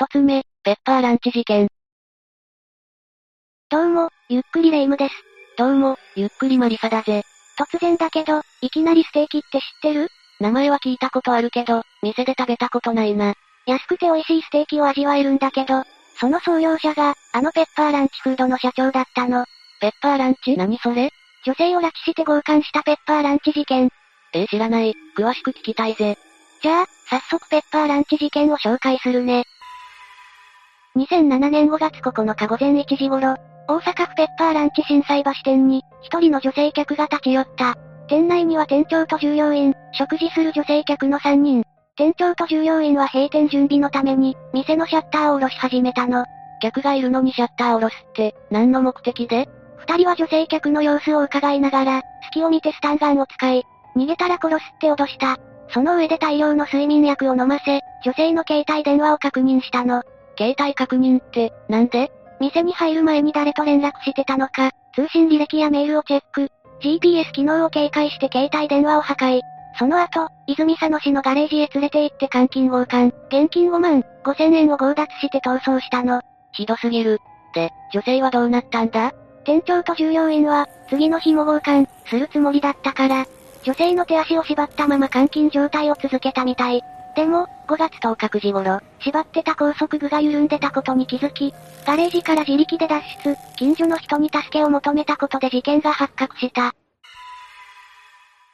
一つ目、ペッパーランチ事件。どうも、ゆっくりレ夢ムです。どうも、ゆっくりマリサだぜ。突然だけど、いきなりステーキって知ってる？名前は聞いたことあるけど、店で食べたことないな。安くて美味しいステーキを味わえるんだけど、その創業者が、あのペッパーランチフードの社長だったの。ペッパーランチ？何それ？女性を拉致して強姦したペッパーランチ事件。えー、知らない。詳しく聞きたいぜ。じゃあ、早速ペッパーランチ事件を紹介するね。2007年5月9日午前1時頃、大阪府ペッパーランチ心斎橋店に、一人の女性客が立ち寄った。店内には店長と従業員、食事する女性客の3人。店長と従業員は閉店準備のために、店のシャッターを下ろし始めたの。客がいるのにシャッターを下ろすって、何の目的で？二人は女性客の様子を伺いながら、隙を見てスタンガンを使い、逃げたら殺すって脅した。その上で大量の睡眠薬を飲ませ、女性の携帯電話を確認したの。携帯確認って、なんで？店に入る前に誰と連絡してたのか、通信履歴やメールをチェック、GPS 機能を警戒して携帯電話を破壊。その後、泉佐野市のガレージへ連れて行って監禁強姦、現金5万5千円を強奪して逃走したの。ひどすぎる。で、女性はどうなったんだ？店長と従業員は、次の日も強姦、するつもりだったから、女性の手足を縛ったまま監禁状態を続けたみたい。でも、5月10日9時頃、縛ってた高速具が緩んでたことに気づき、ガレージから自力で脱出、近所の人に助けを求めたことで事件が発覚した。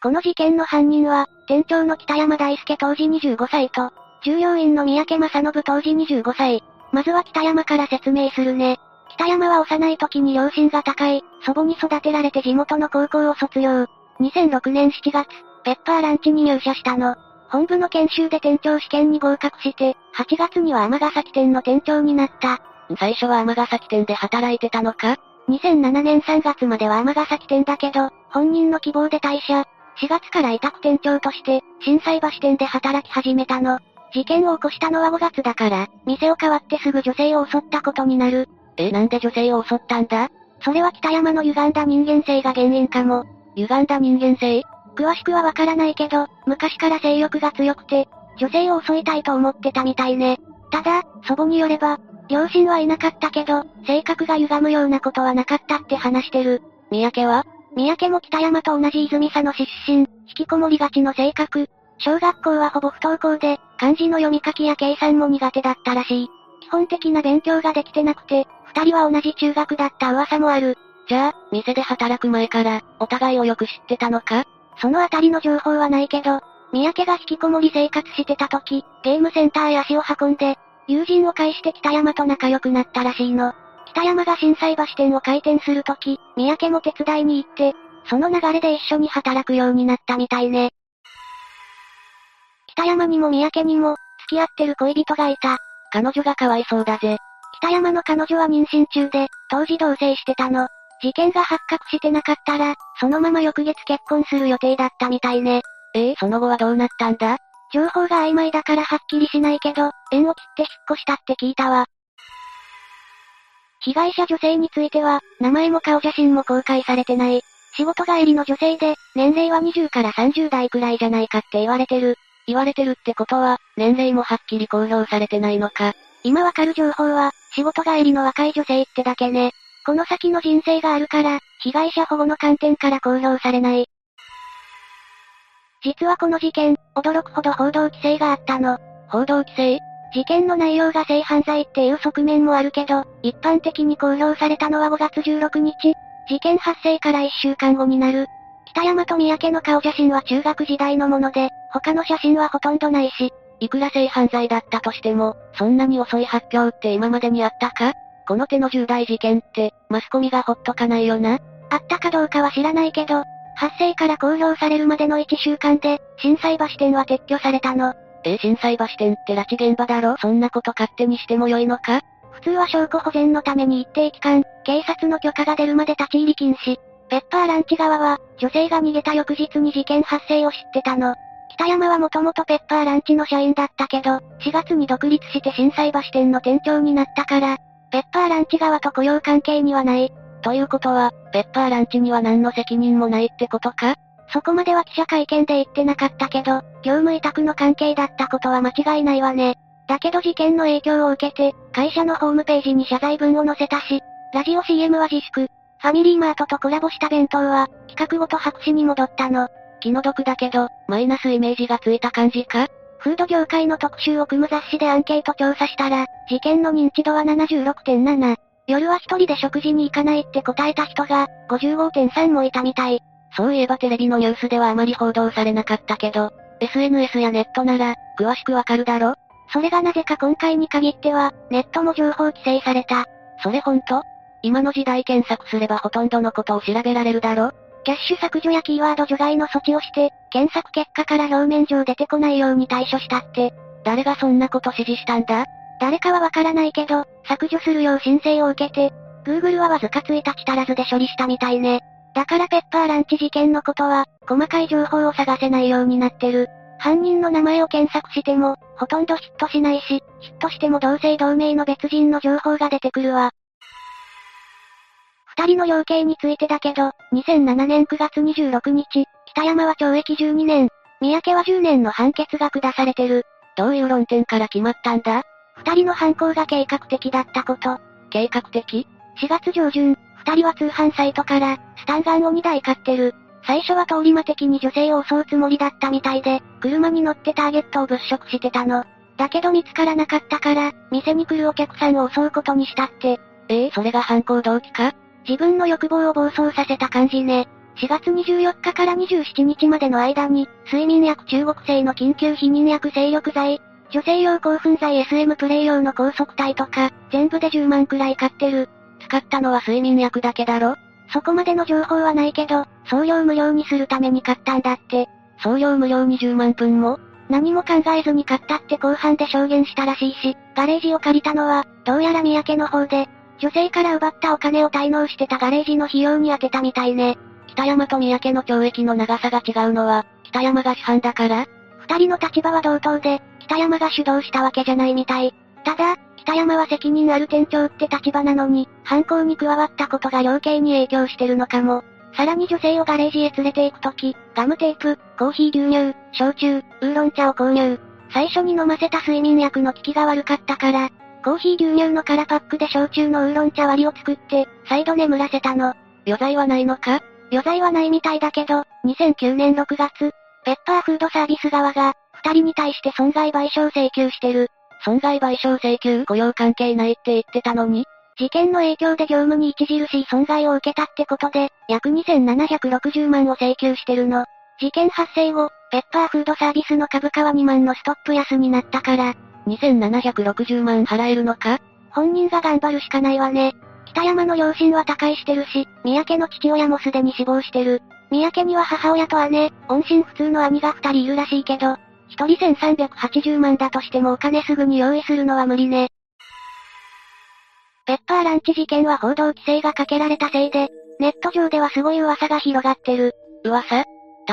この事件の犯人は、店長の北山大輔当時25歳と、従業員の三宅正信当時25歳。まずは北山から説明するね。北山は幼い時に両親が高い、祖母に育てられて地元の高校を卒業。2006年7月、ペッパーランチに入社したの。本部の研修で店長試験に合格して、8月には尼崎店の店長になった。最初は尼崎店で働いてたのか ?2007 年3月までは尼崎店だけど、本人の希望で退社。4月から委託店長として、震災橋店で働き始めたの。事件を起こしたのは5月だから、店を変わってすぐ女性を襲ったことになる。え、なんで女性を襲ったんだ？それは北山の歪んだ人間性が原因かも。歪んだ人間性？詳しくはわからないけど、昔から性欲が強くて、女性を襲いたいと思ってたみたいね。ただ、祖母によれば、両親はいなかったけど、性格が歪むようなことはなかったって話してる。三宅は？三宅も北山と同じ泉佐野市出身、引きこもりがちの性格。小学校はほぼ不登校で、漢字の読み書きや計算も苦手だったらしい。基本的な勉強ができてなくて、二人は同じ中学だった噂もある。じゃあ、店で働く前から、お互いをよく知ってたのか？そのあたりの情報はないけど、三宅が引きこもり生活してた時、ゲームセンターへ足を運んで、友人を介して北山と仲良くなったらしいの。北山が震災橋店を開店する時、三宅も手伝いに行って、その流れで一緒に働くようになったみたいね。北山にも三宅にも、付き合ってる恋人がいた。彼女がかわいそうだぜ。北山の彼女は妊娠中で、当時同棲してたの。事件が発覚してなかったら、そのまま翌月結婚する予定だったみたいね。ええー、その後はどうなったんだ？情報が曖昧だからはっきりしないけど、縁を切って引っ越したって聞いたわ。被害者女性については、名前も顔写真も公開されてない。仕事帰りの女性で、年齢は20から30代くらいじゃないかって言われてる。言われてるってことは、年齢もはっきり公表されてないのか。今わかる情報は、仕事帰りの若い女性ってだけね。この先の人生があるから、被害者保護の観点から公表されない。実はこの事件、驚くほど報道規制があったの。報道規制？事件の内容が性犯罪っていう側面もあるけど、一般的に公表されたのは5月16日。事件発生から1週間後になる。北山と三宅の顔写真は中学時代のもので、他の写真はほとんどないし、いくら性犯罪だったとしても、そんなに遅い発表って今までにあったか？この手の重大事件って、マスコミがほっとかないよな？あったかどうかは知らないけど、発生から公表されるまでの1週間で、震災橋店は撤去されたの。え震災橋店って拉致現場だろ？そんなこと勝手にしてもよいのか？普通は証拠保全のために一定期間、警察の許可が出るまで立ち入り禁止。ペッパーランチ側は、女性が逃げた翌日に事件発生を知ってたの。北山はもともとペッパーランチの社員だったけど、4月に独立して震災橋店の店長になったから、ペッパーランチ側と雇用関係にはない。ということは、ペッパーランチには何の責任もないってことか？そこまでは記者会見で言ってなかったけど、業務委託の関係だったことは間違いないわね。だけど事件の影響を受けて、会社のホームページに謝罪文を載せたし、ラジオ CM は自粛。ファミリーマートとコラボした弁当は、企画ごと白紙に戻ったの。気の毒だけど、マイナスイメージがついた感じか？フード業界の特集を組む雑誌でアンケート調査したら、事件の認知度は76.7。夜は一人で食事に行かないって答えた人が、55.3もいたみたい。そういえばテレビのニュースではあまり報道されなかったけど、SNS やネットなら、詳しくわかるだろ？それがなぜか今回に限っては、ネットも情報規制された。それほんと今の時代検索すればほとんどのことを調べられるだろ？キャッシュ削除やキーワード除外の措置をして、検索結果から表面上出てこないように対処したって。誰がそんなこと指示したんだ？誰かはわからないけど、削除するよう申請を受けて、Google はわずか1日足らずで処理したみたいね。だからペッパーランチ事件のことは、細かい情報を探せないようになってる。犯人の名前を検索しても、ほとんどヒットしないし、ヒットしても同姓同名の別人の情報が出てくるわ。二人の量刑についてだけど、2007年9月26日、北山は懲役12年、三宅は10年の判決が下されてる。どういう論点から決まったんだ？二人の犯行が計画的だったこと。計画的 ?4 月上旬、二人は通販サイトから、スタンガンを2台買ってる。最初は通り魔的に女性を襲うつもりだったみたいで、車に乗ってターゲットを物色してたの。だけど見つからなかったから、店に来るお客さんを襲うことにしたって。ええー、それが犯行動機か？自分の欲望を暴走させた感じね。4月24日から27日までの間に、睡眠薬中国製の緊急避妊薬精力剤、女性用興奮剤 SM プレイ用の高速体とか、全部で10万くらい買ってる。使ったのは睡眠薬だけだろそこまでの情報はないけど、送料無料にするために買ったんだって。送料無料に10万分も？何も考えずに買ったって後半で証言したらしいし、ガレージを借りたのは、どうやら三宅の方で、女性から奪ったお金を滞納してたガレージの費用に充てたみたいね。北山と三宅の懲役の長さが違うのは、北山が主犯だから？二人の立場は同等で、北山が主導したわけじゃないみたい。ただ、北山は責任ある店長って立場なのに、犯行に加わったことが量刑に影響してるのかも。さらに女性をガレージへ連れて行くとき、ガムテープ、コーヒー牛乳、焼酎、ウーロン茶を購入。最初に飲ませた睡眠薬の効きが悪かったから、コーヒー牛乳の空パックで焼酎のウーロン茶割りを作って、再度眠らせたの。余罪はないのか？余罪はないみたいだけど、2009年6月、ペッパーフードサービス側が、二人に対して損害賠償請求してる。損害賠償請求？雇用関係ないって言ってたのに？事件の影響で業務に著しい損害を受けたってことで、約2760万を請求してるの。事件発生後、ペッパーフードサービスの株価は2万のストップ安になったから、2760万払えるのか？本人が頑張るしかないわね。北山の両親は他界してるし、三宅の父親もすでに死亡してる。三宅には母親と姉、音信不通の兄が二人いるらしいけど、一人1380万だとしてもお金すぐに用意するのは無理ね。ペッパーランチ事件は報道規制がかけられたせいで、ネット上ではすごい噂が広がってる。噂？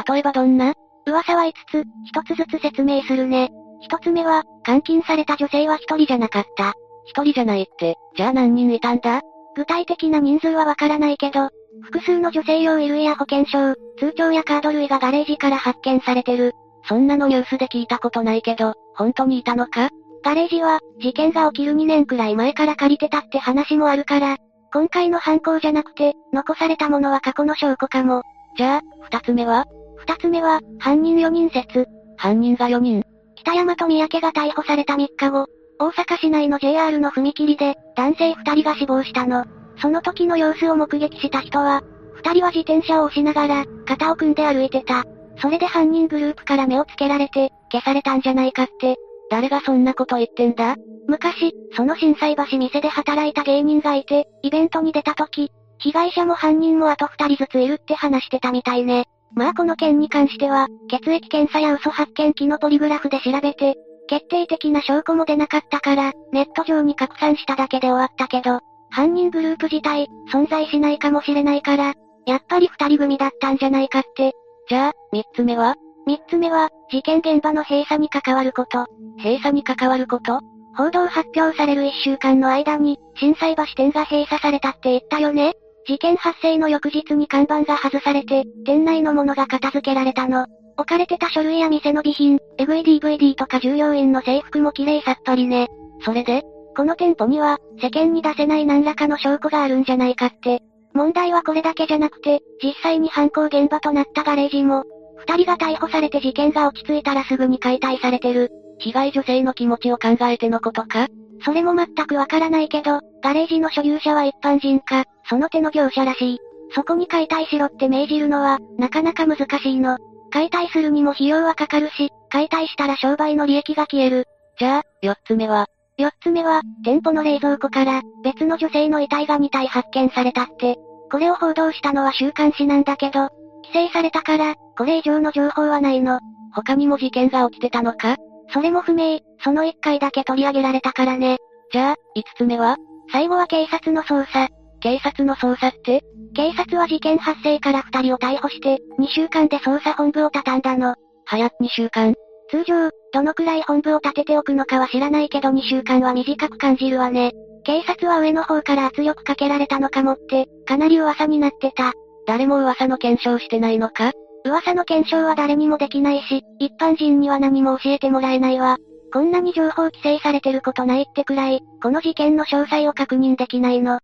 例えばどんな？噂は5つ、1つずつ説明するね。1つ目は、監禁された女性は1人じゃなかった。1人じゃないって、じゃあ何人いたんだ？具体的な人数はわからないけど、複数の女性用衣類や保険証、通帳やカード類がガレージから発見されてる。そんなのニュースで聞いたことないけど、本当にいたのか？ガレージは、事件が起きる2年くらい前から借りてたって話もあるから、今回の犯行じゃなくて、残されたものは過去の証拠かも。じゃあ、二つ目は？二つ目は、犯人4人説。犯人が4人北山と三宅が逮捕された3日後、大阪市内の JR の踏切で、男性2人が死亡したの。その時の様子を目撃した人は、2人は自転車を押しながら、肩を組んで歩いてた。それで犯人グループから目をつけられて、消されたんじゃないかって。誰がそんなこと言ってんだ？昔、その震災橋店で働いた芸人がいて、イベントに出た時、被害者も犯人もあと二人ずついるって話してたみたいね。まあこの件に関しては、血液検査や嘘発見機のポリグラフで調べて、決定的な証拠も出なかったから、ネット上に拡散しただけで終わったけど、犯人グループ自体、存在しないかもしれないから、やっぱり二人組だったんじゃないかって。じゃあ、三つ目は？三つ目は、事件現場の閉鎖に関わること。閉鎖に関わること？報道発表される一週間の間に、震災橋店が閉鎖されたって言ったよね？事件発生の翌日に看板が外されて、店内のものが片付けられたの。置かれてた書類や店の備品、エグい DVD とか従業員の制服も綺麗さっぱりね。それでこの店舗には、世間に出せない何らかの証拠があるんじゃないかって。問題はこれだけじゃなくて、実際に犯行現場となったガレージも、二人が逮捕されて事件が落ち着いたらすぐに解体されてる。被害女性の気持ちを考えてのことか？それも全くわからないけど、ガレージの所有者は一般人か、その手の業者らしい。そこに解体しろって命じるのは、なかなか難しいの。解体するにも費用はかかるし、解体したら商売の利益が消える。じゃあ、四つ目は？四つ目は、店舗の冷蔵庫から、別の女性の遺体が2体発見されたって。これを報道したのは週刊誌なんだけど、規制されたから、これ以上の情報はないの。他にも事件が起きてたのか？それも不明、その1回だけ取り上げられたからね。じゃあ、5つ目は？最後は警察の捜査。警察の捜査って？警察は事件発生から2人を逮捕して、2週間で捜査本部を畳んだの。早2週間。通常、どのくらい本部を立てておくのかは知らないけど2週間は短く感じるわね。警察は上の方から圧力かけられたのかもって、かなり噂になってた。誰も噂の検証してないのか？噂の検証は誰にもできないし、一般人には何も教えてもらえないわ。こんなに情報規制されてることないってくらい、この事件の詳細を確認できないの。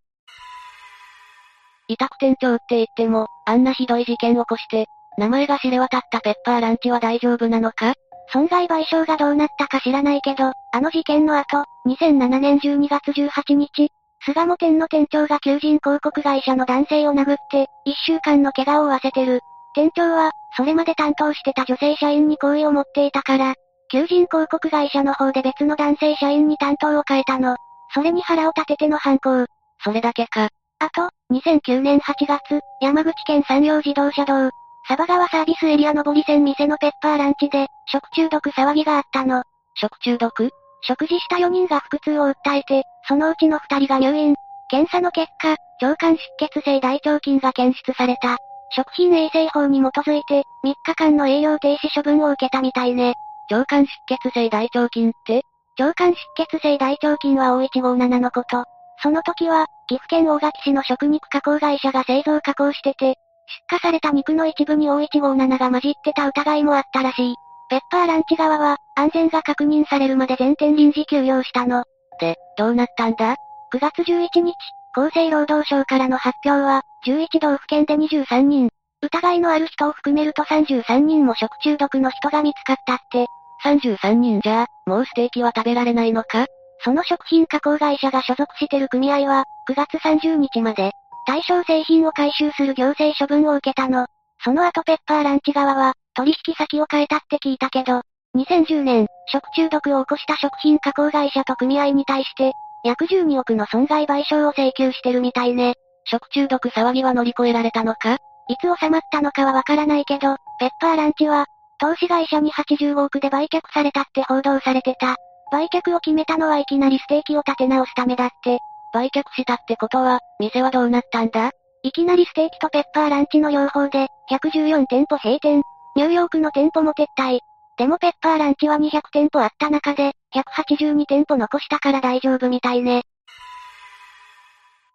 委託店長って言っても、あんなひどい事件を起こして、名前が知れ渡ったペッパーランチは大丈夫なのか？損害賠償がどうなったか知らないけど、あの事件の後、2007年12月18日、巣鴨店の店長が求人広告会社の男性を殴って、1週間の怪我を負わせてる。店長は、それまで担当してた女性社員に好意を持っていたから、求人広告会社の方で別の男性社員に担当を変えたの。それに腹を立てての犯行。それだけか。あと、2009年8月、山口県山陽自動車道、サバ川サービスエリア上り線店のペッパーランチで、食中毒騒ぎがあったの。食中毒？食事した4人が腹痛を訴えて、そのうちの2人が入院。検査の結果、腸管出血性大腸菌が検出された。食品衛生法に基づいて、3日間の営業停止処分を受けたみたいね。腸管出血性大腸菌って？腸管出血性大腸菌は O157 のこと。その時は、岐阜県大垣市の食肉加工会社が製造加工してて、出荷された肉の一部に O157 が混じってた疑いもあったらしい。ペッパーランチ側は、安全が確認されるまで全店臨時休業したの。で、どうなったんだ ?9 月11日、厚生労働省からの発表は、11道府県で23人。疑いのある人を含めると33人も食中毒の人が見つかったって。33人じゃ、もうステーキは食べられないのか？その食品加工会社が所属してる組合は、9月30日まで、対象製品を回収する行政処分を受けたの。その後ペッパーランチ側は、取引先を変えたって聞いたけど、2010年、食中毒を起こした食品加工会社と組合に対して、約12億の損害賠償を請求してるみたいね。食中毒騒ぎは乗り越えられたのか？いつ収まったのかはわからないけど、ペッパーランチは、投資会社に85億で売却されたって報道されてた。売却を決めたのはいきなりステーキを立て直すためだって。売却したってことは、店はどうなったんだ？いきなりステーキとペッパーランチの両方で、114店舗閉店。ニューヨークの店舗も撤退。でもペッパーランチは200店舗あった中で、182店舗残したから大丈夫みたいね。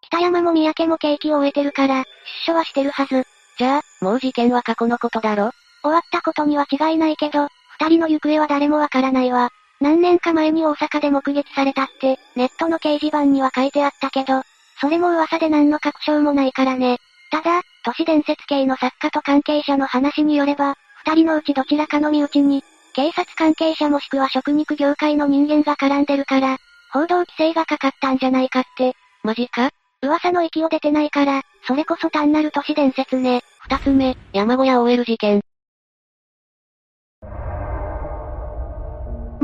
北山も三宅も景気を終えてるから、出所はしてるはず。じゃあ、もう事件は過去のことだろ？終わったことには違いないけど、二人の行方は誰もわからないわ。何年か前に大阪で目撃されたって、ネットの掲示板には書いてあったけど、それも噂で何の確証もないからね。ただ、都市伝説系の作家と関係者の話によれば、二人のうちどちらかの身内に、警察関係者もしくは食肉業界の人間が絡んでるから、報道規制がかかったんじゃないかって。マジか？噂の息を出てないから、それこそ単なる都市伝説ね。二つ目、山小屋 OL 事件。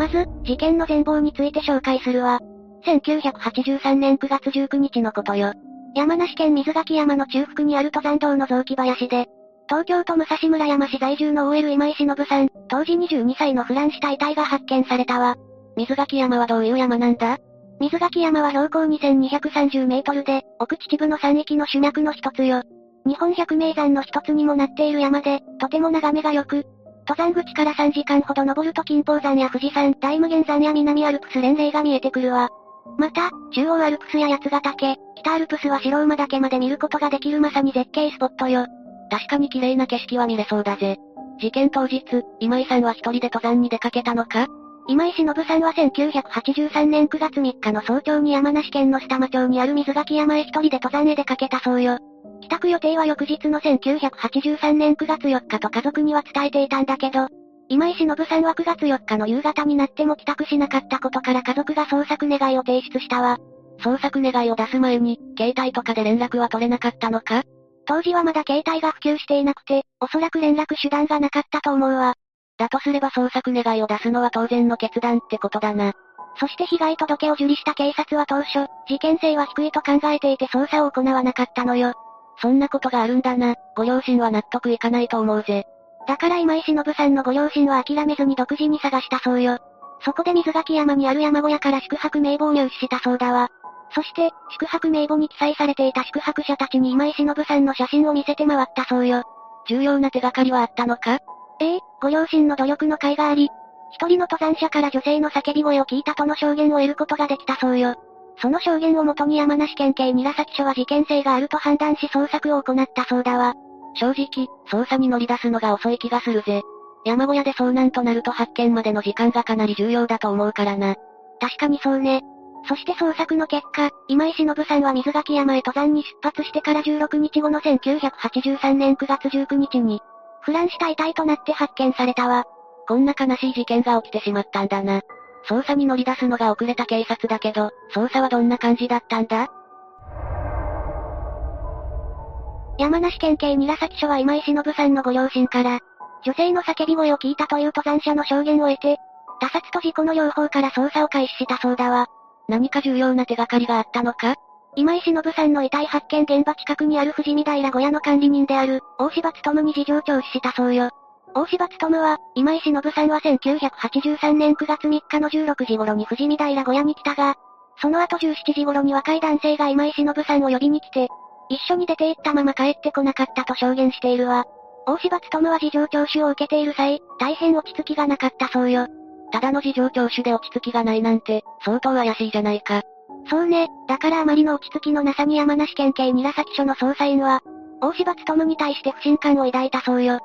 まず、事件の全貌について紹介するわ。1983年9月19日のことよ。山梨県水垣山の中腹にある登山道の雑木林で、東京都武蔵村山市在住の OL 今井忍さん、当時22歳のフランした遺体が発見されたわ。水垣山はどういう山なんだ？水垣山は標高2230メートルで、奥秩父の山域の主脈の一つよ。日本百名山の一つにもなっている山で、とても眺めが良く、登山口から3時間ほど登ると金峰山や富士山、大無限山や南アルプス連盟が見えてくるわ。また、中央アルプスや八ヶ岳、北アルプスは白馬岳まで見ることができるまさに絶景スポットよ。確かに綺麗な景色は見れそうだぜ。事件当日、今井さんは一人で登山に出かけたのか？今井忍さんは1983年9月3日の早朝に山梨県の須玉町にある水垣山へ一人で登山へ出かけたそうよ。帰宅予定は翌日の1983年9月4日と家族には伝えていたんだけど、今井忍さんは9月4日の夕方になっても帰宅しなかったことから家族が捜索願いを提出したわ。捜索願いを出す前に、携帯とかで連絡は取れなかったのか？当時はまだ携帯が普及していなくて、おそらく連絡手段がなかったと思うわ。だとすれば捜索願いを出すのは当然の決断ってことだな。そして被害届を受理した警察は当初、事件性は低いと考えていて捜査を行わなかったのよ。そんなことがあるんだな、ご両親は納得いかないと思うぜ。だから今井忍さんのご両親は諦めずに独自に探したそうよ。そこで水垣山にある山小屋から宿泊名簿を入手したそうだわ。そして、宿泊名簿に記載されていた宿泊者たちに今井忍さんの写真を見せて回ったそうよ。重要な手がかりはあったのか？ええ、ご両親の努力の甲斐があり、一人の登山者から女性の叫び声を聞いたとの証言を得ることができたそうよ。その証言をもとに山梨県警韮崎署は事件性があると判断し捜索を行ったそうだわ。正直、捜査に乗り出すのが遅い気がするぜ。山小屋で遭難となると発見までの時間がかなり重要だと思うからな。確かにそうね。そして捜索の結果、今井忍さんは水垣山へ登山に出発してから16日後の1983年9月19日に、フランした遺体となって発見されたわ。こんな悲しい事件が起きてしまったんだな。捜査に乗り出すのが遅れた警察だけど、捜査はどんな感じだったんだ？山梨県警韮崎署は今井忍さんのご両親から、女性の叫び声を聞いたという登山者の証言を得て、他殺と事故の両方から捜査を開始したそうだわ。何か重要な手がかりがあったのか？今井忍さんの遺体発見現場近くにある富士見平小屋の管理人である、大柴務に事情聴取したそうよ。大柴務は、今井忍さんは1983年9月3日の16時頃に富士見平小屋に来たが、その後17時頃に若い男性が今井忍さんを呼びに来て、一緒に出て行ったまま帰ってこなかったと証言しているわ。大柴務は事情聴取を受けている際、大変落ち着きがなかったそうよ。ただの事情聴取で落ち着きがないなんて、相当怪しいじゃないか。そうね、だからあまりの落ち着きのなさに山梨県警韮崎署の捜査員は、大柴務に対して不信感を抱いたそうよ。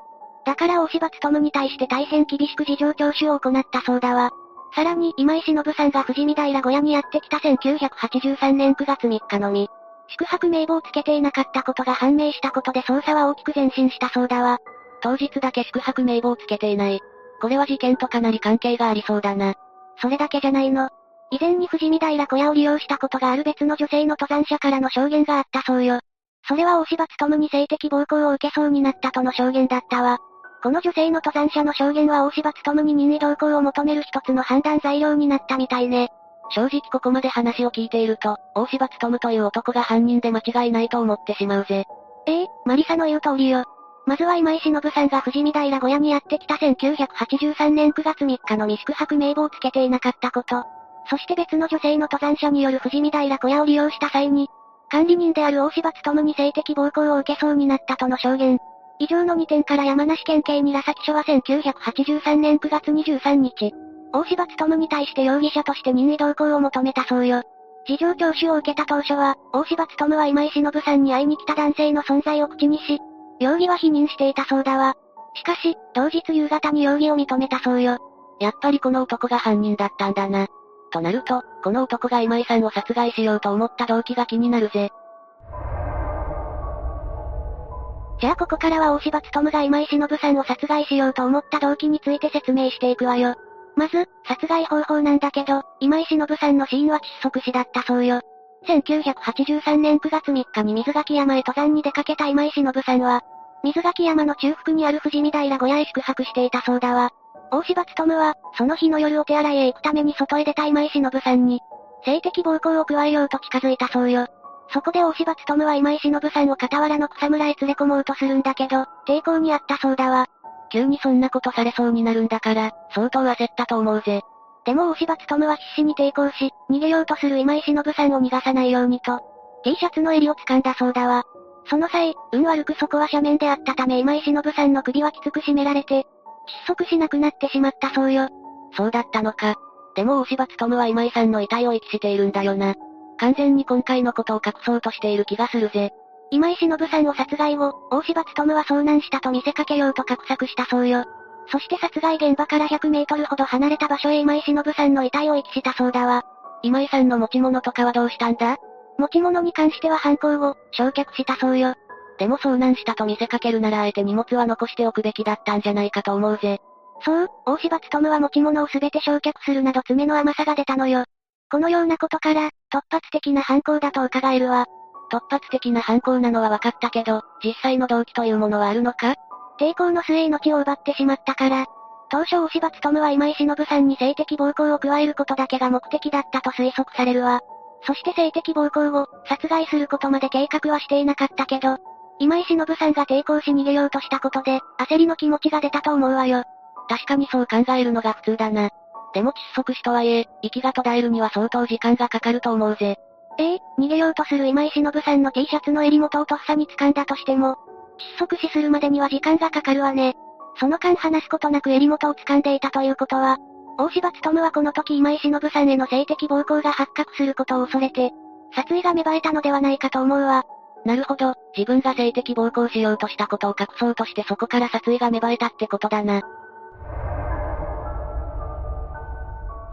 だから大柴務に対して大変厳しく事情聴取を行ったそうだわ。さらに、今井忍さんが富士見平小屋にやってきた1983年9月3日のみ、宿泊名簿をつけていなかったことが判明したことで捜査は大きく前進したそうだわ。当日だけ宿泊名簿をつけていない。これは事件とかなり関係がありそうだな。それだけじゃないの。以前に富士見平小屋を利用したことがある別の女性の登山者からの証言があったそうよ。それは大柴務に性的暴行を受けそうになったとの証言だったわ。この女性の登山者の証言は大柴務に任意同行を求める一つの判断材料になったみたいね。正直ここまで話を聞いていると、大柴務という男が犯人で間違いないと思ってしまうぜ。ええマリサの言う通りよ。まずは今井忍さんが富士見平小屋にやってきた1983年9月3日の未宿泊名簿をつけていなかったこと。そして別の女性の登山者による富士見平小屋を利用した際に、管理人である大柴務に性的暴行を受けそうになったとの証言。以上の2点から山梨県警韮崎署は1983年9月23日、大柴務に対して容疑者として任意同行を求めたそうよ。事情聴取を受けた当初は、大柴務は今井忍さんに会いに来た男性の存在を口にし、容疑は否認していたそうだわ。しかし、同日夕方に容疑を認めたそうよ。やっぱりこの男が犯人だったんだな。となると、この男が今井さんを殺害しようと思った動機が気になるぜ。じゃあここからは大柴務が今井忍さんを殺害しようと思った動機について説明していくわよ。まず、殺害方法なんだけど、今井忍さんの死因は窒息死だったそうよ。1983年9月3日に水垣山へ登山に出かけた今井忍さんは、水垣山の中腹にある富士見平小屋へ宿泊していたそうだわ。大柴務は、その日の夜お手洗いへ行くために外へ出た今井忍さんに、性的暴行を加えようと近づいたそうよ。そこで大柴務は今井忍さんを傍らの草むらへ連れ込もうとするんだけど、抵抗にあったそうだわ。急にそんなことされそうになるんだから、相当焦ったと思うぜ。でも大柴務は必死に抵抗し、逃げようとする今井忍さんを逃がさないようにと、T シャツの襟を掴んだそうだわ。その際、運悪くそこは斜面であったため今井忍さんの首はきつく締められて、窒息しなくなってしまったそうよ。そうだったのか。でも大柴務は今井さんの遺体を遺棄しているんだよな。完全に今回のことを隠そうとしている気がするぜ。今井忍さんを殺害後、大柴勤は遭難したと見せかけようと画策したそうよ。そして殺害現場から100メートルほど離れた場所へ今井忍さんの遺体を遺棄したそうだわ。今井さんの持ち物とかはどうしたんだ？持ち物に関しては犯行後、焼却したそうよ。でも遭難したと見せかけるならあえて荷物は残しておくべきだったんじゃないかと思うぜ。そう、大柴勤は持ち物をすべて焼却するなど爪の甘さが出たのよ。このようなことから、突発的な犯行だと伺えるわ。突発的な犯行なのは分かったけど、実際の動機というものはあるのか？抵抗の末命を奪ってしまったから。当初大柴勤は今井忍さんに性的暴行を加えることだけが目的だったと推測されるわ。そして性的暴行後、殺害することまで計画はしていなかったけど、今井忍さんが抵抗し逃げようとしたことで、焦りの気持ちが出たと思うわよ。確かにそう考えるのが普通だな。でも窒息死とはいえ、息が途絶えるには相当時間がかかると思うぜ。ええ逃げようとする今井忍さんの T シャツの襟元をとっさに掴んだとしても、窒息死するまでには時間がかかるわね。その間話すことなく襟元を掴んでいたということは、大柴務はこの時今井忍さんへの性的暴行が発覚することを恐れて、殺意が芽生えたのではないかと思うわ。なるほど、自分が性的暴行しようとしたことを隠そうとしてそこから殺意が芽生えたってことだな。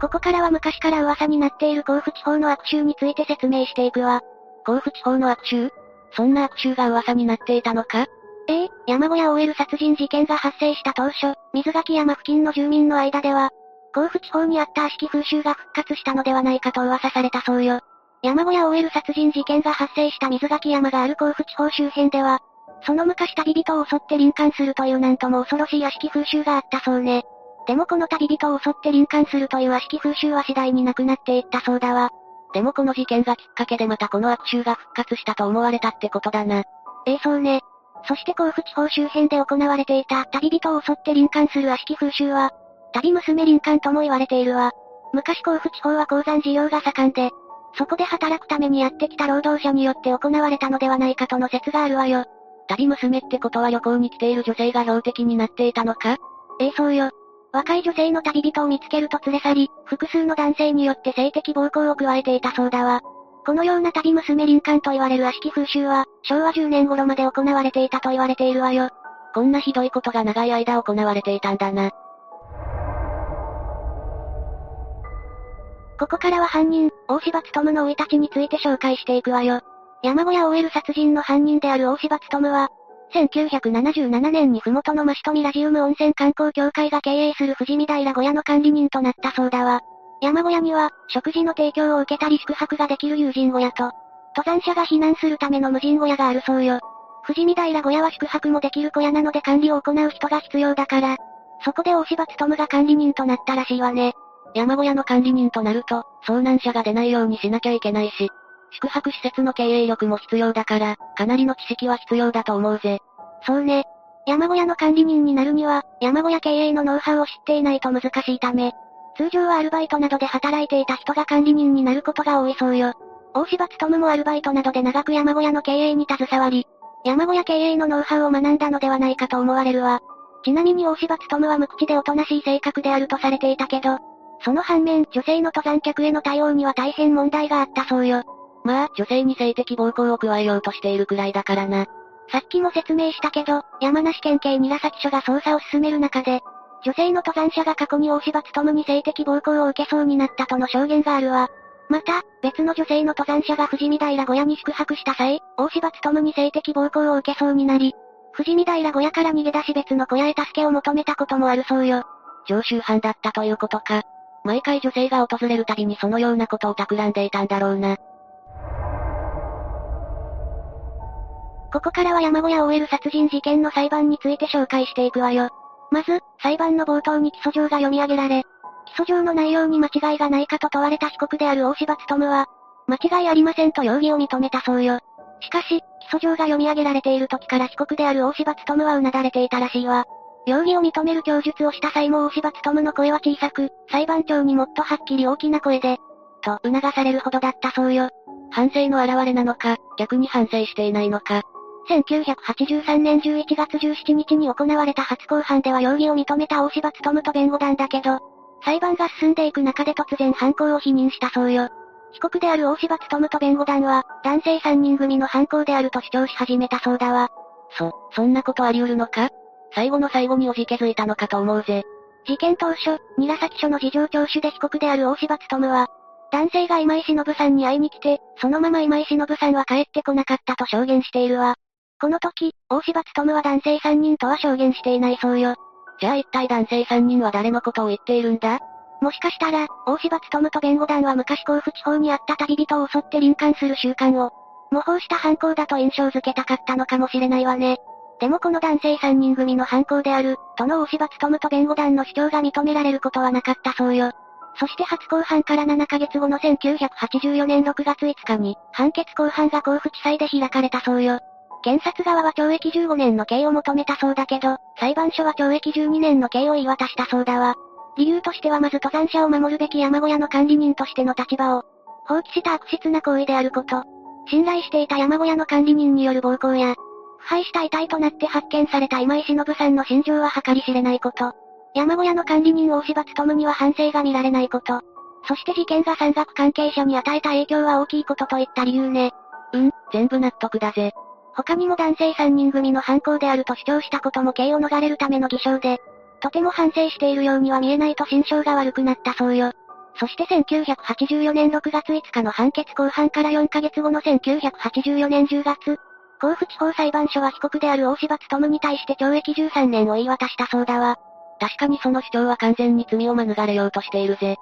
ここからは昔から噂になっている甲府地方の悪臭について説明していくわ。甲府地方の悪臭？そんな悪臭が噂になっていたのか？ええ山小屋 OL 殺人事件が発生した当初、水垣山付近の住民の間では、甲府地方にあった悪しき風習が復活したのではないかと噂されたそうよ。山小屋 OL 殺人事件が発生した水垣山がある甲府地方周辺では、その昔旅人を襲って臨館するというなんとも恐ろしい屋敷風習があったそうね。でもこの旅人を襲って臨館するという悪しき風習は次第になくなっていったそうだわ。でもこの事件がきっかけでまたこの悪臭が復活したと思われたってことだな。ええそうね。そして甲府地方周辺で行われていた旅人を襲って臨館する悪しき風習は、旅娘林間とも言われているわ。昔甲府地方は鉱山事業が盛んで、そこで働くためにやってきた労働者によって行われたのではないかとの説があるわよ。旅娘ってことは旅行に来ている女性が標的になっていたのか？ええそうよ。若い女性の旅人を見つけると連れ去り、複数の男性によって性的暴行を加えていたそうだわ。このような旅娘林間と言われる悪しき風習は、昭和10年頃まで行われていたと言われているわよ。こんなひどいことが長い間行われていたんだな。ここからは犯人、大柴務の生い立ちについて紹介していくわよ。山小屋 OL 殺人の犯人である大柴務は、1977年に麓のマシトミラジウム温泉観光協会が経営する富士見平小屋の管理人となったそうだわ。山小屋には、食事の提供を受けたり宿泊ができる友人小屋と、登山者が避難するための無人小屋があるそうよ。富士見平小屋は宿泊もできる小屋なので管理を行う人が必要だから、そこで大柴務が管理人となったらしいわね。山小屋の管理人となると、遭難者が出ないようにしなきゃいけないし、宿泊施設の経営力も必要だから、かなりの知識は必要だと思うぜ。そうね。山小屋の管理人になるには、山小屋経営のノウハウを知っていないと難しいため、通常はアルバイトなどで働いていた人が管理人になることが多いそうよ。大柴務もアルバイトなどで長く山小屋の経営に携わり、山小屋経営のノウハウを学んだのではないかと思われるわ。ちなみに大柴務は無口でおとなしい性格であるとされていたけど、その反面、女性の登山客への対応には大変問題があったそうよ。まあ、女性に性的暴行を加えようとしているくらいだからな。さっきも説明したけど、山梨県警韮崎署が捜査を進める中で、女性の登山者が過去に大柴務に性的暴行を受けそうになったとの証言があるわ。また、別の女性の登山者が富士見平小屋に宿泊した際、大柴務に性的暴行を受けそうになり、富士見平小屋から逃げ出し別の小屋へ助けを求めたこともあるそうよ。常習犯だったということか。毎回女性が訪れるたびにそのようなことを企んでいたんだろうな。ここからは山小屋 OL 殺人事件の裁判について紹介していくわよ。まず、裁判の冒頭に起訴状が読み上げられ、起訴状の内容に間違いがないかと問われた被告である大柴務は、間違いありませんと容疑を認めたそうよ。しかし、起訴状が読み上げられている時から被告である大柴務はうなだれていたらしいわ。容疑を認める供述をした際も大柴務の声は小さく、裁判長にもっとはっきり大きな声で、と促されるほどだったそうよ。反省の表れなのか、逆に反省していないのか。1983年11月17日に行われた初公判では容疑を認めた大柴務と弁護団だけど、裁判が進んでいく中で突然犯行を否認したそうよ。被告である大柴務と弁護団は、男性3人組の犯行であると主張し始めたそうだわ。そ、そんなことあり得るのか？最後の最後におじけづいたのかと思うぜ。事件当初、韮崎署の事情聴取で被告である大柴務は、男性が今井忍さんに会いに来て、そのまま今井忍さんは帰ってこなかったと証言しているわ。この時、大柴務は男性3人とは証言していないそうよ。じゃあ一体男性3人は誰のことを言っているんだ？もしかしたら、大柴務と弁護団は昔甲府地方にあった旅人を襲って臨館する習慣を、模倣した犯行だと印象づけたかったのかもしれないわね。でもこの男性3人組の犯行である、との大柴務と弁護団の主張が認められることはなかったそうよ。そして初公判から7ヶ月後の1984年6月5日に、判決公判が甲府地裁で開かれたそうよ。検察側は懲役15年の刑を求めたそうだけど、裁判所は懲役12年の刑を言い渡したそうだわ。理由としてはまず登山者を守るべき山小屋の管理人としての立場を、放棄した悪質な行為であること。信頼していた山小屋の管理人による暴行や、敗した遺体となって発見された今井忍さんの心情は計り知れないこと。山小屋の管理人大柴務には反省が見られないこと。そして事件が山岳関係者に与えた影響は大きいことといった理由ね。うん、全部納得だぜ。他にも男性3人組の犯行であると主張したことも刑を逃れるための偽証で、とても反省しているようには見えないと心象が悪くなったそうよ。そして1984年6月5日の判決公判から4ヶ月後の1984年10月、甲府地方裁判所は被告である大柴務に対して懲役13年を言い渡したそうだわ。確かにその主張は完全に罪を免れようとしているぜ。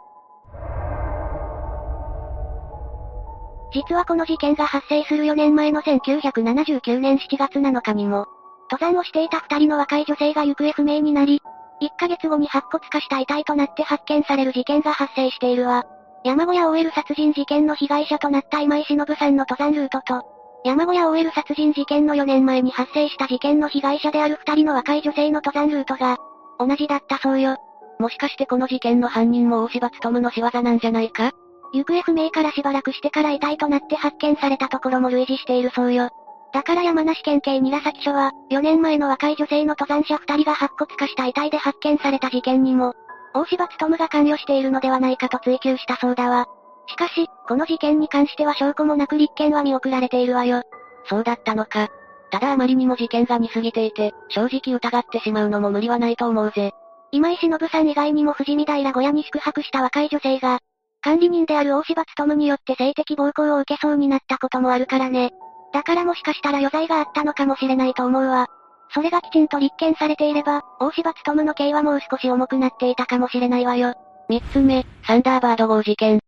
実はこの事件が発生する4年前の1979年7月7日にも、登山をしていた二人の若い女性が行方不明になり、1ヶ月後に白骨化した遺体となって発見される事件が発生しているわ。山小屋 OL 殺人事件の被害者となった今井忍さんの登山ルートと、山小屋 OL 殺人事件の4年前に発生した事件の被害者である二人の若い女性の登山ルートが、同じだったそうよ。もしかしてこの事件の犯人も大柴務の仕業なんじゃないか？行方不明からしばらくしてから遺体となって発見されたところも類似しているそうよ。だから山梨県警韮崎署は、4年前の若い女性の登山者2人が白骨化した遺体で発見された事件にも、大柴務が関与しているのではないかと追及したそうだわ。しかし、この事件に関しては証拠もなく立件は見送られているわよ。そうだったのか。ただあまりにも事件が似すぎていて、正直疑ってしまうのも無理はないと思うぜ。今井忍さん以外にも富士見平小屋に宿泊した若い女性が、管理人である大柴務によって性的暴行を受けそうになったこともあるからね。だからもしかしたら余罪があったのかもしれないと思うわ。それがきちんと立件されていれば、大柴務の刑はもう少し重くなっていたかもしれないわよ。三つ目、サンダーバード号事件。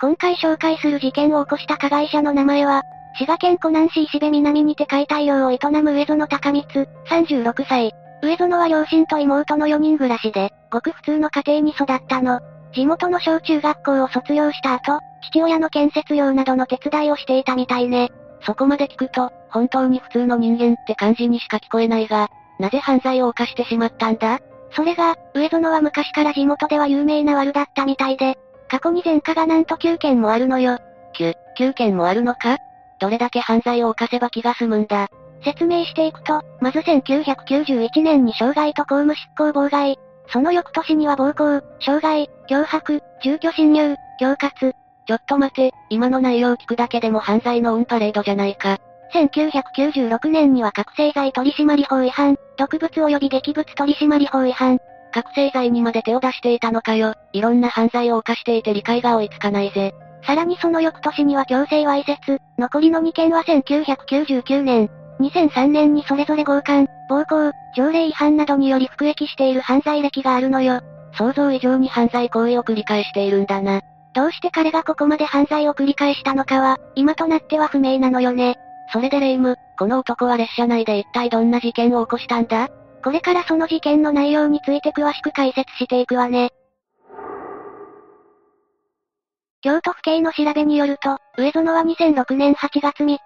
今回紹介する事件を起こした加害者の名前は、滋賀県湖南市石部南にて解体業を営む上園高光、36歳。上園は両親と妹の4人暮らしで、ごく普通の家庭に育ったの。地元の小中学校を卒業した後、父親の建設業などの手伝いをしていたみたいね。そこまで聞くと、本当に普通の人間って感じにしか聞こえないが、なぜ犯罪を犯してしまったんだ？それが、上園は昔から地元では有名な悪だったみたいで、過去に前科がなんと9件もあるのよ。9、9件もあるのか？どれだけ犯罪を犯せば気が済むんだ？説明していくと、まず1991年に傷害と公務執行妨害、その翌年には暴行、傷害、脅迫、住居侵入、恐喝。ちょっと待て、今の内容聞くだけでも犯罪のオンパレードじゃないか。1996年には覚醒剤取締法違反、毒物及び劇物取締法違反。覚醒剤にまで手を出していたのかよ。いろんな犯罪を犯していて理解が追いつかないぜ。さらにその翌年には強制わいせつ、残りの2件は1999年、2003年にそれぞれ強姦、暴行、条例違反などにより服役している犯罪歴があるのよ。想像以上に犯罪行為を繰り返しているんだな。どうして彼がここまで犯罪を繰り返したのかは、今となっては不明なのよね。それでレイム、この男は列車内で一体どんな事件を起こしたんだ？これからその事件の内容について詳しく解説していくわね。京都府警の調べによると、上園は2006年8月3日、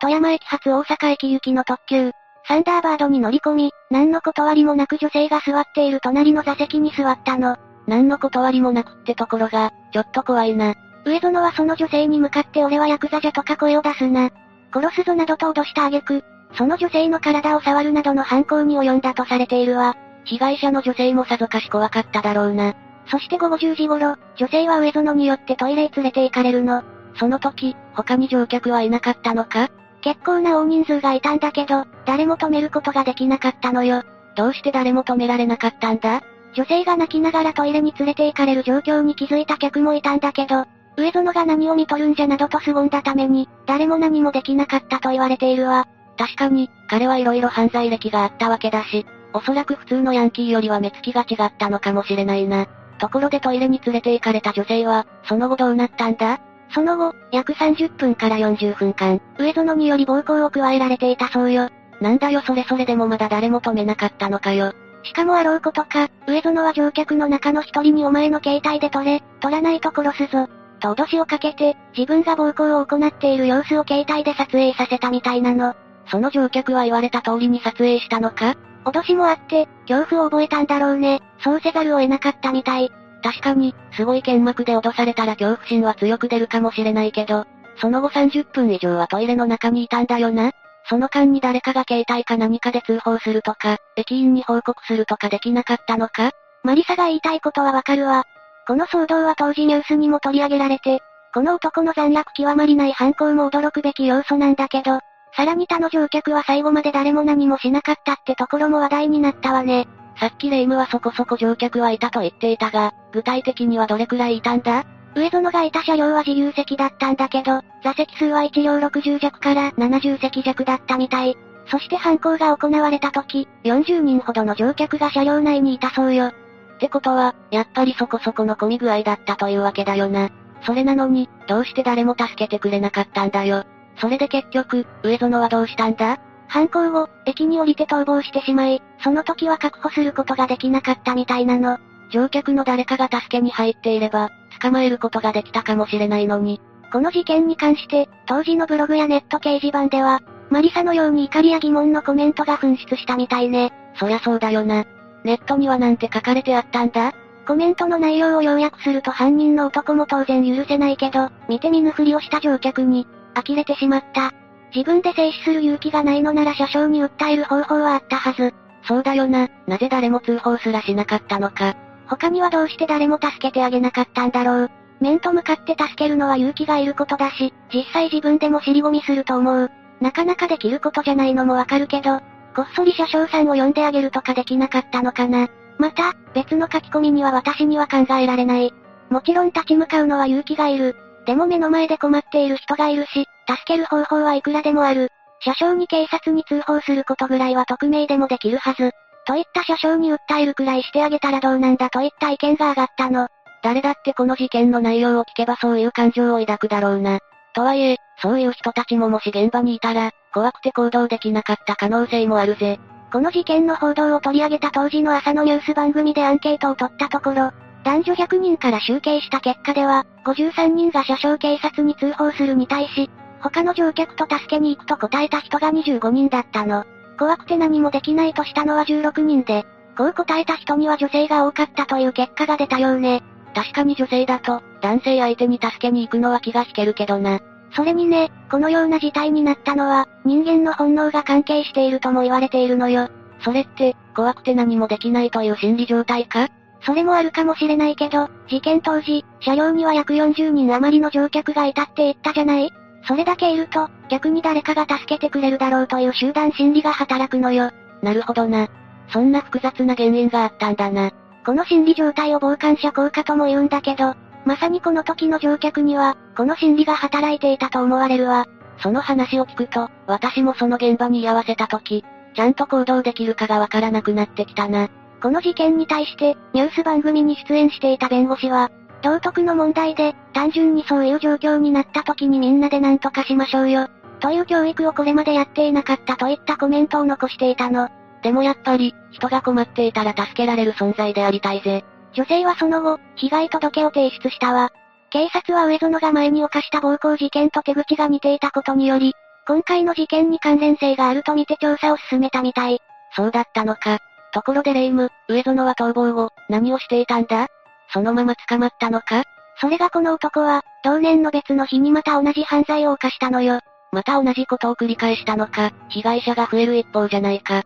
富山駅発大阪駅行きの特急、サンダーバードに乗り込み、何の断りもなく女性が座っている隣の座席に座ったの。何の断りもなくってところが、ちょっと怖いな。上園はその女性に向かって俺はヤクザじゃとか声を出すな。殺すぞなどと脅した挙句、その女性の体を触るなどの犯行に及んだとされているわ。被害者の女性もさぞかし怖かっただろうな。そして午後10時頃、女性は上園によってトイレへ連れて行かれるの。その時、他に乗客はいなかったのか？結構な大人数がいたんだけど、誰も止めることができなかったのよ。どうして誰も止められなかったんだ？女性が泣きながらトイレに連れて行かれる状況に気づいた客もいたんだけど、上園が何を見とるんじゃなどと凄んだために、誰も何もできなかったと言われているわ。確かに、彼は色々犯罪歴があったわけだし、おそらく普通のヤンキーよりは目つきが違ったのかもしれないな。ところでトイレに連れて行かれた女性は、その後どうなったんだ？その後、約30分から40分間、上園により暴行を加えられていたそうよ。なんだよそれそれでもまだ誰も止めなかったのかよ。しかもあろうことか、上園は乗客の中の一人にお前の携帯で撮れ、撮らないと殺すぞ。と脅しをかけて、自分が暴行を行っている様子を携帯で撮影させたみたいなの。その乗客は言われた通りに撮影したのか？脅しもあって、恐怖を覚えたんだろうね。そうせざるを得なかったみたい。確かに、すごい剣幕で脅されたら恐怖心は強く出るかもしれないけど、その後30分以上はトイレの中にいたんだよな。その間に誰かが携帯か何かで通報するとか、駅員に報告するとかできなかったのか？マリサが言いたいことはわかるわ。この騒動は当時ニュースにも取り上げられて、この男の残虐極まりない犯行も驚くべき要素なんだけど、さらに他の乗客は最後まで誰も何もしなかったってところも話題になったわね。さっきレイムはそこそこ乗客はいたと言っていたが、具体的にはどれくらいいたんだ？上園がいた車両は自由席だったんだけど、座席数は1両60弱から70席弱だったみたい。そして犯行が行われた時、40人ほどの乗客が車両内にいたそうよ。ってことは、やっぱりそこそこの混み具合だったというわけだよな。それなのに、どうして誰も助けてくれなかったんだよ。それで結局、上園はどうしたんだ？犯行後、駅に降りて逃亡してしまい、その時は確保することができなかったみたいなの。乗客の誰かが助けに入っていれば、捕まえることができたかもしれないのに。この事件に関して、当時のブログやネット掲示板では、マリサのように怒りや疑問のコメントが噴出したみたいね。そりゃそうだよな。ネットにはなんて書かれてあったんだ？コメントの内容を要約すると犯人の男も当然許せないけど、見て見ぬふりをした乗客に、呆れてしまった。自分で静止する勇気がないのなら車掌に訴える方法はあったはず。そうだよな、なぜ誰も通報すらしなかったのか。他にはどうして誰も助けてあげなかったんだろう。面と向かって助けるのは勇気がいることだし、実際自分でも尻込みすると思う。なかなかできることじゃないのもわかるけど、こっそり車掌さんを呼んであげるとかできなかったのかな。また、別の書き込みには私には考えられない。もちろん立ち向かうのは勇気がいる。でも目の前で困っている人がいるし、助ける方法はいくらでもある。車掌に警察に通報することぐらいは匿名でもできるはず。といった車掌に訴えるくらいしてあげたらどうなんだといった意見が上がったの。誰だってこの事件の内容を聞けばそういう感情を抱くだろうな。とはいえ、そういう人たちももし現場にいたら、怖くて行動できなかった可能性もあるぜ。この事件の報道を取り上げた当時の朝のニュース番組でアンケートを取ったところ、男女100人から集計した結果では、53人が車掌警察に通報するに対し、他の乗客と助けに行くと答えた人が25人だったの。怖くて何もできないとしたのは16人で、こう答えた人には女性が多かったという結果が出たようね。確かに女性だと、男性相手に助けに行くのは気が引けるけどな。それにね、このような事態になったのは、人間の本能が関係しているとも言われているのよ。それって、怖くて何もできないという心理状態か？それもあるかもしれないけど、事件当時、車両には約40人余りの乗客がいたって言ったじゃない？それだけいると、逆に誰かが助けてくれるだろうという集団心理が働くのよ。なるほどな。そんな複雑な原因があったんだな。この心理状態を傍観者効果とも言うんだけど、まさにこの時の乗客には、この心理が働いていたと思われるわ。その話を聞くと、私もその現場に居合わせた時、ちゃんと行動できるかがわからなくなってきたな。この事件に対して、ニュース番組に出演していた弁護士は、道徳の問題で、単純にそういう状況になった時にみんなで何とかしましょうよ。という教育をこれまでやっていなかったといったコメントを残していたの。でもやっぱり、人が困っていたら助けられる存在でありたいぜ。女性はその後、被害届を提出したわ。警察は上園が前に犯した暴行事件と手口が似ていたことにより、今回の事件に関連性があるとみて調査を進めたみたい。そうだったのか。ところでレイム、上園は逃亡後、何をしていたんだ？そのまま捕まったのか？それがこの男は、同年の別の日にまた同じ犯罪を犯したのよ。また同じことを繰り返したのか、被害者が増える一方じゃないか。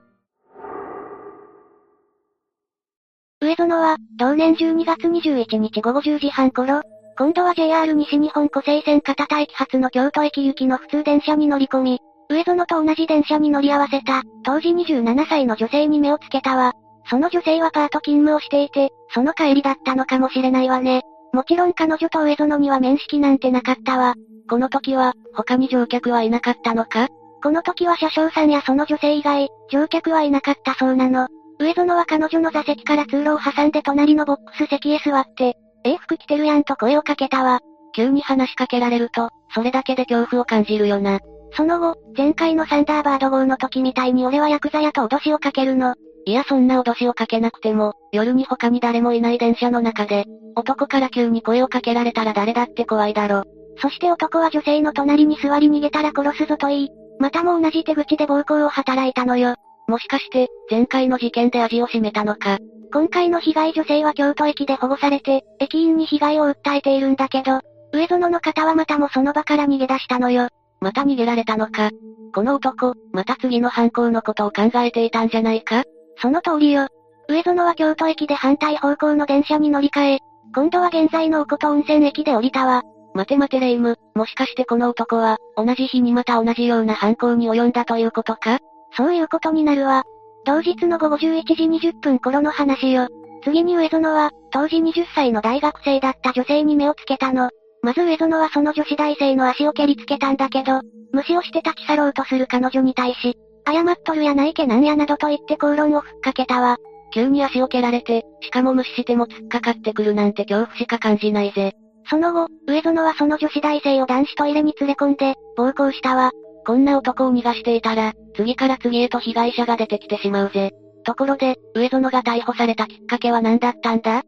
上園は、同年12月21日午後10時半頃、今度は JR 西日本湖西線片田駅発の京都駅行きの普通電車に乗り込み、上園と同じ電車に乗り合わせた、当時27歳の女性に目をつけたわ。その女性はパート勤務をしていて、その帰りだったのかもしれないわね。もちろん彼女と上園には面識なんてなかったわ。この時は、他に乗客はいなかったのか？この時は車掌さんやその女性以外、乗客はいなかったそうなの。上園は彼女の座席から通路を挟んで隣のボックス席へ座って、え服着てるやんと声をかけたわ。急に話しかけられると、それだけで恐怖を感じるよな。その後、前回のサンダーバード号の時みたいに俺はヤクザやと脅しをかけるの。いやそんな脅しをかけなくても、夜に他に誰もいない電車の中で、男から急に声をかけられたら誰だって怖いだろ。そして男は女性の隣に座り逃げたら殺すぞと言い、またも同じ手口で暴行を働いたのよ。もしかして、前回の事件で味を占めたのか。今回の被害女性は京都駅で保護されて、駅員に被害を訴えているんだけど、上園の方はまたもその場から逃げ出したのよ。また逃げられたのか？この男、また次の犯行のことを考えていたんじゃないか？その通りよ。上園は京都駅で反対方向の電車に乗り換え、今度は現在のおこと温泉駅で降りたわ。待て待てレイム、もしかしてこの男は、同じ日にまた同じような犯行に及んだということか？そういうことになるわ。同日の午後11時20分頃の話よ。次に上園は、当時20歳の大学生だった女性に目をつけたの。まず上園はその女子大生の足を蹴りつけたんだけど、無視をして立ち去ろうとする彼女に対し、謝っとるやないけなんやなどと言って口論をふっかけたわ。急に足を蹴られて、しかも無視しても突っかかってくるなんて恐怖しか感じないぜ。その後、上園はその女子大生を男子トイレに連れ込んで、暴行したわ。こんな男を逃がしていたら、次から次へと被害者が出てきてしまうぜ。ところで、上園が逮捕されたきっかけは何だったんだ？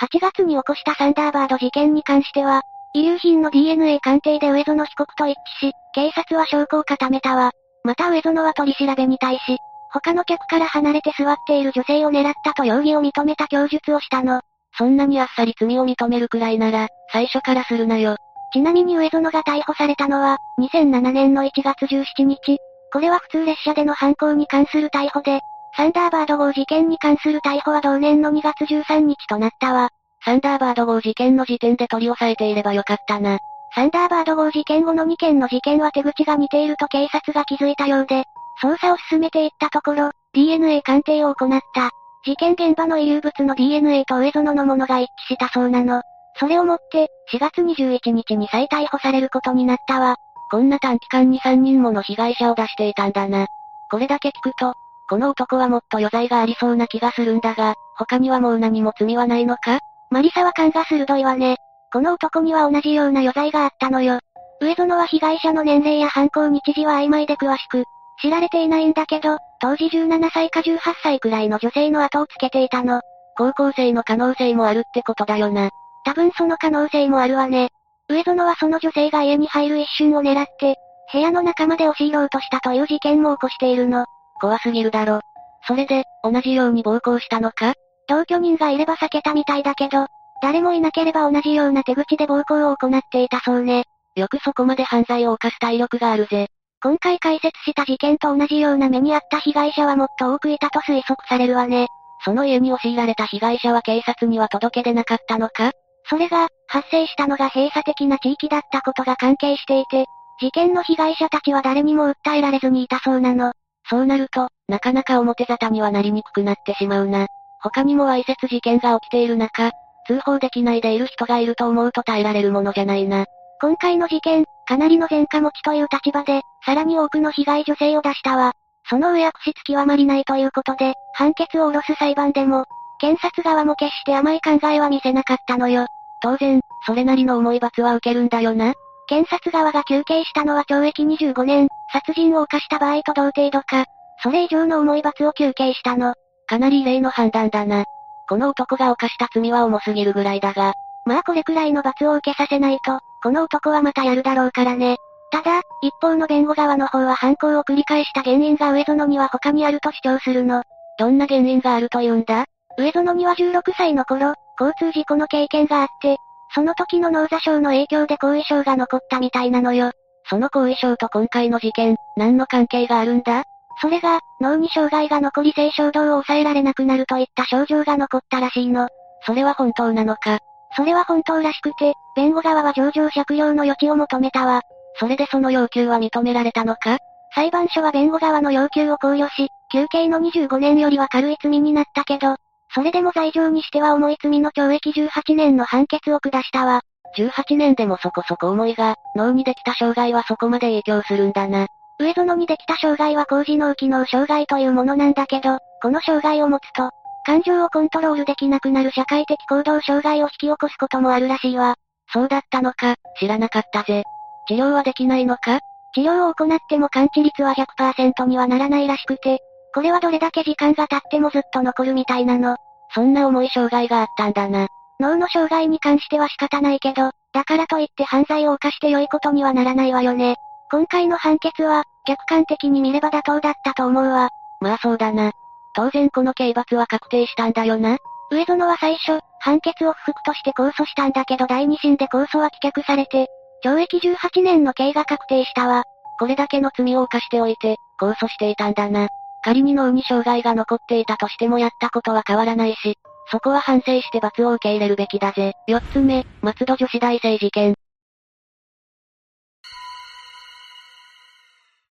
?8 月に起こしたサンダーバード事件に関しては、遺留品の DNA 鑑定で上園被告と一致し、警察は証拠を固めたわ。また上園は取り調べに対し、他の客から離れて座っている女性を狙ったと容疑を認めた供述をしたの。そんなにあっさり罪を認めるくらいなら、最初からするなよ。ちなみに上園が逮捕されたのは、2007年の1月17日。これは普通列車での犯行に関する逮捕で、サンダーバード号事件に関する逮捕は同年の2月13日となったわ。サンダーバード号事件の時点で取り押さえていればよかったな。サンダーバード号事件後の2件の事件は手口が似ていると警察が気づいたようで、捜査を進めていったところ、DNA 鑑定を行った。事件現場の遺留物の DNA と上園のものが一致したそうなの。それをもって、4月21日に再逮捕されることになったわ。こんな短期間に3人もの被害者を出していたんだな。これだけ聞くと、この男はもっと余罪がありそうな気がするんだが、他にはもう何も罪はないのか？マリサは勘が鋭いわね。この男には同じような余罪があったのよ。上園は被害者の年齢や犯行日時は曖昧で詳しく、知られていないんだけど、当時17歳か18歳くらいの女性の後をつけていたの。高校生の可能性もあるってことだよな。多分その可能性もあるわね。上園はその女性が家に入る一瞬を狙って、部屋の中まで押し入ろうとしたという事件も起こしているの。怖すぎるだろ。それで、同じように暴行したのか？同居人がいれば避けたみたいだけど、誰もいなければ同じような手口で暴行を行っていたそうね。よくそこまで犯罪を犯す体力があるぜ。今回解説した事件と同じような目にあった被害者はもっと多くいたと推測されるわね。その家に押し入られた被害者は警察には届け出なかったのか？それが、発生したのが閉鎖的な地域だったことが関係していて、事件の被害者たちは誰にも訴えられずにいたそうなの。そうなると、なかなか表沙汰にはなりにくくなってしまうな。他にもわいせつ事件が起きている中、通報できないでいる人がいると思うと耐えられるものじゃないな。今回の事件、かなりの前科持ちという立場で、さらに多くの被害女性を出したわ。その上悪質極まりないということで、判決を下ろす裁判でも、検察側も決して甘い考えは見せなかったのよ。当然、それなりの重い罰は受けるんだよな。検察側が求刑したのは懲役25年、殺人を犯した場合と同程度か、それ以上の重い罰を求刑したの。かなり異例の判断だな。この男が犯した罪は重すぎるぐらいだが。まあこれくらいの罰を受けさせないと、この男はまたやるだろうからね。ただ、一方の弁護側の方は犯行を繰り返した原因が上園には他にあると主張するの。どんな原因があると言うんだ？上園には16歳の頃、交通事故の経験があって、その時の脳挫傷の影響で後遺症が残ったみたいなのよ。その後遺症と今回の事件、何の関係があるんだ？それが、脳に障害が残り性衝動を抑えられなくなるといった症状が残ったらしいの。それは本当なのか？それは本当らしくて、弁護側は上場借用の余地を求めたわ。それでその要求は認められたのか？裁判所は弁護側の要求を考慮し、休刑の25年よりは軽い罪になったけど、それでも罪状にしては重い罪の懲役18年の判決を下したわ。18年でもそこそこ重いが、脳にできた障害はそこまで影響するんだな。上園にできた障害は高次脳機能障害というものなんだけど、この障害を持つと、感情をコントロールできなくなる社会的行動障害を引き起こすこともあるらしいわ。そうだったのか、知らなかったぜ。治療はできないのか？治療を行っても完治率は100%にはならないらしくて、これはどれだけ時間が経ってもずっと残るみたいなの。そんな重い障害があったんだな。脳の障害に関しては仕方ないけど、だからといって犯罪を犯して良いことにはならないわよね。今回の判決は、客観的に見れば妥当だったと思うわ。まあそうだな。当然この刑罰は確定したんだよな。上園は最初、判決を不服として控訴したんだけど第二審で控訴は棄却されて、懲役18年の刑が確定したわ。これだけの罪を犯しておいて、控訴していたんだな。仮に脳に障害が残っていたとしてもやったことは変わらないし、そこは反省して罰を受け入れるべきだぜ。四つ目、松戸女子大生事件。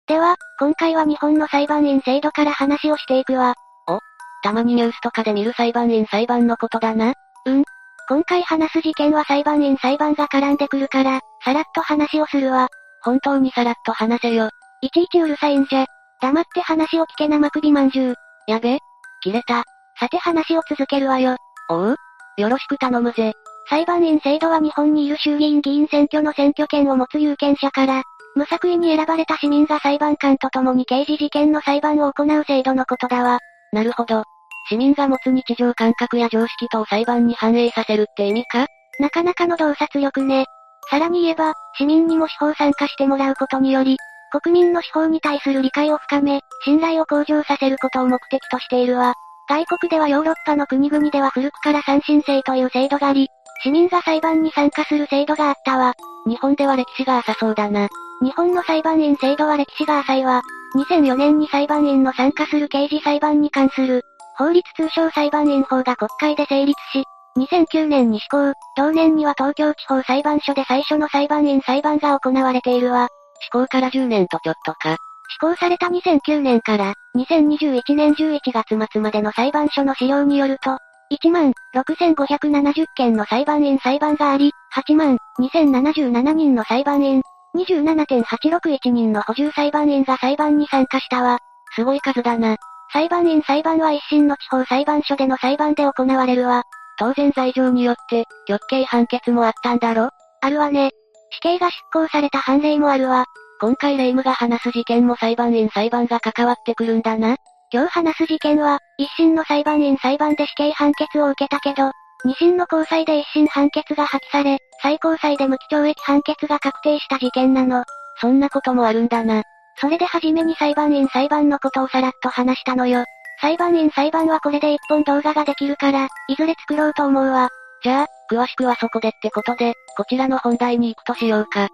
では、今回は日本の裁判員制度から話をしていくわ。おたまにニュースとかで見る裁判員裁判のことだな。うん。今回話す事件は裁判員裁判が絡んでくるから、さらっと話をするわ。本当にさらっと話せよ。いちいちうるさいんじゃ。黙って話を聞け生首まんじゅう。やべ切れた。さて話を続けるわよ。おうよろしく頼むぜ。裁判員制度は日本にいる衆議院議員選挙の選挙権を持つ有権者から、無作為に選ばれた市民が裁判官と共に刑事事件の裁判を行う制度のことだわ。なるほど。市民が持つ日常感覚や常識とを裁判に反映させるって意味か？なかなかの洞察力ね。さらに言えば、市民にも司法参加してもらうことにより、国民の司法に対する理解を深め、信頼を向上させることを目的としているわ。外国ではヨーロッパの国々では古くから三審制という制度があり、市民が裁判に参加する制度があったわ。日本では歴史が浅そうだな。日本の裁判員制度は歴史が浅いわ。2004年に裁判員の参加する刑事裁判に関する、法律通称裁判員法が国会で成立し、2009年に施行、同年には東京地方裁判所で最初の裁判員裁判が行われているわ。施行から10年とちょっとか。施行された2009年から、2021年11月末までの裁判所の資料によると、1万6570件の裁判員裁判があり、8万2077人の裁判員、27.861人の補充裁判員が裁判に参加したわ。すごい数だな。裁判員裁判は一審の地方裁判所での裁判で行われるわ。当然罪状によって、極刑判決もあったんだろ？あるわね。死刑が執行された判例もあるわ。今回霊夢が話す事件も裁判員裁判が関わってくるんだな。今日話す事件は、一審の裁判員裁判で死刑判決を受けたけど、二審の高裁で一審判決が破棄され、最高裁で無期懲役判決が確定した事件なの。そんなこともあるんだな。それで初めに裁判員裁判のことをさらっと話したのよ。裁判員裁判はこれで一本動画ができるから、いずれ作ろうと思うわ。じゃあ、詳しくはそこでってことで、こちらの本題に行くとしようか。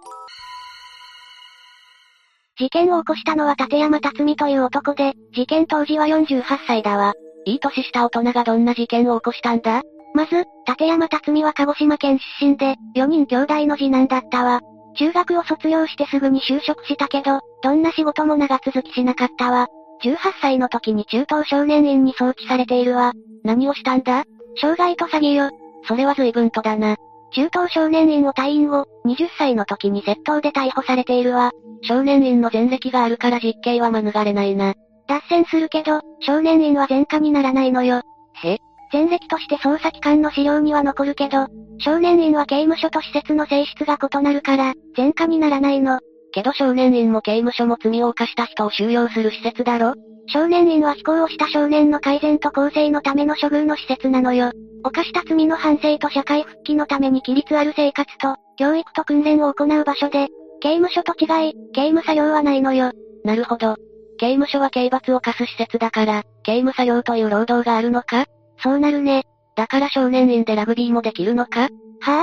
事件を起こしたのは立山辰巳という男で、事件当時は48歳だわ。いい年した大人がどんな事件を起こしたんだ？まず、立山辰巳は鹿児島県出身で、4人兄弟の次男だったわ。中学を卒業してすぐに就職したけど、どんな仕事も長続きしなかったわ。18歳の時に中等少年院に送致されているわ。何をしたんだ？傷害と詐欺よ。それは随分とだな。中等少年院を退院後、20歳の時に窃盗で逮捕されているわ。少年院の前歴があるから実刑は免れないな。脱線するけど、少年院は前科にならないのよ。へ？前歴として捜査機関の資料には残るけど、少年院は刑務所と施設の性質が異なるから、前科にならないの。けど少年院も刑務所も罪を犯した人を収容する施設だろ？少年院は非行をした少年の改善と更生のための処遇の施設なのよ。犯した罪の反省と社会復帰のために規律ある生活と、教育と訓練を行う場所で、刑務所と違い、刑務作業はないのよ。なるほど。刑務所は刑罰を課す施設だから、刑務作業という労働があるのか？そうなるね。だから少年院でラグビーもできるのか？はぁ、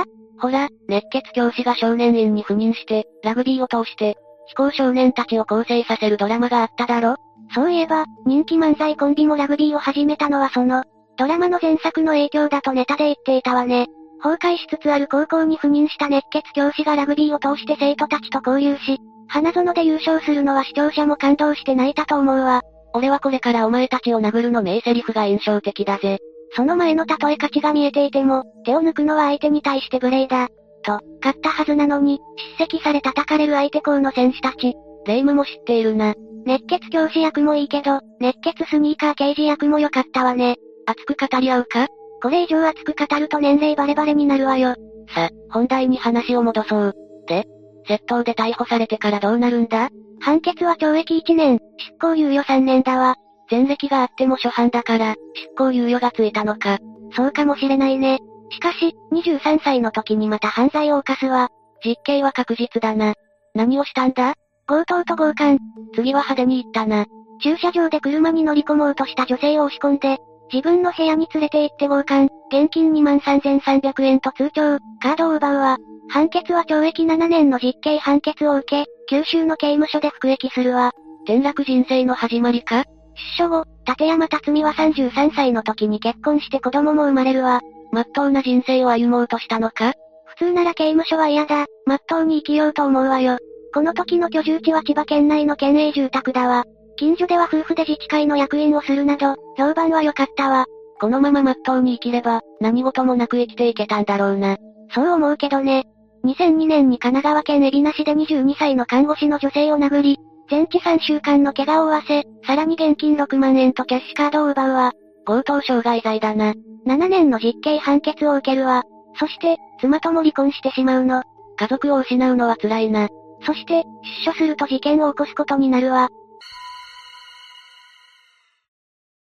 あ、ほら、熱血教師が少年院に赴任して、ラグビーを通して、非行少年たちを構成させるドラマがあっただろ？そういえば、人気漫才コンビもラグビーを始めたのはその、ドラマの前作の影響だとネタで言っていたわね。崩壊しつつある高校に赴任した熱血教師がラグビーを通して生徒たちと交流し、花園で優勝するのは視聴者も感動して泣いたと思うわ。俺はこれからお前たちを殴るの名セリフが印象的だぜ。その前の例え価値が見えていても、手を抜くのは相手に対して無礼だ。と、勝ったはずなのに、叱責され叩かれる相手校の選手たち。霊夢も知っているな。熱血教師役もいいけど、熱血スニーカー刑事役も良かったわね。熱く語り合うか？これ以上熱く語ると年齢バレバレになるわよ。さ、本題に話を戻そう。で、窃盗で逮捕されてからどうなるんだ？判決は懲役1年、執行猶予3年だわ。前歴があっても初犯だから、執行猶予がついたのか。そうかもしれないね。しかし、23歳の時にまた犯罪を犯すわ。実刑は確実だな。何をしたんだ？強盗と強姦。次は派手に行ったな。駐車場で車に乗り込もうとした女性を押し込んで、自分の部屋に連れて行って強姦、現金23,300円と通帳、カードを奪うわ。判決は懲役7年の実刑判決を受け、九州の刑務所で服役するわ。転落人生の始まりか？出所後、立山辰巳は33歳の時に結婚して子供も生まれるわ。まっとうな人生を歩もうとしたのか？普通なら刑務所は嫌だ、まっとうに生きようと思うわよ。この時の居住地は千葉県内の県営住宅だわ。近所では夫婦で自治会の役員をするなど、評判は良かったわ。このまままっとうに生きれば、何事もなく生きていけたんだろうな。そう思うけどね。2002年に神奈川県海老名市で22歳の看護師の女性を殴り、全治3週間の怪我を負わせ、さらに現金6万円とキャッシュカードを奪うわ。強盗傷害罪だな。7年の実刑判決を受けるわ。そして、妻とも離婚してしまうの。家族を失うのは辛いな。そして、出所すると事件を起こすことになるわ。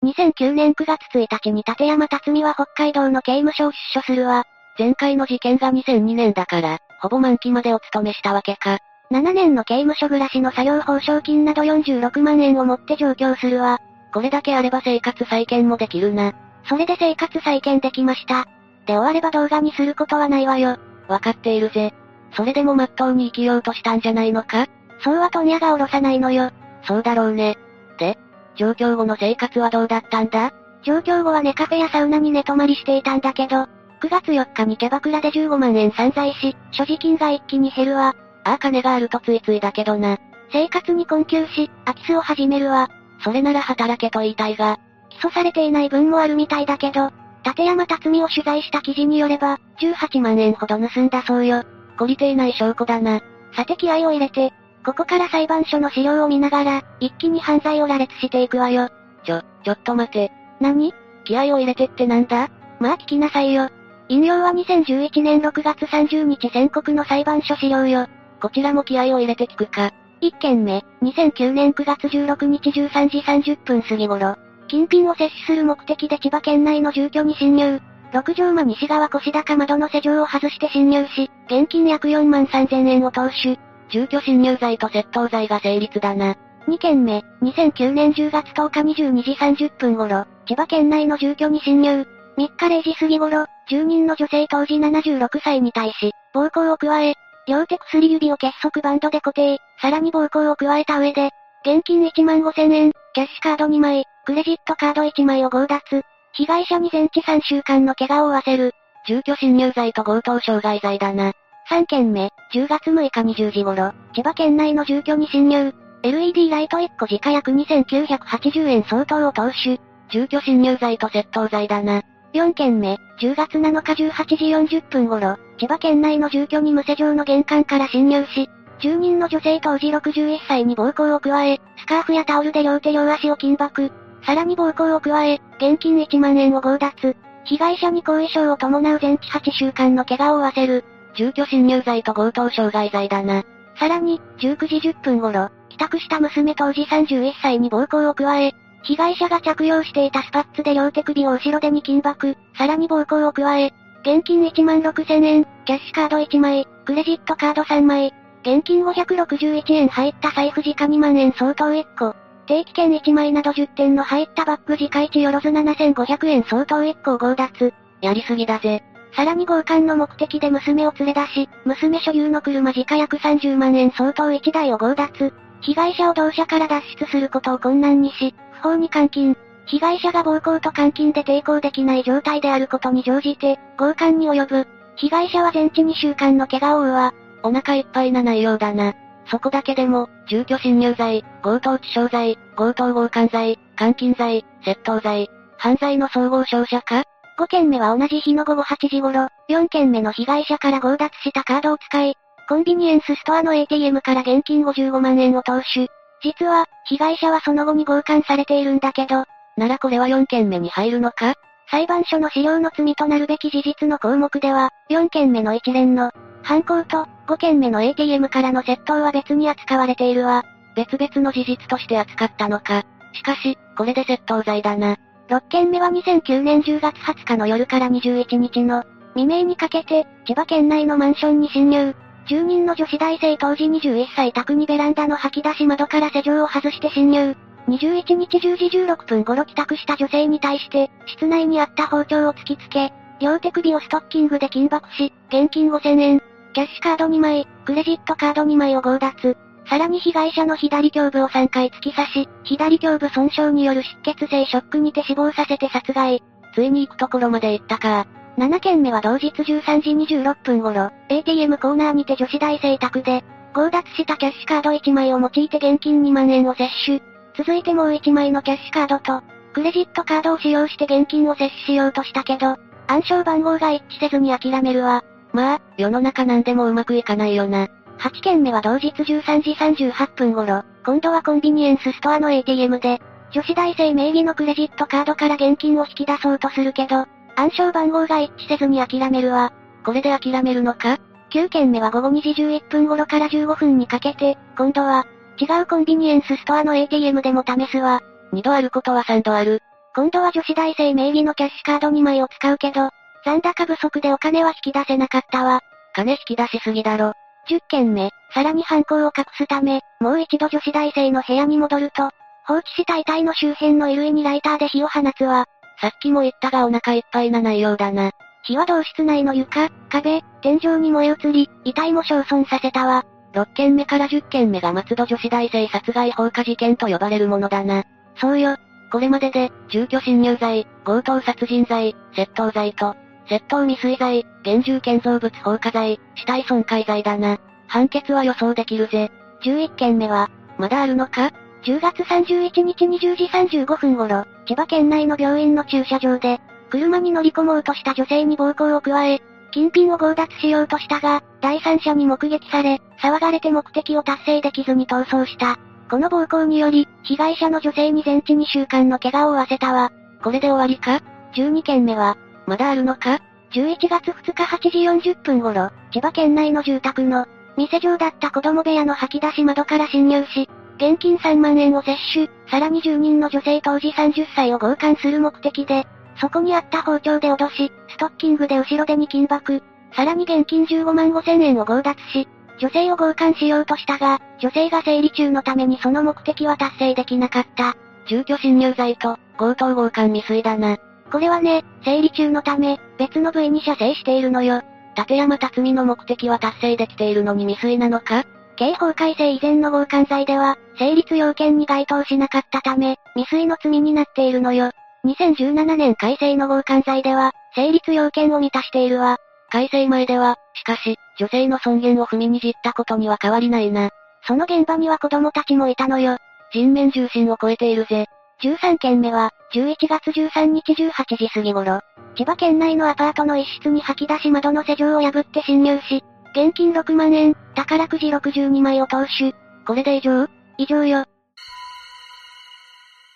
2009年9月1日に立山辰巳は北海道の刑務所を出所するわ。前回の事件が2002年だから、ほぼ満期までお勤めしたわけか。7年の刑務所暮らしの作業報奨金など46万円を持って上京するわ。これだけあれば生活再建もできるな。それで生活再建できました。で終われば動画にすることはないわよ。わかっているぜ。それでもまっとうに生きようとしたんじゃないのか？そうは問屋が下ろさないのよ。そうだろうね。で、上京後の生活はどうだったんだ？上京後はネカフェやサウナに寝泊まりしていたんだけど、9月4日にキャバクラで15万円散財し、所持金が一気に減るわ。ああ金があるとついついだけどな。生活に困窮し、空き巣を始めるわ。それなら働けと言いたいが、起訴されていない分もあるみたいだけど、立山辰巳を取材した記事によれば、18万円ほど盗んだそうよ。懲りていない証拠だな。さて気合を入れて、ここから裁判所の資料を見ながら、一気に犯罪を羅列していくわよ。ちょ、ちょっと待て。何？気合を入れてってなんだ？まあ聞きなさいよ。引用は2011年6月30日宣告の裁判所資料よ。こちらも気合を入れて聞くか。1件目、2009年9月16日13時30分過ぎ頃、金品を摂取する目的で千葉県内の住居に侵入。六条間西側越高窓の施錠を外して侵入し、現金約4万3000円を投手。住居侵入罪と窃盗罪が成立だな。2件目、2009年10月10日22時30分頃、千葉県内の住居に侵入。3日0時過ぎ頃、住人の女性当時76歳に対し、暴行を加え、両手薬指を結束バンドで固定、さらに暴行を加えた上で、現金1万5千円、キャッシュカード2枚、クレジットカード1枚を強奪。被害者に全治3週間の怪我を負わせる。住居侵入罪と強盗傷害罪だな。3件目、10月6日20時頃、千葉県内の住居に侵入。LED ライト1個時価約2980円相当を投手。住居侵入罪と窃盗罪だな。4件目、10月7日18時40分頃、千葉県内の住居に無施錠の玄関から侵入し、住人の女性当時61歳に暴行を加え、スカーフやタオルで両手両足を緊縛。さらに暴行を加え、現金1万円を強奪。被害者に後遺症を伴う全治8週間の怪我を負わせる。住居侵入罪と強盗傷害罪だな。さらに、19時10分頃、帰宅した娘当時31歳に暴行を加え、被害者が着用していたスパッツで両手首を後ろ手に緊縛、さらに暴行を加え、現金1万6千円、キャッシュカード1枚、クレジットカード3枚、現金561円入った財布時価2万円相当1個、定期券1枚など10点の入ったバッグ時価1よろず7500円相当1個を強奪。やりすぎだぜ。さらに強姦の目的で娘を連れ出し、娘所有の車時価約30万円相当1台を強奪。被害者を同社から脱出することを困難にし、不法に監禁。被害者が暴行と監禁で抵抗できない状態であることに乗じて、強姦に及ぶ。被害者は全治2週間の怪我を負うわ。お腹いっぱいな内容だな。そこだけでも、住居侵入罪、強盗致傷罪、強盗強姦罪、監禁罪、窃盗罪、犯罪の総合商社か ?5 件目は同じ日の午後8時頃、4件目の被害者から強奪したカードを使い、コンビニエンスストアの ATM から現金55万円を投手。実は、被害者はその後に強姦されているんだけど、ならこれは4件目に入るのか？裁判所の資料の罪となるべき事実の項目では、4件目の一連の、犯行と、5件目の ATM からの窃盗は別に扱われているわ。別々の事実として扱ったのか？しかし、これで窃盗罪だな。6件目は2009年10月20日の夜から21日の未明にかけて、千葉県内のマンションに侵入。住人の女子大生当時21歳宅にベランダの吐き出し窓から施錠を外して侵入。21日10時16分頃帰宅した女性に対して、室内にあった包丁を突きつけ、両手首をストッキングで緊縛し、現金5000円、キャッシュカード2枚、クレジットカード2枚を強奪。さらに被害者の左胸部を3回突き刺し、左胸部損傷による出血性ショックにて死亡させて殺害。ついに行くところまで行ったか。7件目は同日13時26分頃、ATM コーナーにて女子大生宅で、強奪したキャッシュカード1枚を用いて現金2万円を摂取。続いてもう1枚のキャッシュカードと、クレジットカードを使用して現金を摂取しようとしたけど、暗証番号が一致せずに諦めるわ。まあ、世の中なんでもうまくいかないよな。8件目は同日13時38分頃、今度はコンビニエンスストアの ATM で、女子大生名義のクレジットカードから現金を引き出そうとするけど、暗証番号が一致せずに諦めるわ。これで諦めるのか ?9 件目は午後2時11分頃から15分にかけて、今度は、違うコンビニエンスストアの ATM でも試すわ。2度あることは3度ある。今度は女子大生名義のキャッシュカード2枚を使うけど、残高不足でお金は引き出せなかったわ。金引き出しすぎだろ。10件目、さらに犯行を隠すため、もう一度女子大生の部屋に戻ると、放置した遺体の周辺の衣類にライターで火を放つわ。さっきも言ったがお腹いっぱいな内容だな。火は同室内の床、壁、天井に燃え移り、遺体も焼損させたわ。6件目から10件目が松戸女子大生殺害放火事件と呼ばれるものだな。そうよ。これまでで、住居侵入罪、強盗殺人罪、窃盗罪と、窃盗未遂罪、現住建造物放火罪、死体損壊罪だな。判決は予想できるぜ。11件目は、まだあるのか？10月31日20時35分頃、千葉県内の病院の駐車場で、車に乗り込もうとした女性に暴行を加え、金品を強奪しようとしたが、第三者に目撃され、騒がれて目的を達成できずに逃走した。この暴行により、被害者の女性に全治2週間の怪我を負わせたわ。これで終わりか ?12 件目は、まだあるのか ?11 月2日8時40分頃、千葉県内の住宅の、店上だった子供部屋の吐き出し窓から侵入し、現金3万円を摂取、さらに住人の女性当時30歳を強姦する目的で、そこにあった包丁で脅し、ストッキングで後ろ手に緊縛、さらに現金15万5千円を強奪し、女性を強姦しようとしたが、女性が生理中のためにその目的は達成できなかった。住居侵入罪と、強盗強姦未遂だな。これはね、生理中のため、別の部位に射精しているのよ。立山辰巳の目的は達成できているのに未遂なのか？刑法改正以前の強姦罪では、成立要件に該当しなかったため、未遂の罪になっているのよ。2017年改正の強姦罪では、成立要件を満たしているわ。改正前では、しかし、女性の尊厳を踏みにじったことには変わりないな。その現場には子供たちもいたのよ。人面重心を超えているぜ。13件目は、11月13日18時過ぎ頃、千葉県内のアパートの一室に吐き出し窓の施錠を破って侵入し、現金6万円、宝くじ62枚を投手。これで以上？以上よ。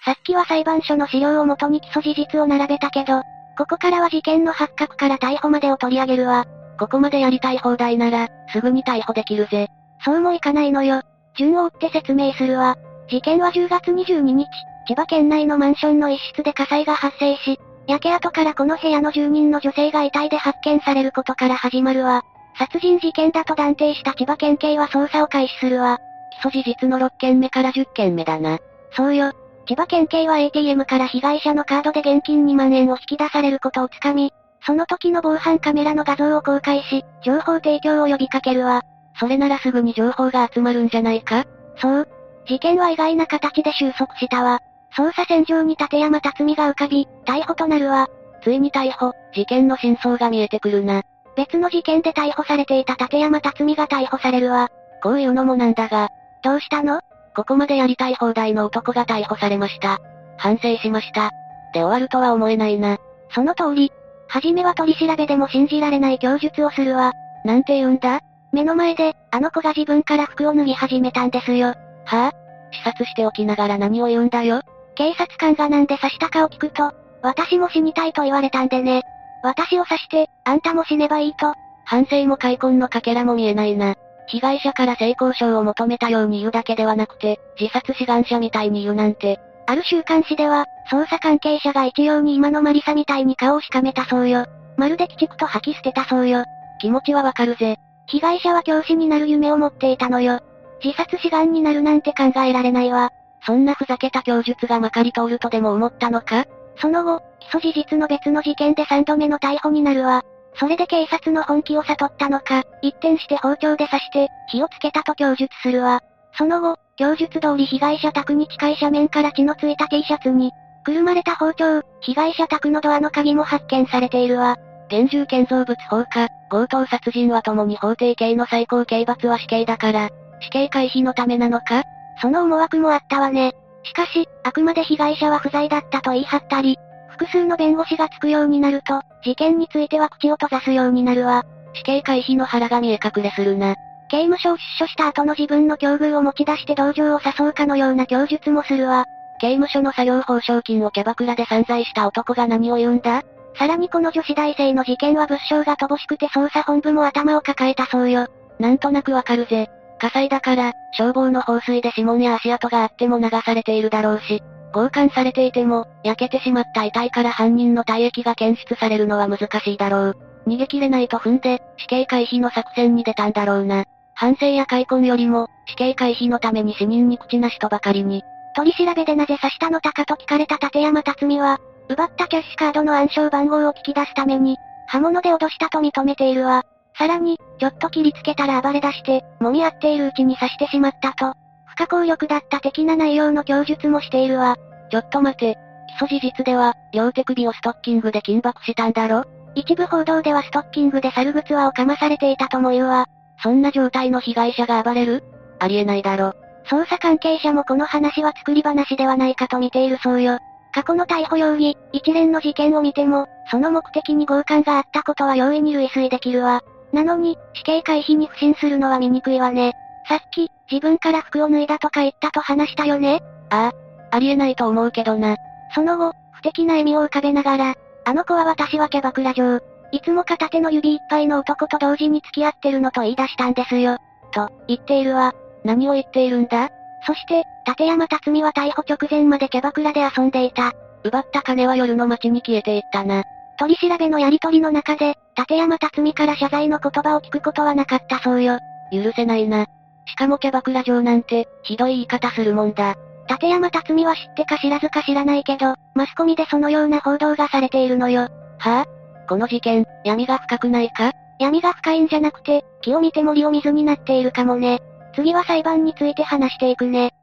さっきは裁判所の資料をもとに基礎事実を並べたけど、ここからは事件の発覚から逮捕までを取り上げるわ。ここまでやりたい放題なら、すぐに逮捕できるぜ。そうもいかないのよ。順を追って説明するわ。事件は10月22日、千葉県内のマンションの一室で火災が発生し、焼け跡からこの部屋の住人の女性が遺体で発見されることから始まるわ。殺人事件だと断定した千葉県警は捜査を開始するわ。基礎事実の6件目から10件目だな。そうよ。千葉県警は ATM から被害者のカードで現金2万円を引き出されることをつかみ、その時の防犯カメラの画像を公開し、情報提供を呼びかけるわ。それならすぐに情報が集まるんじゃないか？そう。事件は意外な形で収束したわ。捜査線上に立山辰巳が浮かび、逮捕となるわ。ついに逮捕、事件の真相が見えてくるな。別の事件で逮捕されていた立山辰巳が逮捕されるわ。こういうのもなんだが。どうしたの？ここまでやりたい放題の男が逮捕されました。反省しました。で終わるとは思えないな。その通り。はじめは取り調べでも信じられない供述をするわ。なんて言うんだ？目の前で、あの子が自分から服を脱ぎ始めたんですよ。はぁ、あ、視察しておきながら何を言うんだよ？警察官がなんで刺したかを聞くと、私も死にたいと言われたんでね。私を刺して、あんたも死ねばいいと。反省も開墾のかけらも見えないな。被害者から性交渉を求めたように言うだけではなくて、自殺志願者みたいに言うなんて。ある週刊誌では、捜査関係者が一様に今のマリサみたいに顔をしかめたそうよ。まるで鬼畜と吐き捨てたそうよ。気持ちはわかるぜ。被害者は教師になる夢を持っていたのよ。自殺志願になるなんて考えられないわ。そんなふざけた供述がまかり通るとでも思ったのか？その後、起訴事実の別の事件で3度目の逮捕になるわ。それで警察の本気を悟ったのか、一転して包丁で刺して、火をつけたと供述するわ。その後、供述通り被害者宅に近い斜面から血のついた T シャツに、くるまれた包丁、被害者宅のドアの鍵も発見されているわ。現住建造物放火、強盗殺人は共に法定刑の最高刑罰は死刑だから、死刑回避のためなのか？その思惑もあったわね。しかし、あくまで被害者は不在だったと言い張ったり、複数の弁護士がつくようになると、事件については口を閉ざすようになるわ。死刑回避の腹が見え隠れするな。刑務所を出所した後の自分の境遇を持ち出して同情を誘うかのような供述もするわ。刑務所の作業報奨金をキャバクラで散財した男が何を言うんだ？さらにこの女子大生の事件は物証が乏しくて捜査本部も頭を抱えたそうよ。なんとなくわかるぜ。火災だから、消防の放水で指紋や足跡があっても流されているだろうし、強姦されていても、焼けてしまった遺体から犯人の体液が検出されるのは難しいだろう。逃げ切れないと踏んで、死刑回避の作戦に出たんだろうな。反省や開墾よりも、死刑回避のために死人に口なしとばかりに。取り調べでなぜ刺したのたかと聞かれた立山辰巳は、奪ったキャッシュカードの暗証番号を聞き出すために、刃物で脅したと認めているわ。さらに、ちょっと切りつけたら暴れ出して、揉み合っているうちに刺してしまったと、不可抗力だった的な内容の供述もしているわ。ちょっと待て。基礎事実では、両手首をストッキングで緊縛したんだろ？一部報道ではストッキングで猿靴輪をかまされていたとも言うわ。そんな状態の被害者が暴れる？ありえないだろ。捜査関係者もこの話は作り話ではないかと見ているそうよ。過去の逮捕容疑、一連の事件を見ても、その目的に強姦があったことは容易に類推できるわ。なのに、死刑回避に不信するのは醜いわね。さっき、自分から服を脱いだとか言ったと話したよね？ああ、ありえないと思うけどな。その後、不敵な笑みを浮かべながら、あの子は私はキャバクラ嬢。いつも片手の指いっぱいの男と同時に付き合ってるのと言い出したんですよ。と、言っているわ。何を言っているんだ？そして、立山辰巳は逮捕直前までキャバクラで遊んでいた。奪った金は夜の街に消えていったな。取り調べのやりとりの中で、立山辰巳から謝罪の言葉を聞くことはなかったそうよ。許せないな。しかもキャバクラ嬢なんて、ひどい言い方するもんだ。立山辰巳は知ってか知らずか知らないけど、マスコミでそのような報道がされているのよ。はぁ、あ、この事件、闇が深くないか？闇が深いんじゃなくて、木を見て森を水になっているかもね。次は裁判について話していくね。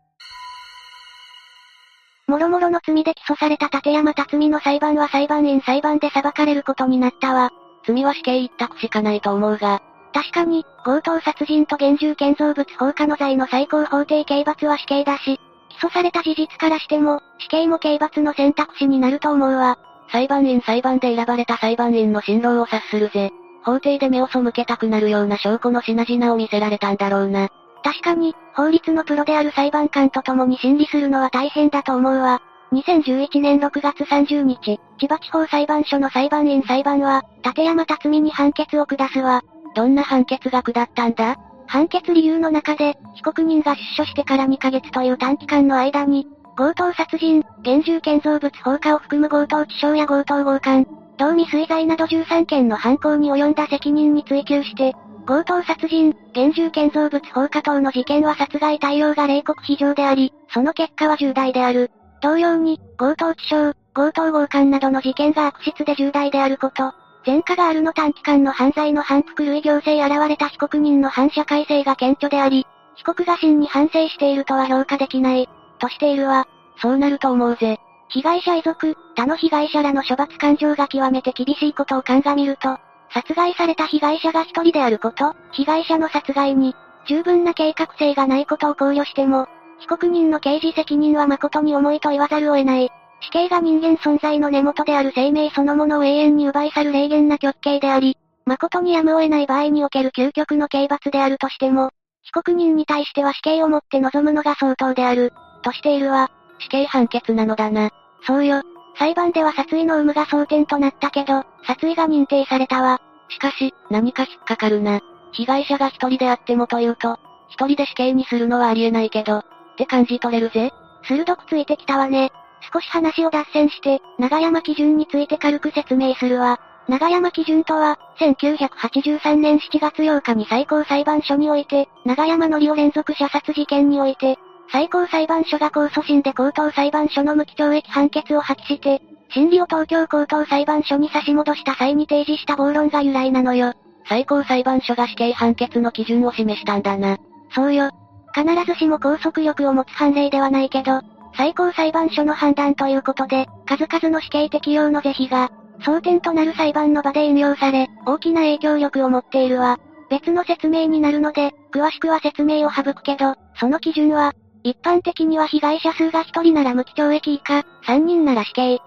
もろもろの罪で起訴された立山辰巳の裁判は裁判員裁判で裁かれることになったわ。罪は死刑一択しかないと思うが。確かに、強盗殺人と現住建造物放火の罪の最高法定刑罰は死刑だし、起訴された事実からしても、死刑も刑罰の選択肢になると思うわ。裁判員裁判で選ばれた裁判員の辛労を察するぜ。法廷で目を背けたくなるような証拠の品々を見せられたんだろうな。確かに、法律のプロである裁判官と共に審理するのは大変だと思うわ。2011年6月30日、千葉地方裁判所の裁判員裁判は、立山辰巳に判決を下すわ。どんな判決が下ったんだ？判決理由の中で、被告人が出所してから2ヶ月という短期間の間に、強盗殺人、現住建造物放火を含む強盗致傷や強盗強姦、同未遂罪など13件の犯行に及んだ責任に追及して、強盗殺人、現住建造物放火等の事件は殺害対応が冷酷非常であり、その結果は重大である。同様に、強盗致傷、強盗強姦などの事件が悪質で重大であること、前科があるの短期間の犯罪の反復類行政現れた被告人の反社会性が顕著であり、被告が真に反省しているとは評価できない、としているわ。そうなると思うぜ。被害者遺族、他の被害者らの処罰感情が極めて厳しいことを鑑みると、殺害された被害者が一人であること、被害者の殺害に、十分な計画性がないことを考慮しても、被告人の刑事責任は誠に重いと言わざるを得ない。死刑が人間存在の根元である生命そのものを永遠に奪い去る霊言な極刑であり、誠にやむを得ない場合における究極の刑罰であるとしても、被告人に対しては死刑をもって臨むのが相当である、としているわ。死刑判決なのだな。そうよ。裁判では殺意の有無が争点となったけど、殺意が認定されたわ。しかし、何か引っかかるな。被害者が一人であってもというと、一人で死刑にするのはありえないけど、って感じ取れるぜ。鋭くついてきたわね。少し話を脱線して、長山基準について軽く説明するわ。長山基準とは、1983年7月8日に最高裁判所において、長山のりを連続射殺事件において、最高裁判所が控訴審で高等裁判所の無期懲役判決を破棄して、審理を東京高等裁判所に差し戻した際に提示した暴論が由来なのよ。最高裁判所が死刑判決の基準を示したんだな。そうよ。必ずしも拘束力を持つ判例ではないけど、最高裁判所の判断ということで、数々の死刑適用の是非が、争点となる裁判の場で引用され、大きな影響力を持っているわ。別の説明になるので、詳しくは説明を省くけど、その基準は、一般的には被害者数が1人なら無期懲役以下、3人なら死刑、2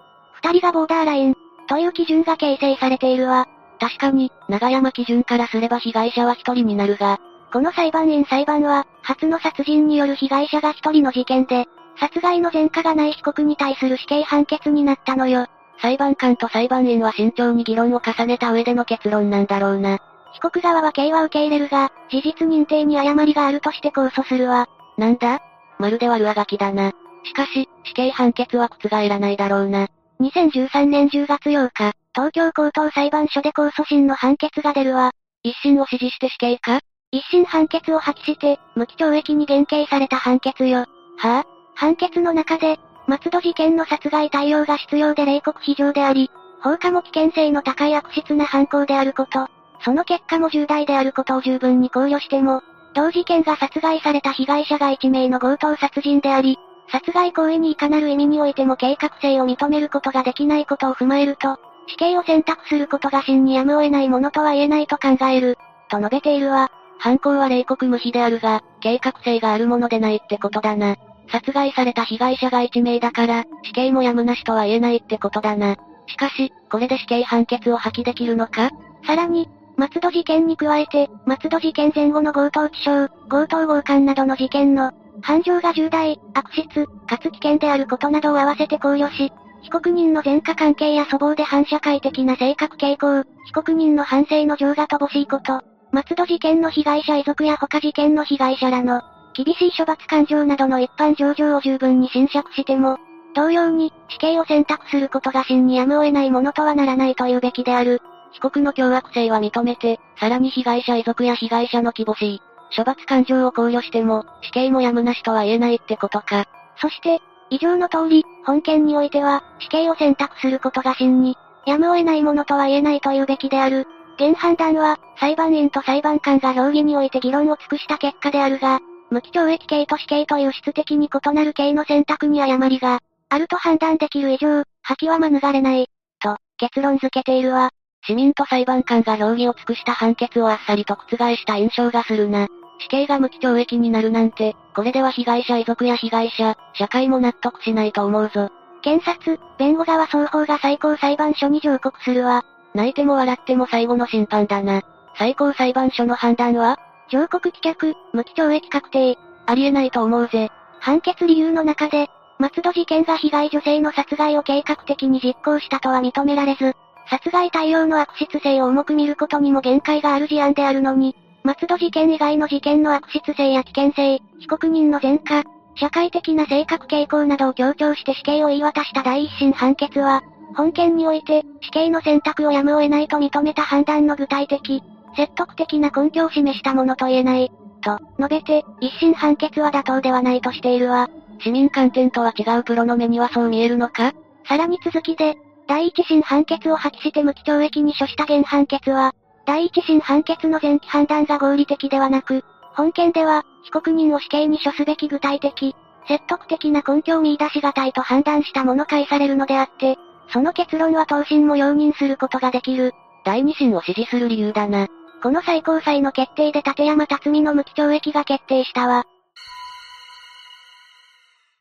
人がボーダーライン、という基準が形成されているわ。確かに、長山基準からすれば被害者は1人になるが、この裁判員裁判は、初の殺人による被害者が1人の事件で、殺害の前科がない被告に対する死刑判決になったのよ。裁判官と裁判員は慎重に議論を重ねた上での結論なんだろうな。被告側は刑は受け入れるが、事実認定に誤りがあるとして控訴するわ。なんだ？まるで悪あがきだな。しかし、死刑判決は覆らないだろうな。2013年10月8日、東京高等裁判所で控訴審の判決が出るわ。一審を支持して死刑か？一審判決を破棄して、無期懲役に減刑された判決よ。はぁ、あ、判決の中で、松戸事件の殺害対応が必要で冷酷非常であり、放火も危険性の高い悪質な犯行であること、その結果も重大であることを十分に考慮しても、同事件が殺害された被害者が1名の強盗殺人であり、殺害行為にいかなる意味においても計画性を認めることができないことを踏まえると、死刑を選択することが真にやむを得ないものとは言えないと考える、と述べているわ。犯行は冷酷無比であるが、計画性があるものでないってことだな。殺害された被害者が1名だから、死刑もやむなしとは言えないってことだな。しかし、これで死刑判決を破棄できるのか？さらに、松戸事件に加えて、松戸事件前後の強盗致傷、強盗強姦などの事件の、犯情が重大、悪質、かつ危険であることなどを合わせて考慮し、被告人の前科関係や粗暴で反社会的な性格傾向、被告人の反省の情が乏しいこと、松戸事件の被害者遺族や他事件の被害者らの、厳しい処罰感情などの一般上場を十分に侵釈しても、同様に、死刑を選択することが真にやむを得ないものとはならないというべきである。被告の凶悪性は認めて、さらに被害者遺族や被害者の希望しい、処罰感情を考慮しても、死刑もやむなしとは言えないってことか。そして、以上の通り、本件においては、死刑を選択することが真に、やむを得ないものとは言えないというべきである。現判断は、裁判員と裁判官が評議において議論を尽くした結果であるが、無期懲役刑と死刑という質的に異なる刑の選択に誤りが、あると判断できる以上、破棄は免れない、と、結論付けているわ。市民と裁判官が評議を尽くした判決をあっさりと覆した印象がするな。死刑が無期懲役になるなんて、これでは被害者遺族や被害者、社会も納得しないと思うぞ。検察、弁護側双方が最高裁判所に上告するわ。泣いても笑っても最後の審判だな。最高裁判所の判断は上告棄却、無期懲役確定。ありえないと思うぜ。判決理由の中で、松戸事件が被害女性の殺害を計画的に実行したとは認められず、殺害対応の悪質性を重く見ることにも限界がある事案であるのに、松戸事件以外の事件の悪質性や危険性、被告人の前科、社会的な性格傾向などを強調して死刑を言い渡した第一審判決は、本件において、死刑の選択をやむを得ないと認めた判断の具体的、説得的な根拠を示したものと言えない、と、述べて、一審判決は妥当ではないとしているわ。市民観点とは違うプロの目にはそう見えるのか？さらに続きで、第一審判決を破棄して無期懲役に処した現判決は、第一審判決の前期判断が合理的ではなく、本件では、被告人を死刑に処すべき具体的、説得的な根拠を見出しがたいと判断したもの返されるのであって、その結論は当審も容認することができる。第二審を支持する理由だな。この最高裁の決定で立山辰巳の無期懲役が決定したわ。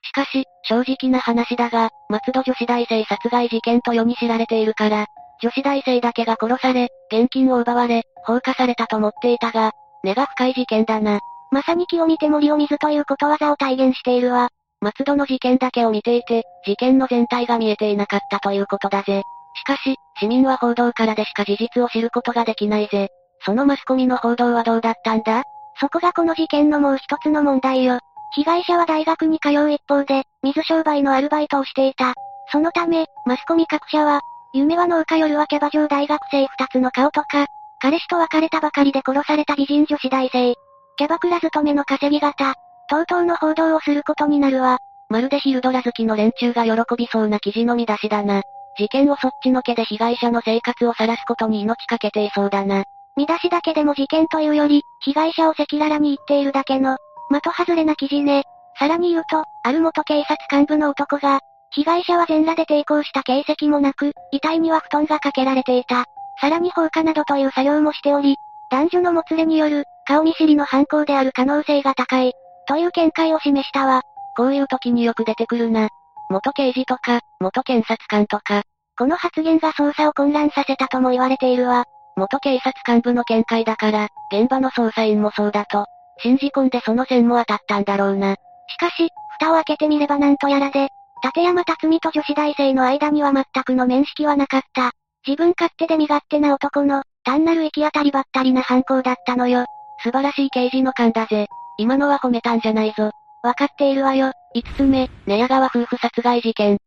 しかし、正直な話だが、松戸女子大生殺害事件と世に知られているから、女子大生だけが殺され、現金を奪われ、放火されたと思っていたが、根が深い事件だな。まさに木を見て森を見ずということわざを体現しているわ。松戸の事件だけを見ていて、事件の全体が見えていなかったということだぜ。しかし、市民は報道からでしか事実を知ることができないぜ。そのマスコミの報道はどうだったんだ？そこがこの事件のもう一つの問題よ。被害者は大学に通う一方で、水商売のアルバイトをしていた。そのため、マスコミ各社は、夢は農家夜はキャバ嬢大学生二つの顔とか、彼氏と別れたばかりで殺された美人女子大生。キャバクラ勤めの稼ぎ方、等々の報道をすることになるわ。まるでヒルドラ好きの連中が喜びそうな記事の見出しだな。事件をそっちのけで被害者の生活を晒すことに命かけていそうだな。見出しだけでも事件というより、被害者を赤裸々に言っているだけの、的外れな記事ね。さらに言うと、ある元警察幹部の男が、被害者は全裸で抵抗した形跡もなく、遺体には布団がかけられていた。さらに放火などという作業もしており、男女のもつれによる、顔見知りの犯行である可能性が高い、という見解を示したわ。こういう時によく出てくるな。元刑事とか、元検察官とか。この発言が捜査を混乱させたとも言われているわ。元警察幹部の見解だから、現場の捜査員もそうだと、信じ込んでその線も当たったんだろうな。しかし、蓋を開けてみればなんとやらで、立山辰巳と女子大生の間には全くの面識はなかった。自分勝手で身勝手な男の、単なる行き当たりばったりな犯行だったのよ。素晴らしい刑事の勘だぜ。今のは褒めたんじゃないぞ。わかっているわよ。五つ目、寝屋川夫婦殺害事件。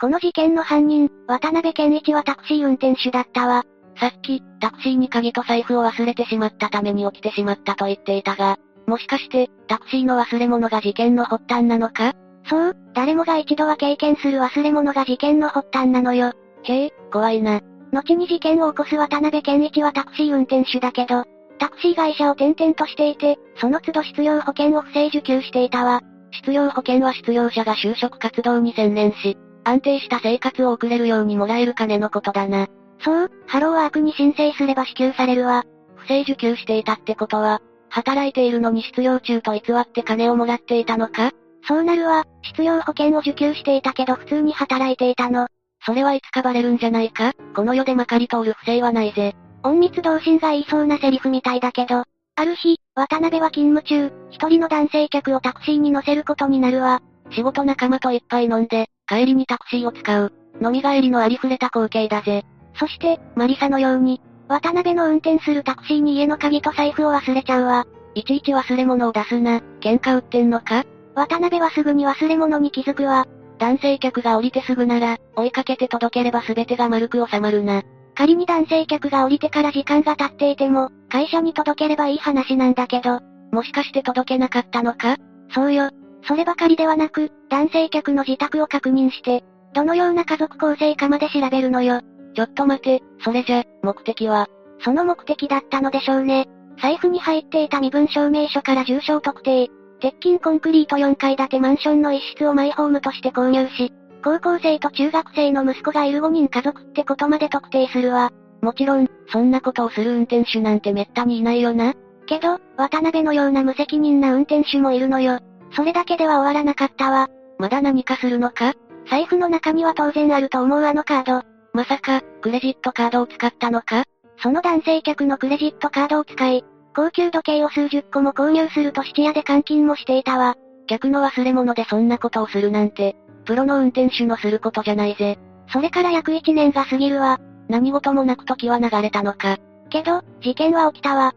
この事件の犯人、渡辺健一はタクシー運転手だったわ。さっき、タクシーに鍵と財布を忘れてしまったために起きてしまったと言っていたが、もしかして、タクシーの忘れ物が事件の発端なのか？そう、誰もが一度は経験する忘れ物が事件の発端なのよ。へえ、怖いな。後に事件を起こす渡辺健一はタクシー運転手だけど、タクシー会社を転々としていて、その都度失業保険を不正受給していたわ。失業保険は失業者が就職活動に専念し、安定した生活を送れるようにもらえる金のことだな。そう、ハローワークに申請すれば支給されるわ。不正受給していたってことは、働いているのに失業中と偽って金をもらっていたのか？そうなるわ、失業保険を受給していたけど普通に働いていたの。それはいつかバレるんじゃないか？この世でまかり通る不正はないぜ。隠密同心が言いそうなセリフみたいだけど、ある日、渡辺は勤務中、一人の男性客をタクシーに乗せることになるわ。仕事仲間と一杯飲んで、帰りにタクシーを使う。飲み帰りのありふれた光景だぜ。そして、マリサのように、渡辺の運転するタクシーに家の鍵と財布を忘れちゃうわ。いちいち忘れ物を出すな。喧嘩売ってんのか？渡辺はすぐに忘れ物に気づくわ。男性客が降りてすぐなら、追いかけて届ければ全てが丸く収まるな。仮に男性客が降りてから時間が経っていても、会社に届ければいい話なんだけど、もしかして届けなかったのか？そうよ。そればかりではなく、男性客の自宅を確認して、どのような家族構成かまで調べるのよ。ちょっと待て、それじゃ、目的は？その目的だったのでしょうね。財布に入っていた身分証明書から住所を特定。鉄筋コンクリート4階建てマンションの一室をマイホームとして購入し、高校生と中学生の息子がいる5人家族ってことまで特定するわ。もちろん、そんなことをする運転手なんてめったにいないよな。けど、渡辺のような無責任な運転手もいるのよ。それだけでは終わらなかったわ。まだ何かするのか？財布の中には当然あると思うあのカード。まさか、クレジットカードを使ったのか？その男性客のクレジットカードを使い、高級時計を数十個も購入すると質屋で換金もしていたわ。客の忘れ物でそんなことをするなんて、プロの運転手のすることじゃないぜ。それから約1年が過ぎるわ。何事もなく時は流れたのか。けど、事件は起きたわ。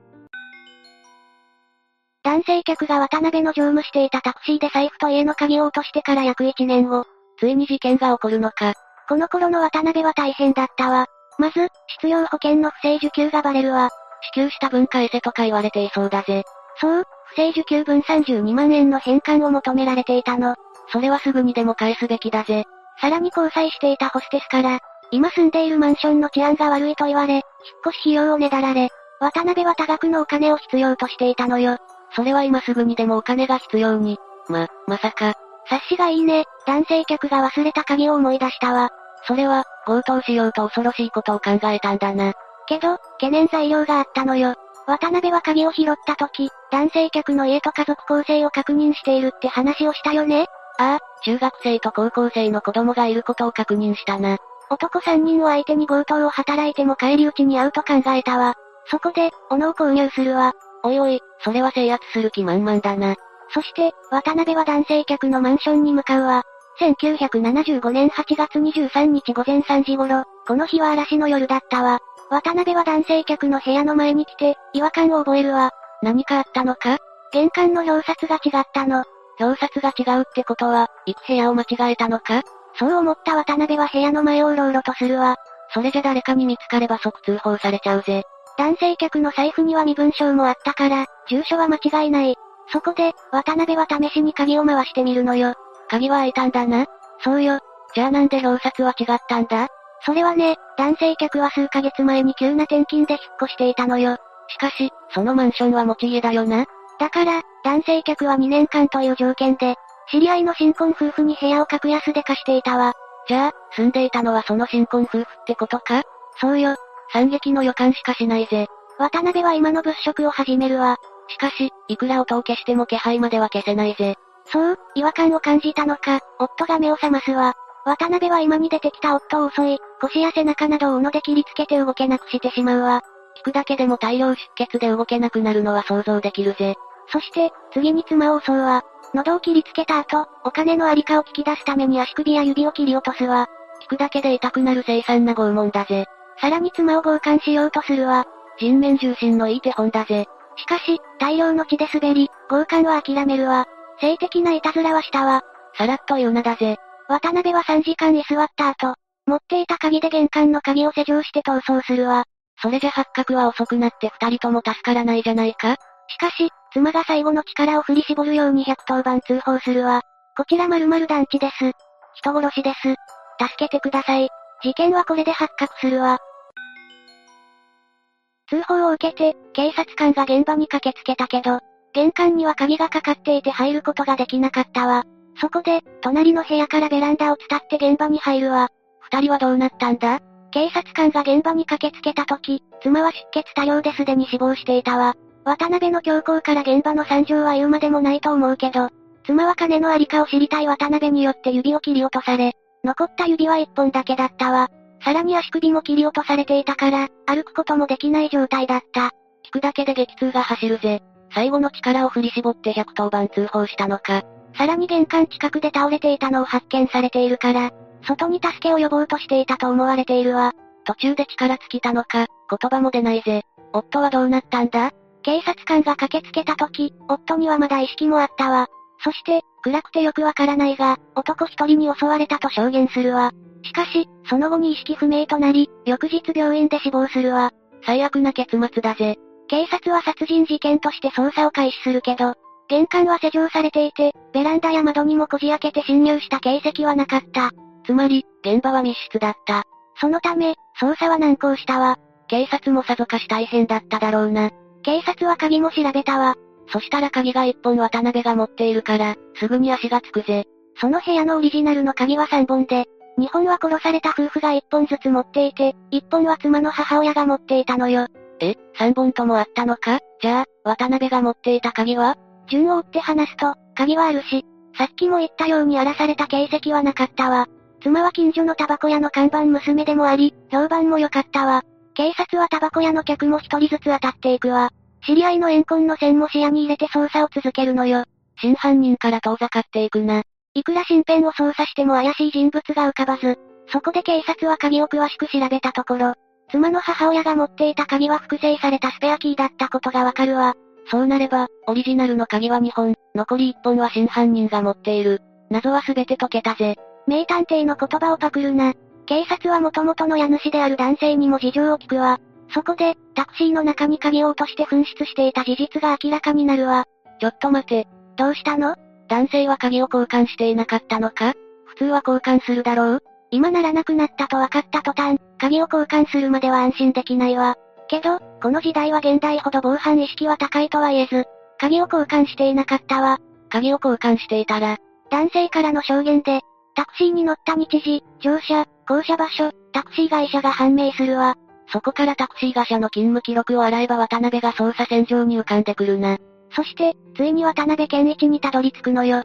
男性客が渡辺の乗務していたタクシーで財布と家の鍵を落としてから約1年後、ついに事件が起こるのか。この頃の渡辺は大変だったわ。まず、失業保険の不正受給がバレるわ。支給した分返せとか言われていそうだぜ。そう、不正受給分32万円の返還を求められていたの。それはすぐにでも返すべきだぜ。さらに交際していたホステスから、今住んでいるマンションの治安が悪いと言われ、引っ越し費用をねだられ、渡辺は多額のお金を必要としていたのよ。それは今すぐにでもお金が必要に。ま、まさか。察しがいいね、男性客が忘れた鍵を思い出したわ。それは、強盗しようと恐ろしいことを考えたんだな。けど、懸念材料があったのよ。渡辺は鍵を拾った時、男性客の家と家族構成を確認しているって話をしたよねああ、中学生と高校生の子供がいることを確認したな。男3人を相手に強盗を働いても帰り討ちに遭うと考えたわ。そこで、斧を購入するわ。おいおい、それは制圧する気満々だな。そして、渡辺は男性客のマンションに向かうわ。1975年8月23日午前3時頃、この日は嵐の夜だったわ。渡辺は男性客の部屋の前に来て、違和感を覚えるわ。何かあったのか？玄関の表札が違ったの。表札が違うってことは、行く部屋を間違えたのか？そう思った渡辺は部屋の前をうろうろとするわ。それじゃ誰かに見つかれば即通報されちゃうぜ。男性客の財布には身分証もあったから、住所は間違いない。そこで、渡辺は試しに鍵を回してみるのよ。鍵は開いたんだな。そうよ。じゃあなんで表札は違ったんだ？それはね、男性客は数ヶ月前に急な転勤で引っ越していたのよ。しかし、そのマンションは持ち家だよな。だから、男性客は2年間という条件で、知り合いの新婚夫婦に部屋を格安で貸していたわ。じゃあ、住んでいたのはその新婚夫婦ってことか？そうよ。惨劇の予感しかしないぜ。渡辺は今の物色を始めるわ。しかし、いくら音を消しても気配までは消せないぜ。そう、違和感を感じたのか、夫が目を覚ますわ。渡辺は今に出てきた夫を襲い、腰や背中などを斧で切りつけて動けなくしてしまうわ。聞くだけでも大量出血で動けなくなるのは想像できるぜ。そして、次に妻を襲うわ。喉を切りつけた後、お金のありかを聞き出すために足首や指を切り落とすわ。聞くだけで痛くなる凄惨な拷問だぜ。さらに妻を強姦しようとするわ。人面重心のいい手本だぜ。しかし、大量の血で滑り、強姦は諦めるわ。性的ないたずらはしたわ。さらっと言うなだぜ。渡辺は3時間居座った後、持っていた鍵で玄関の鍵を施錠して逃走するわ。それじゃ発覚は遅くなって二人とも助からないじゃないかしかし、妻が最後の力を振り絞るように110番通報するわ。こちら〇〇団地です。人殺しです。助けてください。事件はこれで発覚するわ。通報を受けて、警察官が現場に駆けつけたけど、玄関には鍵がかかっていて入ることができなかったわ。そこで、隣の部屋からベランダを伝って現場に入るわ。二人はどうなったんだ？警察官が現場に駆けつけた時、妻は出血多量ですでに死亡していたわ。渡辺の強行から現場の惨状は言うまでもないと思うけど、妻は金のありかを知りたい渡辺によって指を切り落とされ、残った指は一本だけだったわ。さらに足首も切り落とされていたから、歩くこともできない状態だった。聞くだけで激痛が走るぜ。最後の力を振り絞って110番通報したのか。さらに玄関近くで倒れていたのを発見されているから、外に助けを呼ぼうとしていたと思われているわ。途中で力尽きたのか、言葉も出ないぜ。夫はどうなったんだ？警察官が駆けつけた時、夫にはまだ意識もあったわ。そして、暗くてよくわからないが、男一人に襲われたと証言するわ。しかし、その後に意識不明となり、翌日病院で死亡するわ。最悪な結末だぜ。警察は殺人事件として捜査を開始するけど、玄関は施錠されていて、ベランダや窓にもこじ開けて侵入した形跡はなかった。つまり、現場は密室だった。そのため、捜査は難航したわ。警察もさぞかし大変だっただろうな。警察は鍵も調べたわ。そしたら鍵が一本渡辺が持っているから、すぐに足がつくぜ。その部屋のオリジナルの鍵は3本で、2本は殺された夫婦が1本ずつ持っていて、1本は妻の母親が持っていたのよ。え、3本ともあったのか？じゃあ、渡辺が持っていた鍵は？順を追って話すと、鍵はあるし、さっきも言ったように荒らされた形跡はなかったわ。妻は近所のタバコ屋の看板娘でもあり、評判も良かったわ。警察はタバコ屋の客も一人ずつ当たっていくわ。知り合いの怨恨の線も視野に入れて捜査を続けるのよ。真犯人から遠ざかっていくな。いくら身辺を捜査しても怪しい人物が浮かばず、そこで警察は鍵を詳しく調べたところ、妻の母親が持っていた鍵は複製されたスペアキーだったことがわかるわ。そうなれば、オリジナルの鍵は2本、残り1本は真犯人が持っている。謎は全て解けたぜ。名探偵の言葉をパクるな。警察は元々の家主である男性にも事情を聞くわ。そこで、タクシーの中に鍵を落として紛失していた事実が明らかになるわ。ちょっと待て。どうしたの？男性は鍵を交換していなかったのか？普通は交換するだろう？今ならなくなったと分かった途端、鍵を交換するまでは安心できないわ。けど、この時代は現代ほど防犯意識は高いとは言えず、鍵を交換していなかったわ。鍵を交換していたら、男性からの証言で、タクシーに乗った日時、乗車、降車場所、タクシー会社が判明するわ。そこからタクシー会社の勤務記録を洗えば渡辺が捜査線上に浮かんでくるな。そして、ついに渡辺健一にたどり着くのよ。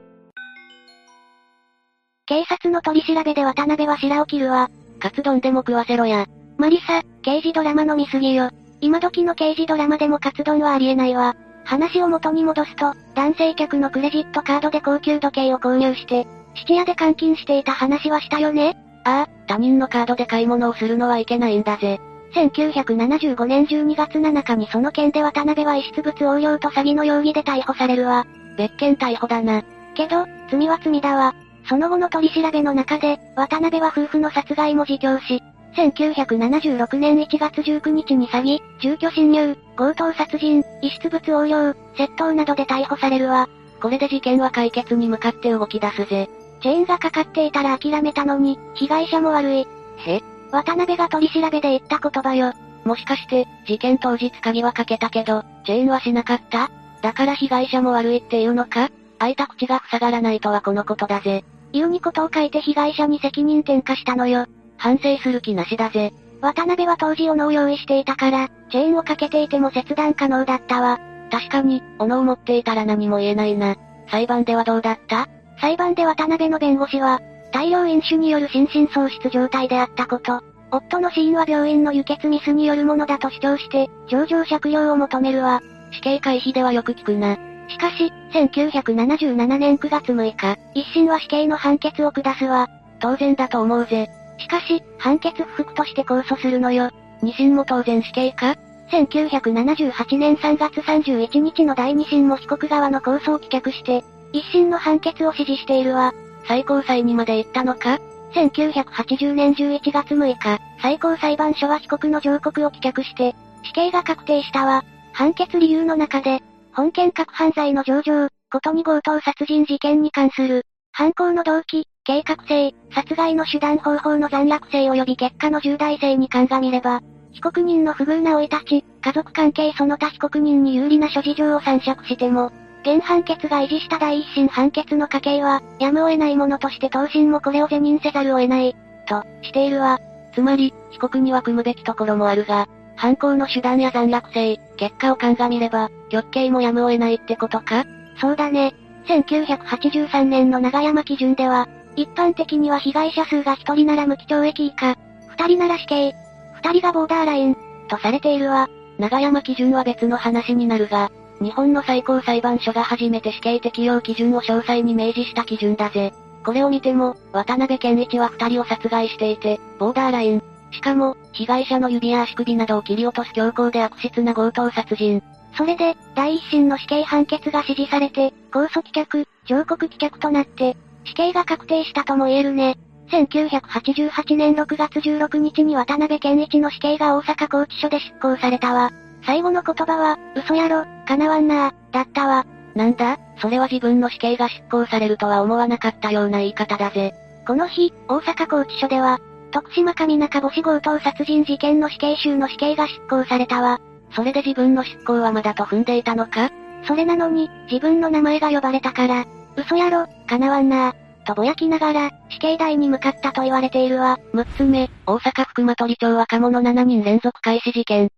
警察の取り調べで渡辺は白を切るわ。カツ丼でも食わせろや。マリサ、刑事ドラマの見過ぎよ。今時の刑事ドラマでもカツ丼はありえないわ。話を元に戻すと、男性客のクレジットカードで高級時計を購入して、質屋で監禁していた話はしたよね？ああ、他人のカードで買い物をするのはいけないんだぜ。1975年12月7日にその件で渡辺は遺失物横領と詐欺の容疑で逮捕されるわ。別件逮捕だな。けど、罪は罪だわ。その後の取り調べの中で、渡辺は夫婦の殺害も自供し、1976年1月19日に詐欺、住居侵入、強盗殺人、遺失物横領、窃盗などで逮捕されるわ。これで事件は解決に向かって動き出すぜ。チェーンがかかっていたら諦めたのに、被害者も悪い。へ渡辺が取り調べで言った言葉よ。もしかして、事件当日鍵はかけたけど、チェーンはしなかった？だから被害者も悪いっていうのか？開いた口が塞がらないとはこのことだぜ。言うにことを書いて被害者に責任転嫁したのよ。反省する気なしだぜ。渡辺は当時斧を用意していたから、チェーンをかけていても切断可能だったわ。確かに、斧を持っていたら何も言えないな。裁判ではどうだった？裁判で渡辺の弁護士は、大量飲酒による心身喪失状態であったこと。夫の死因は病院の輸血ミスによるものだと主張して、上場借用を求めるわ。死刑回避ではよく聞くな。しかし、1977年9月6日、一審は死刑の判決を下すわ。当然だと思うぜ。しかし、判決不服として控訴するのよ。二審も当然死刑か ?1978 年3月31日の第二審も被告側の控訴を棄却して、一審の判決を支持しているわ。最高裁にまで行ったのか？1980年11月6日、最高裁判所は被告の上告を棄却して、死刑が確定したわ。判決理由の中で、本件各犯罪の上場、ことに強盗殺人事件に関する、犯行の動機、計画性、殺害の手段方法の残虐性及び結果の重大性に鑑みれば、被告人の不遇な老い立ち、家族関係その他被告人に有利な諸事情を参酌しても、現判決が維持した第一審判決の家計は、やむを得ないものとして当審もこれを是認せざるを得ない、と、しているわ。つまり、被告には組むべきところもあるが、犯行の手段や残虐性、結果を鑑みれば、極刑もやむを得ないってことか？そうだね。1983年の長山基準では、一般的には被害者数が1人なら無期懲役以下、2人なら死刑、2人がボーダーライン、とされているわ。長山基準は別の話になるが、日本の最高裁判所が初めて死刑適用基準を詳細に明示した基準だぜ。これを見ても、渡辺健一は2人を殺害していて、ボーダーライン。しかも、被害者の指や足首などを切り落とす強行で悪質な強盗殺人。それで、第一審の死刑判決が支持されて、控訴棄却、上告棄却となって、死刑が確定したとも言えるね。1988年6月16日に渡辺健一の死刑が大阪拘置所で執行されたわ。最後の言葉は、嘘やろ、叶わんなー、だったわ。なんだそれは自分の死刑が執行されるとは思わなかったような言い方だぜ。この日、大阪拘置所では、徳島上中母子強盗殺人事件の死刑囚の死刑が執行されたわ。それで自分の執行はまだと踏んでいたのか？それなのに、自分の名前が呼ばれたから、嘘やろ、叶わんなとぼやきながら、死刑台に向かったと言われているわ。6つ目、大阪福間取町若者7人連続開始事件。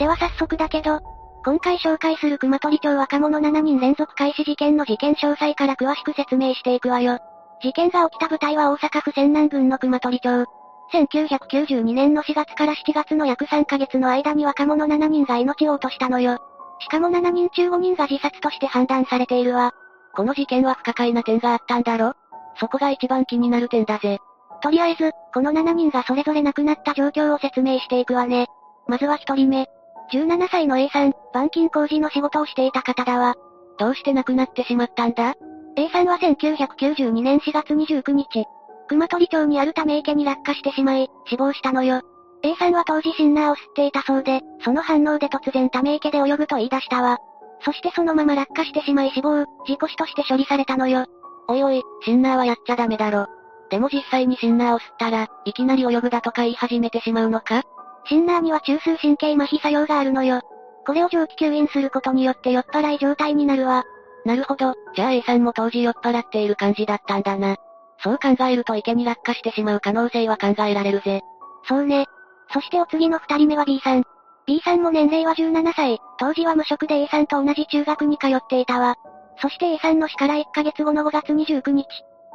では早速だけど、今回紹介する熊取町若者7人連続開始事件の事件詳細から詳しく説明していくわよ。事件が起きた舞台は大阪府泉南郡の熊取町。1992年の4月から7月の約3ヶ月の間に若者7人が命を落としたのよ。しかも7人中5人が自殺として判断されているわ。この事件は不可解な点があったんだろ？そこが一番気になる点だぜ。とりあえず、この7人がそれぞれ亡くなった状況を説明していくわね。まずは1人目。17歳の A さん、板金工事の仕事をしていた方だわ。どうして亡くなってしまったんだ ?A さんは1992年4月29日、熊取町にあるため池に落下してしまい、死亡したのよ。A さんは当時シンナーを吸っていたそうで、その反応で突然ため池で泳ぐと言い出したわ。そしてそのまま落下してしまい死亡、事故死として処理されたのよ。おいおい、シンナーはやっちゃダメだろ。でも実際にシンナーを吸ったら、いきなり泳ぐだとか言い始めてしまうのか？シンナーには中枢神経麻痺作用があるのよ。これを蒸気吸引することによって酔っ払い状態になるわ。なるほど、じゃあ A さんも当時酔っ払っている感じだったんだな。そう考えると池に落下してしまう可能性は考えられるぜ。そうね。そしてお次の二人目は B さん。B さんも年齢は17歳、当時は無職で A さんと同じ中学に通っていたわ。そして A さんの死から1ヶ月後の5月29日、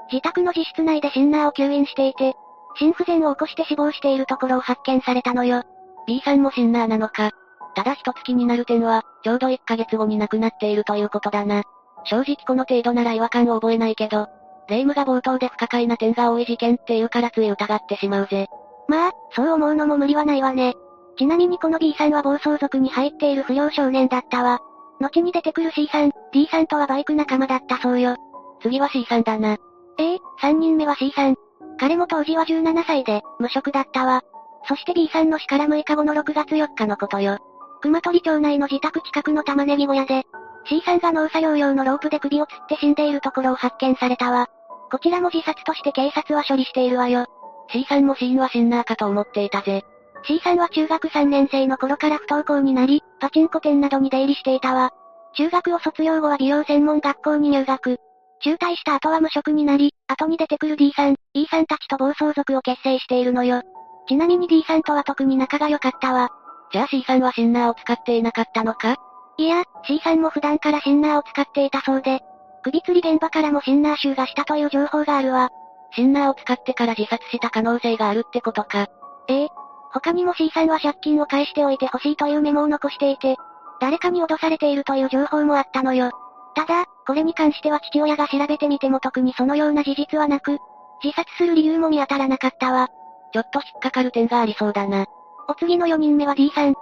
自宅の自室内でシンナーを吸引していて、心不全を起こして死亡しているところを発見されたのよ。B さんもシンナーなのか。ただ一月になる点は、ちょうど1ヶ月後に亡くなっているということだな。正直この程度なら違和感を覚えないけど、霊夢が冒頭で不可解な点が多い事件っていうからつい疑ってしまうぜ。まあ、そう思うのも無理はないわね。ちなみにこの B さんは暴走族に入っている不良少年だったわ。後に出てくる C さん、D さんとはバイク仲間だったそうよ。次は C さんだな。ええー、3人目は C さん。彼も当時は17歳で、無職だったわ。そして B さんの死から6日後の6月4日のことよ。熊取町内の自宅近くの玉ねぎ小屋で、C さんが農作業用のロープで首を吊って死んでいるところを発見されたわ。こちらも自殺として警察は処理しているわよ。C さんも死因はシンナーかと思っていたぜ。C さんは中学3年生の頃から不登校になり、パチンコ店などに出入りしていたわ。中学を卒業後は美容専門学校に入学。中退した後は無職になり、後に出てくる D さん、E さんたちと暴走族を結成しているのよ。ちなみに D さんとは特に仲が良かったわ。じゃあ C さんはシンナーを使っていなかったのか？いや、C さんも普段からシンナーを使っていたそうで、首吊り現場からもシンナー臭がしたという情報があるわ。シンナーを使ってから自殺した可能性があるってことか。ええ。他にも C さんは借金を返しておいてほしいというメモを残していて、誰かに脅されているという情報もあったのよ。ただ、これに関しては父親が調べてみても特にそのような事実はなく、自殺する理由も見当たらなかったわ。ちょっと引っかかる点がありそうだな。お次の4人目は D さん。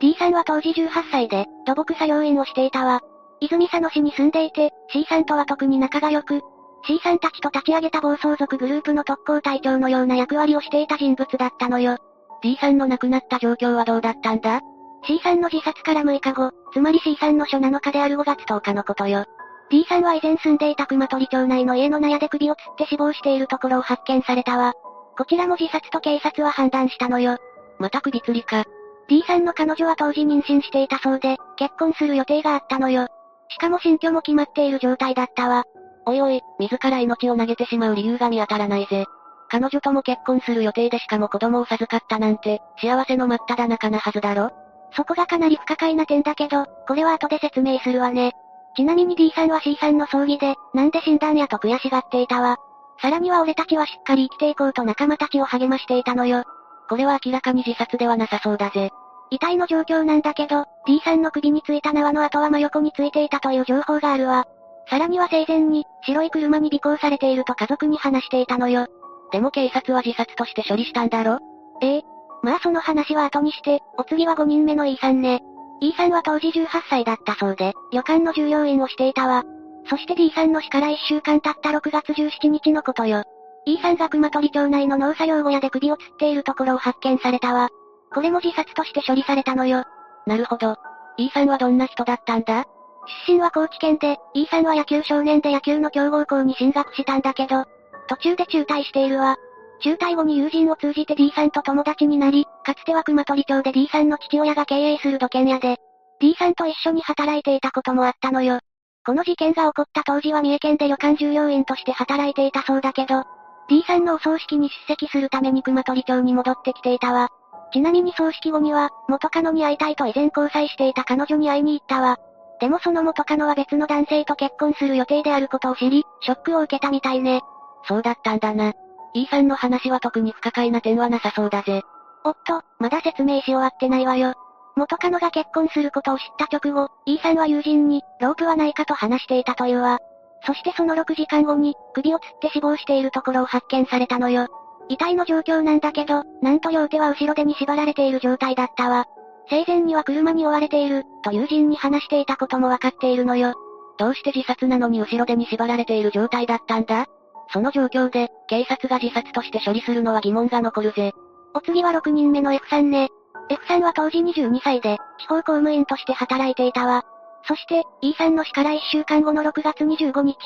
D さんは当時18歳で、土木作業員をしていたわ。泉佐野市に住んでいて、C さんとは特に仲が良く、C さんたちと立ち上げた暴走族グループの特攻隊長のような役割をしていた人物だったのよ。D さんの亡くなった状況はどうだったんだ ?C さんの自殺から6日後、つまり C さんの初7日である5月10日のことよ。D さんは以前住んでいた熊取町内の家の納屋で首を吊って死亡しているところを発見されたわ。こちらも自殺と警察は判断したのよ。また首吊りか。D さんの彼女は当時妊娠していたそうで、結婚する予定があったのよ。しかも新居も決まっている状態だったわ。おいおい、自ら命を投げてしまう理由が見当たらないぜ。彼女とも結婚する予定でしかも子供を授かったなんて、幸せの真っ只中なはずだろそこがかなり不可解な点だけど、これは後で説明するわね。ちなみに D さんは C さんの葬儀で、なんで診断やと悔しがっていたわ。さらには俺たちはしっかり生きていこうと仲間たちを励ましていたのよ。これは明らかに自殺ではなさそうだぜ。遺体の状況なんだけど、D さんの首についた縄の跡は真横についていたという情報があるわ。さらには生前に、白い車に尾行されていると家族に話していたのよ。でも警察は自殺として処理したんだろ？ええ。まあその話は後にして、お次は5人目の E さんね。E さんは当時18歳だったそうで、旅館の従業員をしていたわ。そして D さんの死から1週間経った6月17日のことよ。E さんが熊取町内の農作業小屋で首を吊っているところを発見されたわ。これも自殺として処理されたのよ。なるほど。E さんはどんな人だったんだ？出身は高知県で、E さんは野球少年で野球の強豪校に進学したんだけど、途中で中退しているわ。中退後に友人を通じて D さんと友達になり、かつては熊取町で D さんの父親が経営する土建屋で、D さんと一緒に働いていたこともあったのよ。この事件が起こった当時は三重県で旅館従業員として働いていたそうだけど、D さんのお葬式に出席するために熊取町に戻ってきていたわ。ちなみに葬式後には、元カノに会いたいと以前交際していた彼女に会いに行ったわ。でもその元カノは別の男性と結婚する予定であることを知り、ショックを受けたみたいね。そうだったんだな。E さんの話は特に不可解な点はなさそうだぜ。おっと、まだ説明し終わってないわよ。元カノが結婚することを知った直後、E さんは友人に、ロープはないかと話していたというわ。そしてその6時間後に、首を吊って死亡しているところを発見されたのよ。遺体の状況なんだけど、なんと両手は後ろ手に縛られている状態だったわ。生前には車に追われている、と友人に話していたこともわかっているのよ。どうして自殺なのに後ろ手に縛られている状態だったんだ？その状況で、警察が自殺として処理するのは疑問が残るぜ。お次は6人目の F さんね。F さんは当時22歳で、地方公務員として働いていたわ。そして、E さんの死から1週間後の6月25日、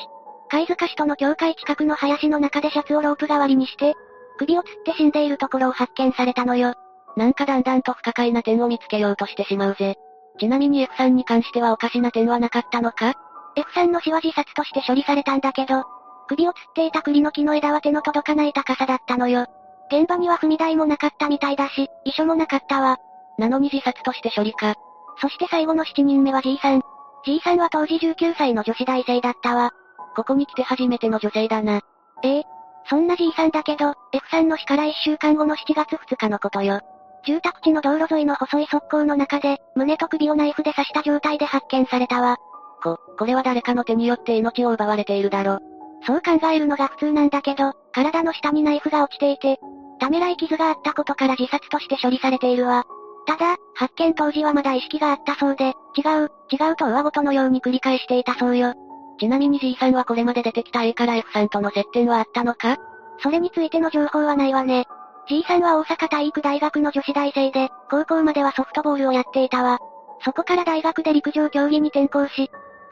貝塚市との境界近くの林の中でシャツをロープ代わりにして、首を吊って死んでいるところを発見されたのよ。なんかだんだんと不可解な点を見つけようとしてしまうぜ。ちなみに F さんに関してはおかしな点はなかったのか ?F さんの死は自殺として処理されたんだけど、首を吊っていた栗の木の枝は手の届かない高さだったのよ。現場には踏み台もなかったみたいだし、遺書もなかったわ。なのに自殺として処理か。そして最後の7人目は G さん。G さんは当時19歳の女子大生だったわ。ここに来て初めての女性だな。ええ。そんな G さんだけど、F さんの死から1週間後の7月2日のことよ。住宅地の道路沿いの細い側溝の中で、胸と首をナイフで刺した状態で発見されたわ。こ、これは誰かの手によって命を奪われているだろ。そう考えるのが普通なんだけど、体の下にナイフが落ちていて、ためらい傷があったことから自殺として処理されているわ。ただ、発見当時はまだ意識があったそうで、違う、違うと上ごとのように繰り返していたそうよ。ちなみに G さんはこれまで出てきた A から F さんとの接点はあったのか？それについての情報はないわね。G さんは大阪体育大学の女子大生で、高校まではソフトボールをやっていたわ。そこから大学で陸上競技に転校し、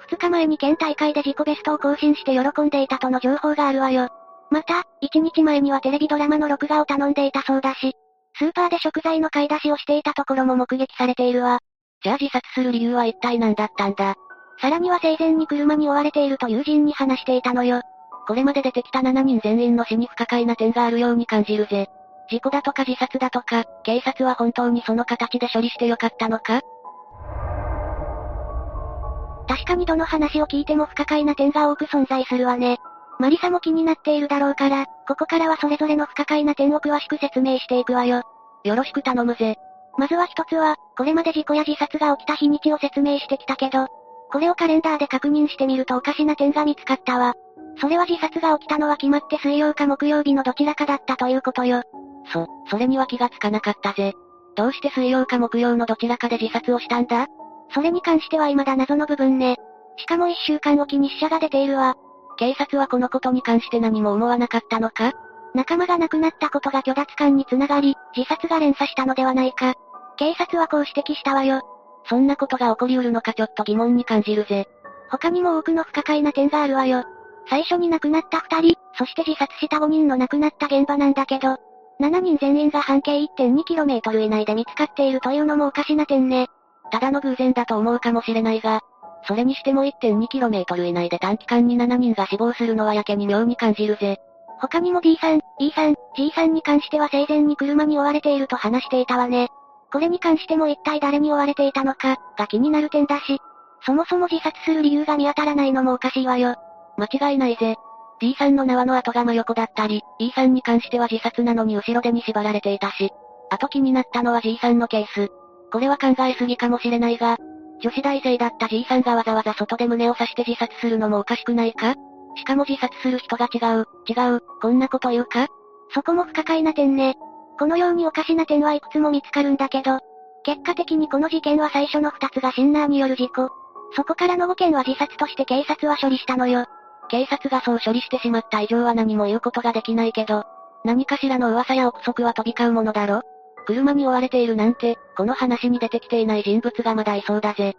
2日前に県大会で自己ベストを更新して喜んでいたとの情報があるわよ。また、1日前にはテレビドラマの録画を頼んでいたそうだし、スーパーで食材の買い出しをしていたところも目撃されているわ。じゃあ自殺する理由は一体何だったんだ？さらには生前に車に追われていると友人に話していたのよ。これまで出てきた7人全員の死に不可解な点があるように感じるぜ。事故だとか自殺だとか、警察は本当にその形で処理してよかったのか？確かにどの話を聞いても不可解な点が多く存在するわね。マリサも気になっているだろうから、ここからはそれぞれの不可解な点を詳しく説明していくわよ。よろしく頼むぜ。まずは一つは、これまで事故や自殺が起きた日にちを説明してきたけど、これをカレンダーで確認してみるとおかしな点が見つかったわ。それは自殺が起きたのは決まって水曜か木曜日のどちらかだったということよ。そ、それには気がつかなかったぜ。どうして水曜か木曜のどちらかで自殺をしたんだ？それに関しては未だ謎の部分ね。しかも一週間おきに死者が出ているわ。警察はこのことに関して何も思わなかったのか？仲間が亡くなったことが虚脱感につながり、自殺が連鎖したのではないか？警察はこう指摘したわよ。そんなことが起こりうるのかちょっと疑問に感じるぜ。他にも多くの不可解な点があるわよ。最初に亡くなった二人、そして自殺した5人の亡くなった現場なんだけど、7人全員が半径 1.2km 以内で見つかっているというのもおかしな点ね。ただの偶然だと思うかもしれないが、それにしても 1.2km 以内で短期間に7人が死亡するのはやけに妙に感じるぜ。他にも D さん、E さん、G さんに関しては生前に車に追われていると話していたわね。これに関しても一体誰に追われていたのか、が気になる点だし、そもそも自殺する理由が見当たらないのもおかしいわよ。間違いないぜ。D さんの縄の跡が真横だったり、E さんに関しては自殺なのに後ろ手に縛られていたし。あと気になったのは G さんのケース。これは考えすぎかもしれないが、女子大生だった G さんがわざわざ外で胸を刺して自殺するのもおかしくないか？しかも自殺する人が違う、違う、こんなこと言うか？そこも不可解な点ね。このようにおかしな点はいくつも見つかるんだけど、結果的にこの事件は最初の2つがシンナーによる事故。そこからの5件は自殺として警察は処理したのよ。警察がそう処理してしまった以上は何も言うことができないけど、何かしらの噂や憶測は飛び交うものだろ？車に追われているなんて、この話に出てきていない人物がまだいそうだぜ。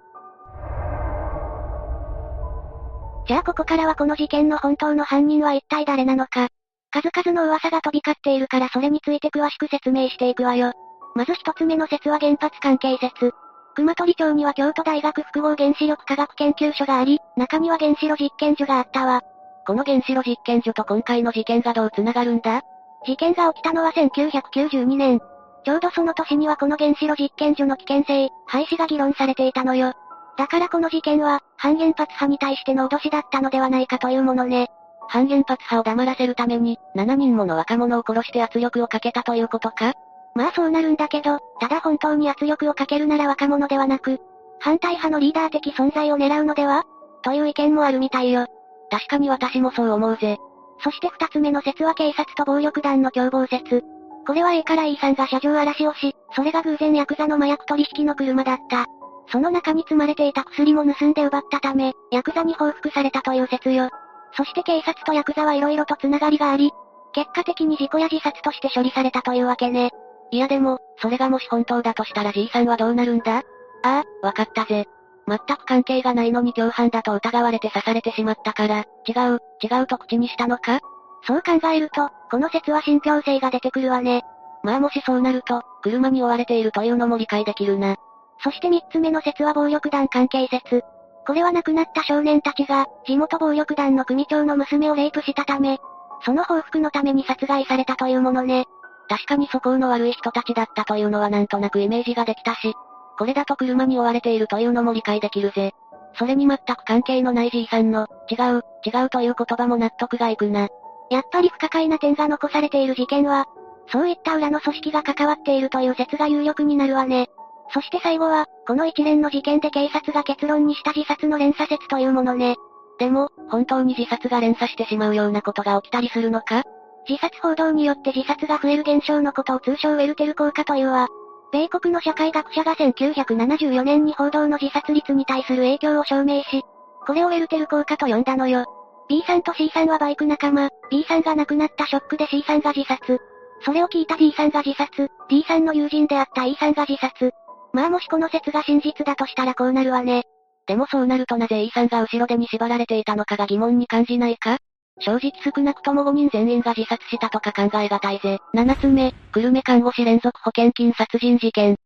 じゃあここからはこの事件の本当の犯人は一体誰なのか。数々の噂が飛び交っているからそれについて詳しく説明していくわよ。まず一つ目の説は原発関係説。熊取町には京都大学複合原子力科学研究所があり、中には原子炉実験所があったわ。この原子炉実験所と今回の事件がどう繋がるんだ？事件が起きたのは1992年。ちょうどその年にはこの原子炉実験所の危険性、廃止が議論されていたのよ。だからこの事件は、反原発派に対しての脅しだったのではないかというものね。反原発派を黙らせるために、7人もの若者を殺して圧力をかけたということか？まあそうなるんだけど、ただ本当に圧力をかけるなら若者ではなく、反対派のリーダー的存在を狙うのでは？という意見もあるみたいよ。確かに私もそう思うぜ。そして二つ目の説は警察と暴力団の共謀説。これは A から E さんが車上荒らしをし、それが偶然ヤクザの麻薬取引の車だった。その中に積まれていた薬も盗んで奪ったため、ヤクザに報復されたという説よ。そして警察とヤクザは色々と繋がりがあり、結果的に事故や自殺として処理されたというわけね。いやでも、それがもし本当だとしたら G さんはどうなるんだ？ああ、わかったぜ。全く関係がないのに共犯だと疑われて刺されてしまったから、違う、違うと口にしたのか？そう考えると、この説は信憑性が出てくるわね。まあもしそうなると、車に追われているというのも理解できるな。そして三つ目の説は暴力団関係説。これは亡くなった少年たちが、地元暴力団の組長の娘をレイプしたため、その報復のために殺害されたというものね。確かに素行の悪い人たちだったというのはなんとなくイメージができたし、これだと車に追われているというのも理解できるぜ。それに全く関係のないじいさんの、違う、違うという言葉も納得がいくな。やっぱり不可解な点が残されている事件は、そういった裏の組織が関わっているという説が有力になるわね。そして最後は、この一連の事件で警察が結論にした自殺の連鎖説というものね。でも、本当に自殺が連鎖してしまうようなことが起きたりするのか？自殺報道によって自殺が増える現象のことを通称ウェルテル効果というわ。米国の社会学者が1974年に報道の自殺率に対する影響を証明し、これをウェルテル効果と呼んだのよ。B さんと C さんはバイク仲間、B さんが亡くなったショックで C さんが自殺。それを聞いた D さんが自殺、D さんの友人であった E さんが自殺。まあもしこの説が真実だとしたらこうなるわね。でもそうなるとなぜ E さんが後ろ手に縛られていたのかが疑問に感じないか？正直少なくとも5人全員が自殺したとか考えがたいぜ。7つ目、久留米看護師連続保険金殺人事件。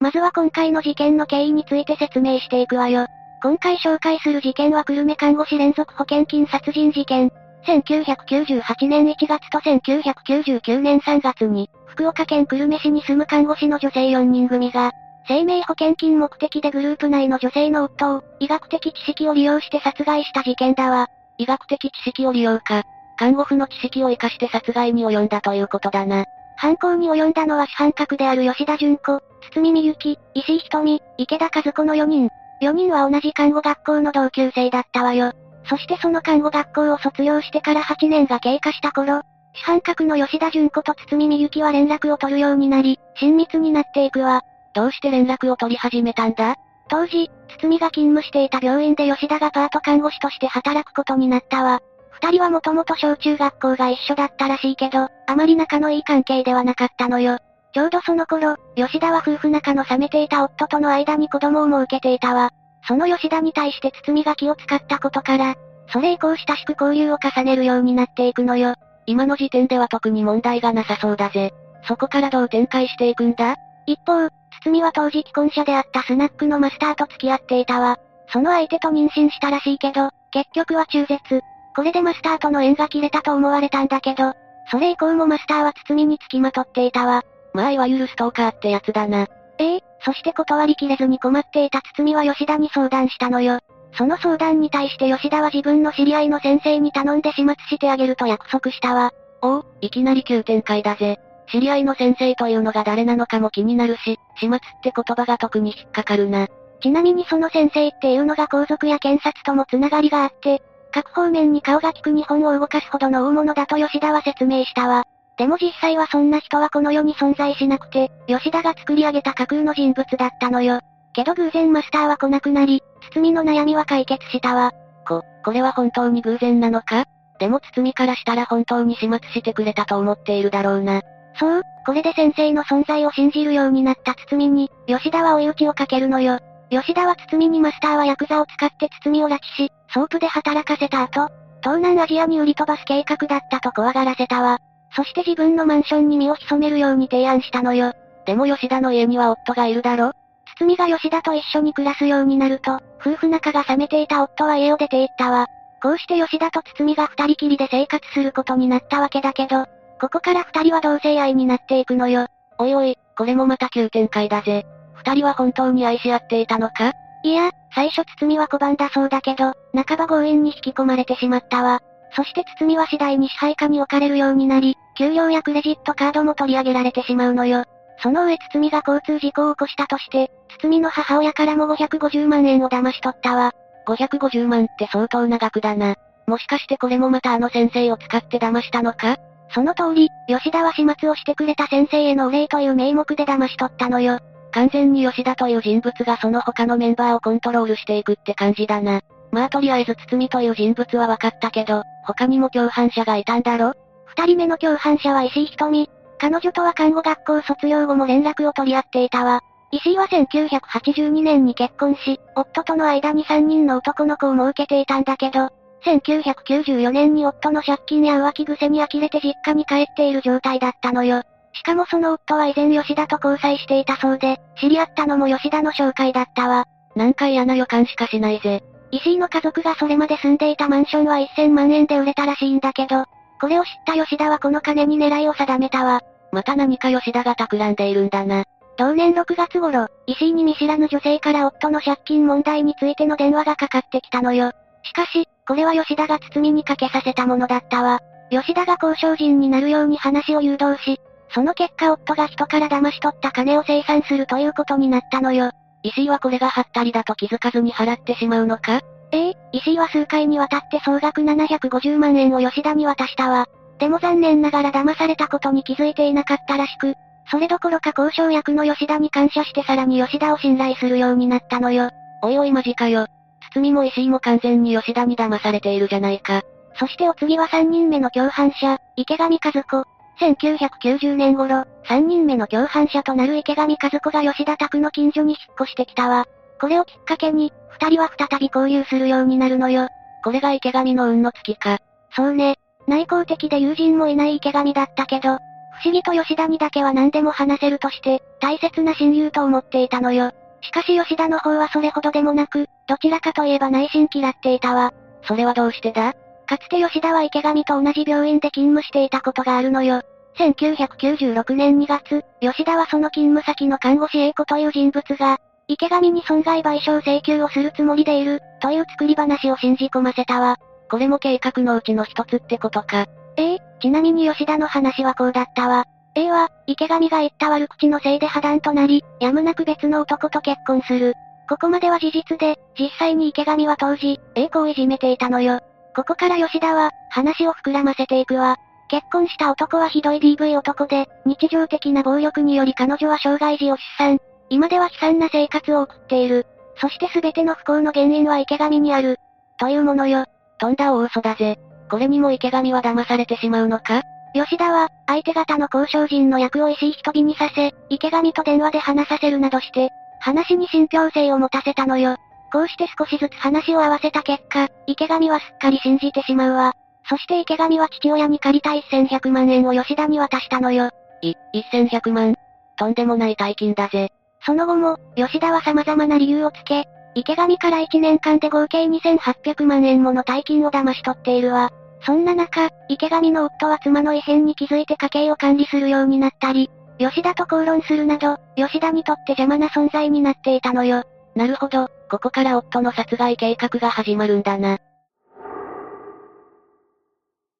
まずは今回の事件の経緯について説明していくわよ。今回紹介する事件は久留米看護師連続保険金殺人事件。1998年1月と1999年3月に、福岡県久留米市に住む看護師の女性4人組が、生命保険金目的でグループ内の女性の夫を、医学的知識を利用して殺害した事件だわ。医学的知識を利用か。看護婦の知識を活かして殺害に及んだということだな。犯行に及んだのは主犯格である吉田純子、堤美幸、石井瞳、池田和子の4人。4人は同じ看護学校の同級生だったわよ。そしてその看護学校を卒業してから8年が経過した頃、主犯格の吉田純子と堤美幸は連絡を取るようになり、親密になっていくわ。どうして連絡を取り始めたんだ？当時、堤が勤務していた病院で吉田がパート看護師として働くことになったわ。二人はもともと小中学校が一緒だったらしいけど、あまり仲のいい関係ではなかったのよ。ちょうどその頃、吉田は夫婦仲の冷めていた夫との間に子供をも受けていたわ。その吉田に対して堤が気を使ったことから、それ以降親しく交流を重ねるようになっていくのよ。今の時点では特に問題がなさそうだぜ。そこからどう展開していくんだ？一方、堤は当時既婚者であったスナックのマスターと付き合っていたわ。その相手と妊娠したらしいけど、結局は中絶。これでマスターとの縁が切れたと思われたんだけど、それ以降もマスターは堤に付きまとっていたわ。まあいわゆるストーカーってやつだな。ええそして断りきれずに困っていた堤は吉田に相談したのよ。その相談に対して吉田は自分の知り合いの先生に頼んで始末してあげると約束したわ。おお、いきなり急展開だぜ。知り合いの先生というのが誰なのかも気になるし、始末って言葉が特に引っかかるな。ちなみにその先生っていうのが皇族や検察ともつながりがあって、各方面に顔が利く日本を動かすほどの大物だと吉田は説明したわ。でも実際はそんな人はこの世に存在しなくて、吉田が作り上げた架空の人物だったのよ。けど偶然マスターは来なくなり、堤の悩みは解決したわ。こ、これは本当に偶然なのか？でも堤からしたら本当に始末してくれたと思っているだろうな。そう、これで先生の存在を信じるようになった堤に、吉田は追い打ちをかけるのよ。吉田は堤にマスターはヤクザを使って堤を拉致し、ソープで働かせた後、東南アジアに売り飛ばす計画だったと怖がらせたわ。そして自分のマンションに身を潜めるように提案したのよ。でも吉田の家には夫がいるだろ？堤が吉田と一緒に暮らすようになると、夫婦仲が冷めていた夫は家を出て行ったわ。こうして吉田と堤が二人きりで生活することになったわけだけど、ここから二人は同性愛になっていくのよ。おいおい、これもまた急展開だぜ。二人は本当に愛し合っていたのか？いや、最初堤は拒んだそうだけど、半ば強引に引き込まれてしまったわ。そして堤は次第に支配下に置かれるようになり、給料やクレジットカードも取り上げられてしまうのよ。その上堤が交通事故を起こしたとして、堤の母親からも550万円を騙し取ったわ。550万って相当な額だな。もしかしてこれもまたあの先生を使って騙したのか？その通り、吉田は始末をしてくれた先生へのお礼という名目で騙し取ったのよ。完全に吉田という人物がその他のメンバーをコントロールしていくって感じだな。まあとりあえず堤という人物は分かったけど、他にも共犯者がいたんだろ？二人目の共犯者は石井瞳。彼女とは看護学校卒業後も連絡を取り合っていたわ。石井は1982年に結婚し、夫との間に3人の男の子を設けていたんだけど、1994年に夫の借金や浮気癖に呆れて実家に帰っている状態だったのよ。しかもその夫は以前吉田と交際していたそうで、知り合ったのも吉田の紹介だったわ。なんか嫌な予感しかしないぜ。石井の家族がそれまで住んでいたマンションは1000万円で売れたらしいんだけど、これを知った吉田はこの金に狙いを定めたわ。また何か吉田が企んでいるんだな。同年6月頃、石井に見知らぬ女性から夫の借金問題についての電話がかかってきたのよ。しかし、これは吉田が包みにかけさせたものだったわ。吉田が交渉人になるように話を誘導し、その結果夫が人から騙し取った金を生産するということになったのよ。石井はこれがハったりだと気づかずに払ってしまうのか？ええ石井は数回にわたって総額750万円を吉田に渡したわ。でも残念ながら騙されたことに気づいていなかったらしく、それどころか交渉役の吉田に感謝してさらに吉田を信頼するようになったのよ。おいおいマジかよ。堤も石井も完全に吉田に騙されているじゃないか。そしてお次は3人目の共犯者、池上和子。1990年頃、3人目の共犯者となる池上和子が吉田宅の近所に引っ越してきたわ。これをきっかけに、二人は再び交流するようになるのよ。これが池上の運の月か。そうね。内向的で友人もいない池上だったけど、不思議と吉田にだけは何でも話せるとして、大切な親友と思っていたのよ。しかし吉田の方はそれほどでもなく、どちらかといえば内心嫌っていたわ。それはどうしてだ？かつて吉田は池上と同じ病院で勤務していたことがあるのよ。1996年2月、吉田はその勤務先の看護師 A 子という人物が、池上に損害賠償請求をするつもりでいる、という作り話を信じ込ませたわ。これも計画のうちの一つってことか。ええちなみに吉田の話はこうだったわ。A は、池上が言った悪口のせいで破談となり、やむなく別の男と結婚する。ここまでは事実で、実際に池上は当時、A 子をいじめていたのよ。ここから吉田は、話を膨らませていくわ。結婚した男はひどい DV 男で、日常的な暴力により彼女は障害児を出産。今では悲惨な生活を送っている。そして全ての不幸の原因は池上にある。というものよ。とんだ大嘘だぜ。これにも池上は騙されてしまうのか？吉田は、相手方の交渉人の役を石井人火にさせ、池上と電話で話させるなどして、話に信憑性を持たせたのよ。こうして少しずつ話を合わせた結果、池上はすっかり信じてしまうわ。そして池上は父親に借りた1100万円を吉田に渡したのよ。い、1100万？とんでもない大金だぜ。その後も、吉田は様々な理由をつけ、池上から1年間で合計2800万円もの大金を騙し取っているわ。そんな中、池上の夫は妻の異変に気づいて家計を管理するようになったり、吉田と口論するなど、吉田にとって邪魔な存在になっていたのよ。なるほど、ここから夫の殺害計画が始まるんだな。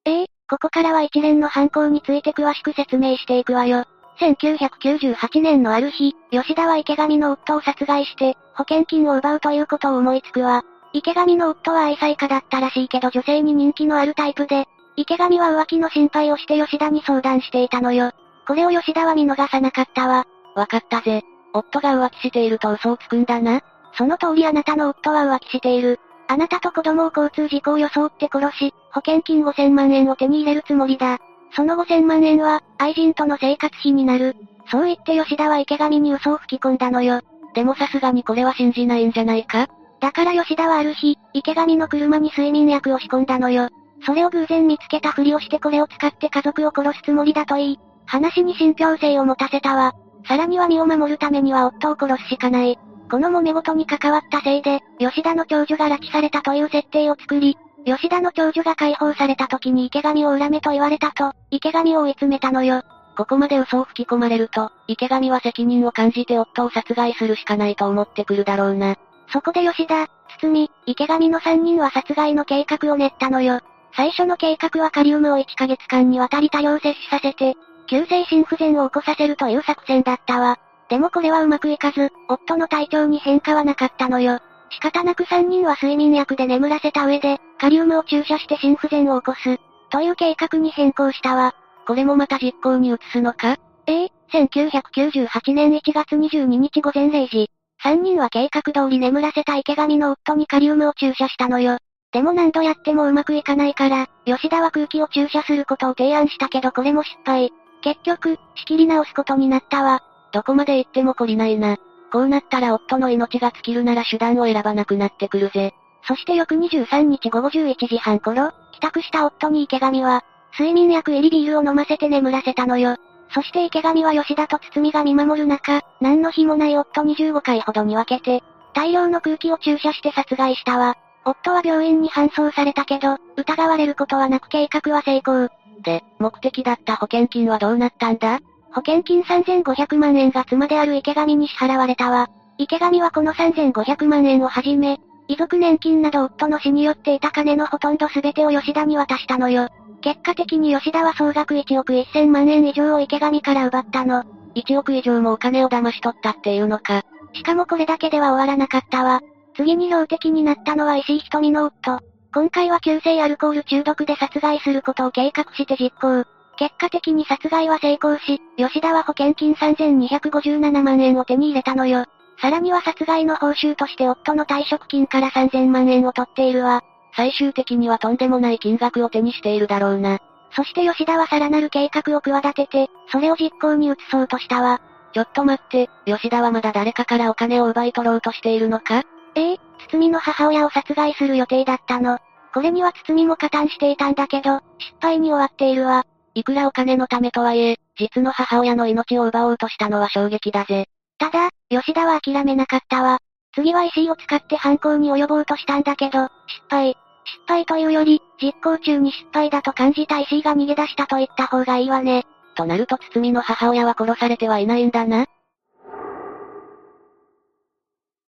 ええここからは一連の犯行について詳しく説明していくわよ。1998年のある日、吉田は池上の夫を殺害して、保険金を奪うということを思いつくわ。池上の夫は愛妻家だったらしいけど女性に人気のあるタイプで、池上は浮気の心配をして吉田に相談していたのよ。これを吉田は見逃さなかったわ。わかったぜ。夫が浮気していると嘘をつくんだな。その通りあなたの夫は浮気している。あなたと子供を交通事故を装って殺し、保険金5000万円を手に入れるつもりだ。その5000万円は、愛人との生活費になる。そう言って吉田は池上に嘘を吹き込んだのよ。でもさすがにこれは信じないんじゃないか？だから吉田はある日、池上の車に睡眠薬を仕込んだのよ。それを偶然見つけたふりをしてこれを使って家族を殺すつもりだと言い、話に信憑性を持たせたわ。さらには身を守るためには夫を殺すしかない。この揉め事に関わったせいで、吉田の長女が拉致されたという設定を作り、吉田の長女が解放された時に池上を恨めと言われたと、池上を追い詰めたのよ。ここまで嘘を吹き込まれると、池上は責任を感じて夫を殺害するしかないと思ってくるだろうな。そこで吉田、堤、池上の3人は殺害の計画を練ったのよ。最初の計画はカリウムを1ヶ月間にわたり多量摂取させて、急性心不全を起こさせるという作戦だったわ。でもこれはうまくいかず、夫の体調に変化はなかったのよ。仕方なく3人は睡眠薬で眠らせた上で、カリウムを注射して心不全を起こす、という計画に変更したわ。これもまた実行に移すのか？え？え、1998年1月22日午前0時。3人は計画通り眠らせた池上の夫にカリウムを注射したのよ。でも何度やってもうまくいかないから、吉田は空気を注射することを提案したけどこれも失敗。結局、仕切り直すことになったわ。どこまで行っても懲りないな。こうなったら夫の命が尽きるなら手段を選ばなくなってくるぜ。そして翌23日午後11時半頃、帰宅した夫に池上は、睡眠薬入りビールを飲ませて眠らせたのよ。そして池上は吉田と堤が見守る中、何の日もない夫25回ほどに分けて、大量の空気を注射して殺害したわ。夫は病院に搬送されたけど、疑われることはなく計画は成功。で、目的だった保険金はどうなったんだ？保険金3500万円が妻である池上に支払われたわ。池上はこの3500万円をはじめ、遺族年金など夫の死によっていた金のほとんど全てを吉田に渡したのよ。結果的に吉田は総額1億1000万円以上を池上から奪ったの。1億以上もお金を騙し取ったっていうのか。しかもこれだけでは終わらなかったわ。次に標的になったのは石井瞳の夫。今回は急性アルコール中毒で殺害することを計画して実行。結果的に殺害は成功し、吉田は保険金3257万円を手に入れたのよ。さらには殺害の報酬として夫の退職金から3000万円を取っているわ。最終的にはとんでもない金額を手にしているだろうな。そして吉田はさらなる計画を企てて、それを実行に移そうとしたわ。ちょっと待って、吉田はまだ誰かからお金を奪い取ろうとしているのか？ええ、堤の母親を殺害する予定だったの。これには堤も加担していたんだけど、失敗に終わっているわ。いくらお金のためとはいえ、実の母親の命を奪おうとしたのは衝撃だぜ。ただ、吉田は諦めなかったわ。次は石井を使って犯行に及ぼうとしたんだけど、失敗。失敗というより、実行中に失敗だと感じた石井が逃げ出したと言った方がいいわね。となると堤の母親は殺されてはいないんだな。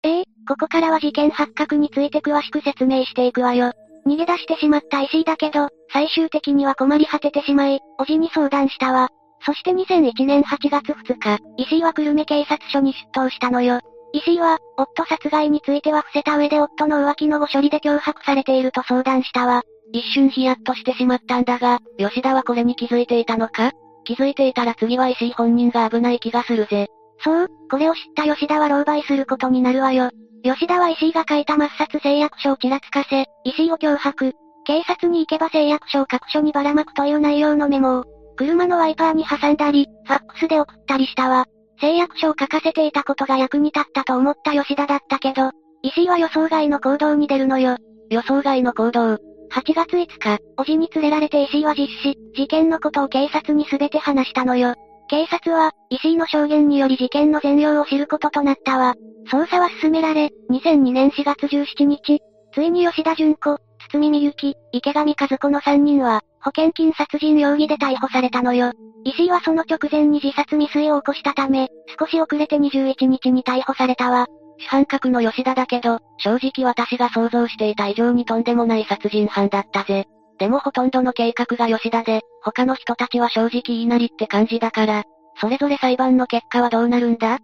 ええ、ここからは事件発覚について詳しく説明していくわよ。逃げ出してしまった石井だけど、最終的には困り果ててしまい、おじに相談したわ。そして2001年8月2日、石井は久留米警察署に出頭したのよ。石井は、夫殺害については伏せた上で夫の浮気の後処理で脅迫されていると相談したわ。一瞬ヒヤッとしてしまったんだが、吉田はこれに気づいていたのか？気づいていたら次は石井本人が危ない気がするぜ。そう、これを知った吉田は狼狽することになるわよ。吉田は石井が書いた抹殺誓約書をちらつかせ、石井を脅迫。警察に行けば誓約書を各所にばらまくという内容のメモを、車のワイパーに挟んだり、ファックスで送ったりしたわ。誓約書を書かせていたことが役に立ったと思った吉田だったけど、石井は予想外の行動に出るのよ。予想外の行動。8月5日、おじに連れられて石井は実施、事件のことを警察に全て話したのよ。警察は、石井の証言により事件の全容を知ることとなったわ。捜査は進められ、2002年4月17日、ついに吉田純子、堤みゆき、池上和子の3人は、保険金殺人容疑で逮捕されたのよ。石井はその直前に自殺未遂を起こしたため、少し遅れて21日に逮捕されたわ。主犯格の吉田だけど、正直私が想像していた以上にとんでもない殺人犯だったぜ。でもほとんどの計画が吉田で、他の人たちは正直言いなりって感じだから、それぞれ裁判の結果はどうなるんだ？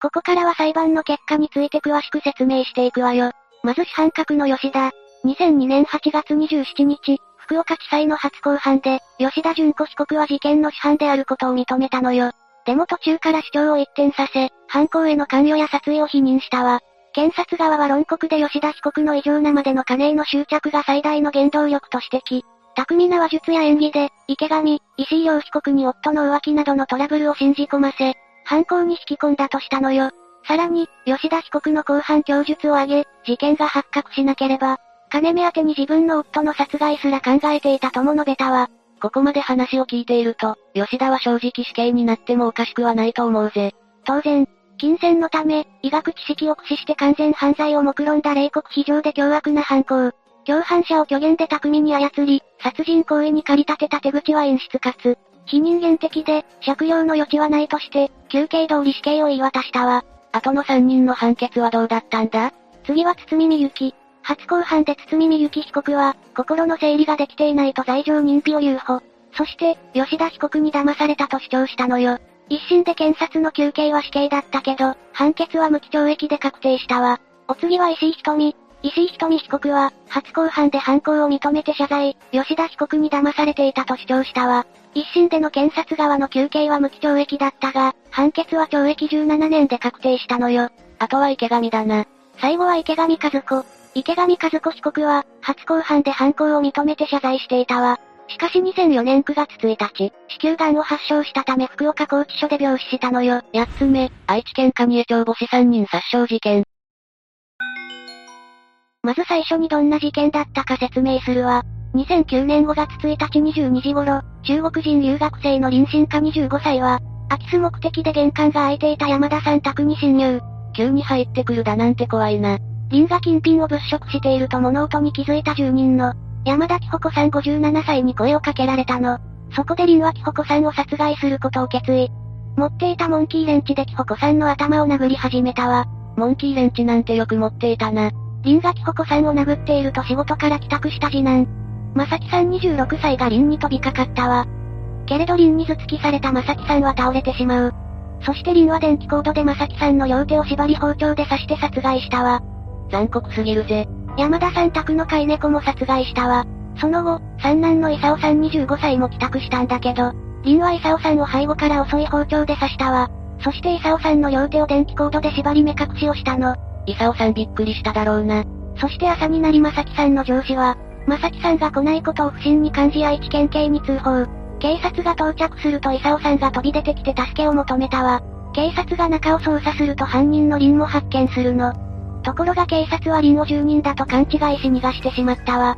ここからは裁判の結果について詳しく説明していくわよ。まず主犯格の吉田。2002年8月27日、福岡地裁の初公判で、吉田純子被告は事件の主犯であることを認めたのよ。でも途中から主張を一転させ、犯行への関与や殺意を否認したわ。検察側は論告で吉田被告の異常なまでの金への執着が最大の原動力と指摘。巧みな話術や演技で、池上、石井洋被告に夫の浮気などのトラブルを信じ込ませ、犯行に引き込んだとしたのよ。さらに、吉田被告の後半供述を挙げ、事件が発覚しなければ、金目当てに自分の夫の殺害すら考えていたとも述べたわ。ここまで話を聞いていると、吉田は正直死刑になってもおかしくはないと思うぜ。当然、金銭のため、医学知識を駆使して完全犯罪を目論んだ冷酷非常で凶悪な犯行。共犯者を虚言で巧みに操り、殺人行為に駆り立てた手口は演出かつ、非人間的で、借用の余地はないとして、休刑通り死刑を言い渡したわ。後の3人の判決はどうだったんだ？次は堤みゆき。初公判で堤みゆき被告は、心の整理ができていないと罪状認否を誘保。そして、吉田被告に騙されたと主張したのよ。一審で検察の求刑は死刑だったけど、判決は無期懲役で確定したわ。お次は石井瞳。石井瞳被告は、初公判で犯行を認めて謝罪、吉田被告に騙されていたと主張したわ。一審での検察側の求刑は無期懲役だったが、判決は懲役17年で確定したのよ。あとは池上だな。最後は池上和子。池上和子被告は、初公判で犯行を認めて謝罪していたわ。しかし2004年9月1日、子宮癌を発症したため福岡拘置所で病死したのよ。8つ目、愛知県蟹江町母子3人殺傷事件。まず最初にどんな事件だったか説明するわ。2009年5月1日22時頃、中国人留学生の林進家25歳は、空き巣目的で玄関が開いていた山田さん宅に侵入。急に入ってくるだなんて怖いな。林が金品を物色していると物音に気づいた住人の、山田紀穂子さん57歳に声をかけられたの。そこで林は紀穂子さんを殺害することを決意。持っていたモンキーレンチで紀穂子さんの頭を殴り始めたわ。モンキーレンチなんてよく持っていたな。林が紀穂子さんを殴っていると仕事から帰宅した次男。正木さん26歳が林に飛びかかったわ。けれど林に頭突きされた正木さんは倒れてしまう。そして林は電気コードで正木さんの両手を縛り包丁で刺して殺害したわ。残酷すぎるぜ。山田さん宅の飼い猫も殺害したわ。その後、三男の勲さん25歳も帰宅したんだけど、林は勲さんを背後から遅い包丁で刺したわ。そして勲さんの両手を電気コードで縛り目隠しをしたの。勲さんびっくりしただろうな。そして朝になり正木さんの上司は、正木さんが来ないことを不審に感じ愛知県警に通報。警察が到着すると勲さんが飛び出てきて助けを求めたわ。警察が中を捜査すると犯人の林も発見するの。ところが警察は林を住人だと勘違いし逃がしてしまったわ。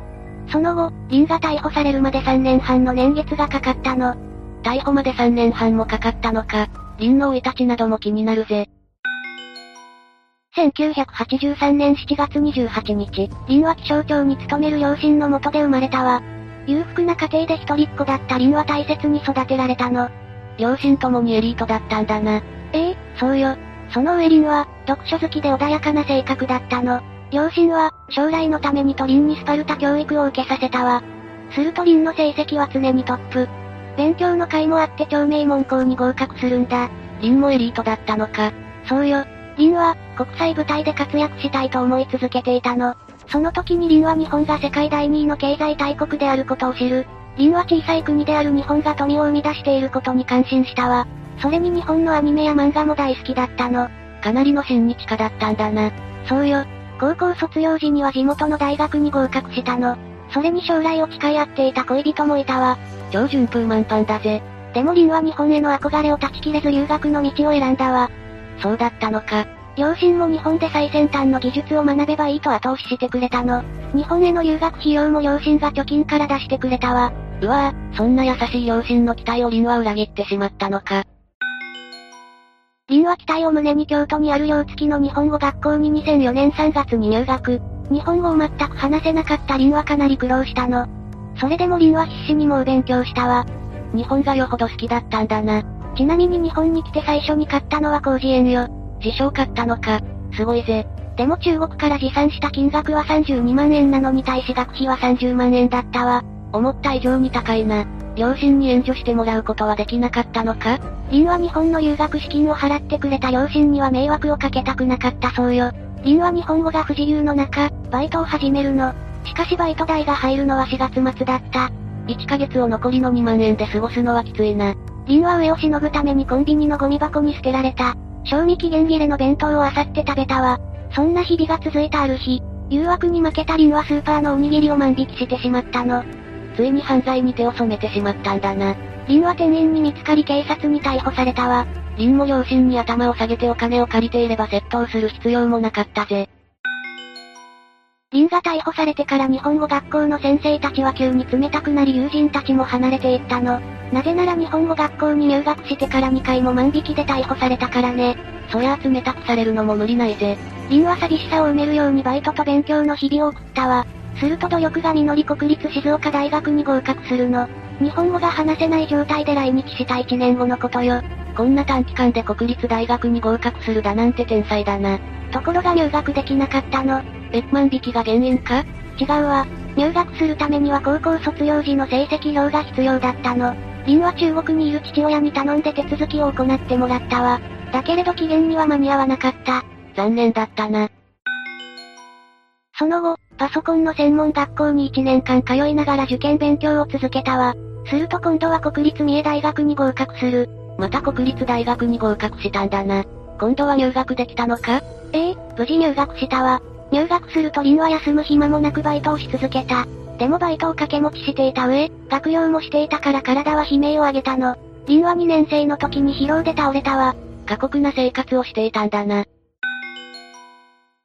その後、林が逮捕されるまで3年半の年月がかかったの。逮捕まで3年半もかかったのか。林の生い立ちなども気になるぜ。1983年7月28日、林は気象庁に勤める両親の元で生まれたわ。裕福な家庭で一人っ子だった林は大切に育てられたの。両親ともにエリートだったんだな。ええそうよ。その上林は、読書好きで穏やかな性格だったの。両親は、将来のためにと林にスパルタ教育を受けさせたわ。すると林の成績は常にトップ。勉強の会もあって長命門校に合格するんだ。林もエリートだったのか。そうよ。林は、国際舞台で活躍したいと思い続けていたの。その時に林は日本が世界第2位の経済大国であることを知る。林は小さい国である日本が富を生み出していることに感心したわ。それに日本のアニメや漫画も大好きだったの。かなりの親日家だったんだな。そうよ。高校卒業時には地元の大学に合格したの。それに将来を誓い合っていた恋人もいたわ。超順風満帆だぜ。でも林は日本への憧れを断ち切れず留学の道を選んだわ。そうだったのか。両親も日本で最先端の技術を学べばいいと後押ししてくれたの。日本への留学費用も両親が貯金から出してくれたわ。うわぁ、そんな優しい両親の期待を林は裏切ってしまったのか。林は期待を胸に京都にある寮付きの日本語学校に2004年3月に入学。日本語を全く話せなかった林はかなり苦労したの。それでも林は必死に猛勉強したわ。日本がよほど好きだったんだな。ちなみに日本に来て最初に買ったのは工事園よ。自称買ったのか。すごいぜ。でも中国から持参した金額は32万円なのに対し学費は30万円だったわ。思った以上に高いな。両親に援助してもらうことはできなかったのか？林は日本の留学資金を払ってくれた両親には迷惑をかけたくなかったそうよ。林は日本語が不自由の中、バイトを始めるの。しかしバイト代が入るのは4月末だった。1ヶ月を残りの2万円で過ごすのはきついな。林は上をしのぐためにコンビニのゴミ箱に捨てられた。賞味期限切れの弁当を漁って食べたわ。そんな日々が続いたある日、誘惑に負けた林はスーパーのおにぎりを万引きしてしまったの。ついに犯罪に手を染めてしまったんだな。林は店員に見つかり警察に逮捕されたわ。林も両親に頭を下げてお金を借りていれば窃盗する必要もなかったぜ。林が逮捕されてから日本語学校の先生たちは急に冷たくなり友人たちも離れていったの。なぜなら日本語学校に入学してから2回も万引きで逮捕されたからね。そりゃあ冷たくされるのも無理ないぜ。林は寂しさを埋めるようにバイトと勉強の日々を送ったわ。すると努力が実り国立静岡大学に合格するの。日本語が話せない状態で来日した1年後のことよ。こんな短期間で国立大学に合格するだなんて天才だな。ところが入学できなかったの。え、万引きが原因か？違うわ。入学するためには高校卒業時の成績表が必要だったの。林は中国にいる父親に頼んで手続きを行ってもらったわ。だけれど期限には間に合わなかった。残念だったな。その後、パソコンの専門学校に1年間通いながら受験勉強を続けたわ。すると今度は国立三重大学に合格する。また国立大学に合格したんだな。今度は入学できたのか？ええ無事入学したわ。入学すると林は休む暇もなくバイトをし続けた。でもバイトを掛け持ちしていた上、学業もしていたから体は悲鳴を上げたの。リンは2年生の時に疲労で倒れたわ。過酷な生活をしていたんだな。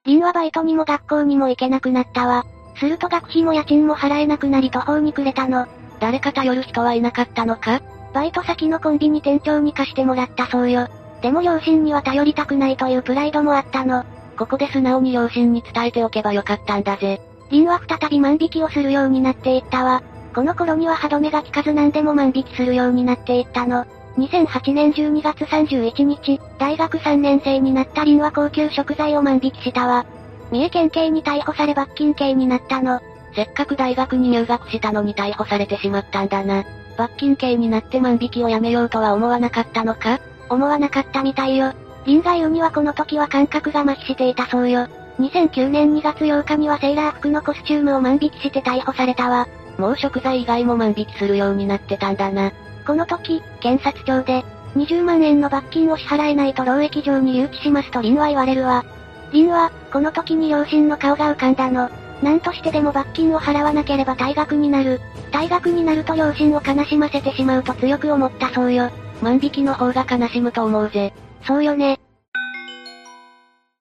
リンはバイトにも学校にも行けなくなったわ。すると学費も家賃も払えなくなり途方に暮れたの。誰か頼る人はいなかったのか？バイト先のコンビニ店長に貸してもらったそうよ。でも両親には頼りたくないというプライドもあったの。ここで素直に両親に伝えておけばよかったんだぜ。リンは再び万引きをするようになっていったわ。この頃には歯止めが効かず何でも万引きするようになっていったの。2008年12月31日、大学3年生になったリンは高級食材を万引きしたわ。三重県警に逮捕され罰金刑になったの。せっかく大学に入学したのに逮捕されてしまったんだな。罰金刑になって万引きをやめようとは思わなかったのか？思わなかったみたいよ。リンが言うにはこの時は感覚が麻痺していたそうよ。2009年2月8日にはセーラー服のコスチュームを万引きして逮捕されたわ。もう食材以外も万引きするようになってたんだな。この時、検察庁で、20万円の罰金を支払えないと労役上に留置しますとリンは言われるわ。リンは、この時に両親の顔が浮かんだの。何としてでも罰金を払わなければ退学になる。退学になると両親を悲しませてしまうと強く思ったそうよ。万引きの方が悲しむと思うぜ。そうよね。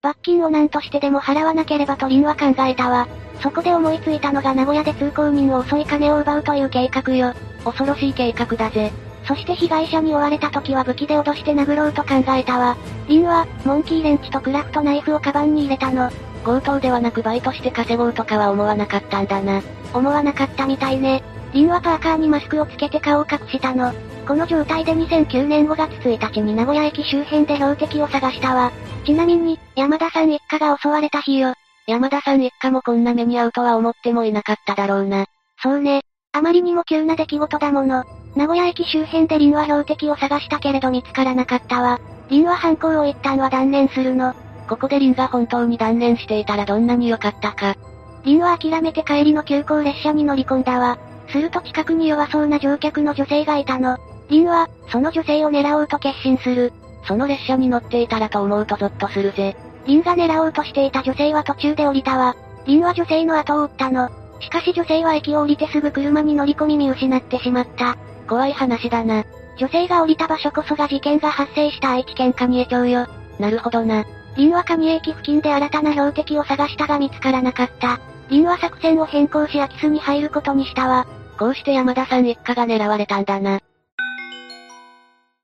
罰金を何としてでも払わなければとリンは考えたわ。そこで思いついたのが名古屋で通行人を襲い金を奪うという計画よ。恐ろしい計画だぜ。そして被害者に追われた時は武器で脅して殴ろうと考えたわ。リンは、モンキーレンチとクラフトナイフをカバンに入れたの。強盗ではなくバイトして稼ごうとかは思わなかったんだな。思わなかったみたいね。リンはパーカーにマスクをつけて顔を隠したの。この状態で2009年5月1日に名古屋駅周辺で標的を探したわ。ちなみに、山田さん一家が襲われた日よ。山田さん一家もこんな目に遭うとは思ってもいなかっただろうな。そうね。あまりにも急な出来事だもの。名古屋駅周辺でリンは標的を探したけれど見つからなかったわ。リンは犯行を一旦は断念するの。ここでリンが本当に断念していたらどんなに良かったか。リンは諦めて帰りの急行列車に乗り込んだわ。すると近くに弱そうな乗客の女性がいたの。リンは、その女性を狙おうと決心する。その列車に乗っていたらと思うとゾッとするぜ。リンが狙おうとしていた女性は途中で降りたわ。リンは女性の後を追ったの。しかし女性は駅を降りてすぐ車に乗り込み見失ってしまった。怖い話だな。女性が降りた場所こそが事件が発生した愛知県蟹江町よ。なるほどな。リンは蟹江駅付近で新たな標的を探したが見つからなかった。リンは作戦を変更し空き巣に入ることにしたわ。こうして山田さん一家が狙われたんだな。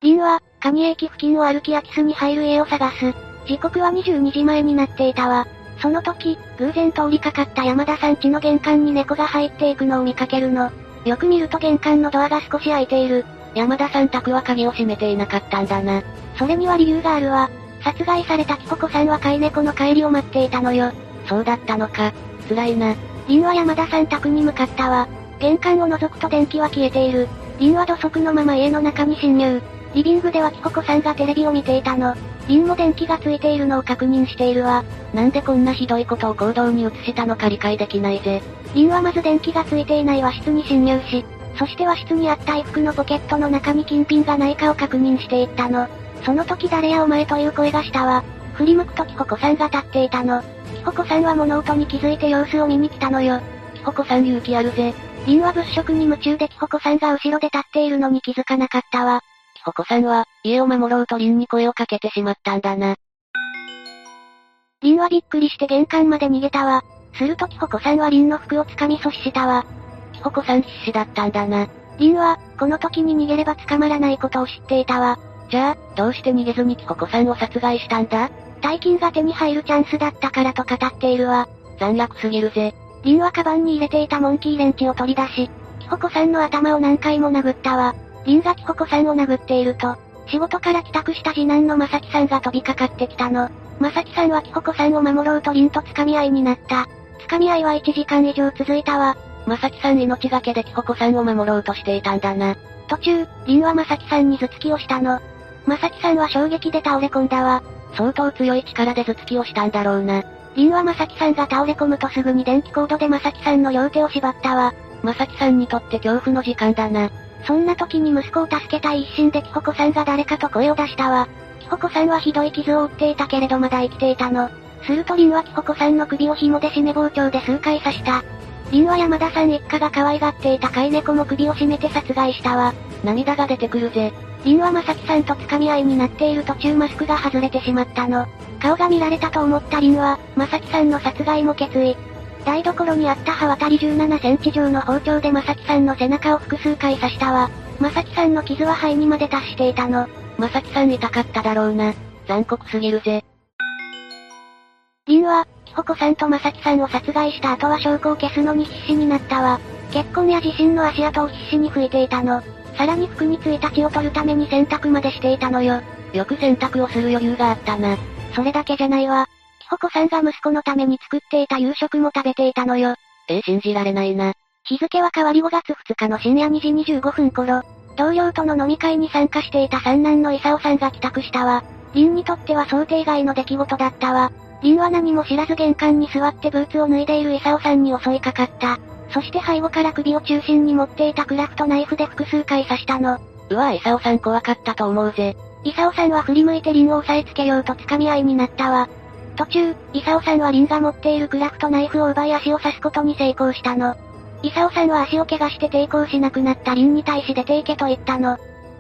リンは、蟹江駅付近を歩き空き巣に入る家を探す。時刻は22時前になっていたわ。その時、偶然通りかかった山田さん家の玄関に猫が入っていくのを見かけるの。よく見ると玄関のドアが少し開いている。山田さん宅は鍵を閉めていなかったんだな。それには理由があるわ。殺害されたキホコさんは飼い猫の帰りを待っていたのよ。そうだったのか。辛いな。リンは山田さん宅に向かったわ。玄関を覗くと電気は消えている。リンは土足のまま家の中に侵入。リビングではキホコさんがテレビを見ていたの。リンも電気がついているのを確認しているわ。なんでこんなひどいことを行動に移したのか理解できないぜ。リンはまず電気がついていない和室に侵入し、そして和室にあった衣服のポケットの中に金品がないかを確認していったの。その時誰やお前という声がしたわ。振り向くとキホコさんが立っていたの。キホコさんは物音に気づいて様子を見に来たのよ。キホコさん勇気あるぜ。リンは物色に夢中でキホコさんが後ろで立っているのに気づかなかったわ。キホコさんは、家を守ろうとリンに声をかけてしまったんだな。リンはびっくりして玄関まで逃げたわ。するとキホコさんはリンの服を掴み阻止したわ。キホコさん必死だったんだな。リンは、この時に逃げれば捕まらないことを知っていたわ。じゃあ、どうして逃げずにキホコさんを殺害したんだ？大金が手に入るチャンスだったからと語っているわ。残虐すぎるぜ。リンはカバンに入れていたモンキーレンチを取り出し、キホコさんの頭を何回も殴ったわ。リンがキホコさんを殴っていると、仕事から帰宅した次男のまさきさんが飛びかかってきたの。まさきさんはキホコさんを守ろうとリンと掴み合いになった。掴み合いは1時間以上続いたわ。まさきさん命がけでキホコさんを守ろうとしていたんだな。途中、リンはまさきさんに頭突きをしたの。まさきさんは衝撃で倒れ込んだわ。相当強い力で頭突きをしたんだろうな。リンはまさきさんが倒れ込むとすぐに電気コードでまさきさんの両手を縛ったわ。まさきさんにとって恐怖の時間だな。そんな時に息子を助けたい一心でキホコさんが誰かと声を出したわ。キホコさんはひどい傷を負っていたけれどまだ生きていたの。するとリンはキホコさんの首を紐で締め包丁で数回刺した。凛は山田さん一家が可愛がっていた飼い猫も首を絞めて殺害したわ。涙が出てくるぜ。凛は正樹さんと掴み合いになっている途中マスクが外れてしまったの。顔が見られたと思った凛は、正樹さんの殺害も決意。台所にあった刃渡り17センチ上の包丁で正樹さんの背中を複数回刺したわ。正樹さんの傷は肺にまで達していたの。正樹さん痛かっただろうな。残酷すぎるぜ。凛は、キホコさんと正樹さんを殺害した後は証拠を消すのに必死になったわ。結婚や自身の足跡を必死に拭いていたの。さらに服についた血を取るために洗濯までしていたのよ。よく洗濯をする余裕があったな。それだけじゃないわ。キホコさんが息子のために作っていた夕食も食べていたのよ。ええ、信じられないな。日付は変わり5月2日の深夜2時25分頃、同僚との飲み会に参加していた三男の勲さんが帰宅したわ。凛にとっては想定外の出来事だったわ。凛は何も知らず玄関に座ってブーツを脱いでいる勲さんに襲いかかった。そして背後から首を中心に持っていたクラフトナイフで複数回刺したの。うわ、勲さん怖かったと思うぜ。勲さんは振り向いて凛を押さえつけようと掴み合いになったわ。途中、勲さんは凛が持っているクラフトナイフを奪い足を刺すことに成功したの。勲さんは足を怪我して抵抗しなくなった凛に対し出て行けと言ったの。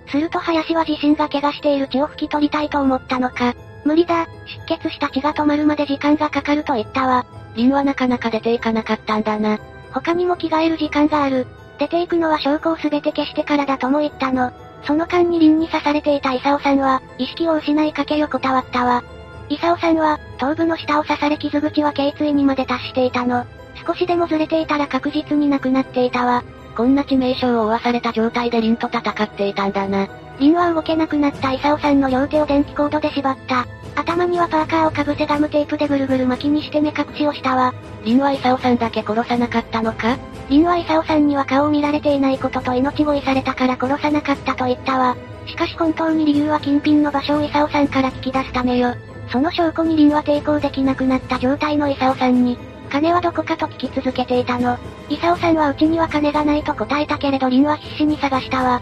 すると林は自身が怪我している血を拭き取りたいと思ったのか。無理だ、出血した血が止まるまで時間がかかると言ったわ。凛はなかなか出ていかなかったんだな。他にも着替える時間がある。出ていくのは証拠をすべて消してからだとも言ったの。その間に凛に刺されていた勲さんは、意識を失いかけ横たわったわ。勲さんは、頭部の下を刺され傷口は頸椎にまで達していたの。少しでもずれていたら確実に亡くなっていたわ。こんな致命傷を負わされた状態で凛と戦っていたんだな。凛は動けなくなった勲さんの両手を電気コードで縛った。頭にはパーカーをかぶせガムテープでぐるぐる巻きにして目隠しをしたわ。凛は勲さんだけ殺さなかったのか？凛は勲さんには顔を見られていないことと命乞いされたから殺さなかったと言ったわ。しかし本当に理由は近辺の場所を勲さんから聞き出すためよ。その証拠に凛は抵抗できなくなった状態の勲さんに、金はどこかと聞き続けていたの。勲さんはうちには金がないと答えたけれど凛は必死に探したわ。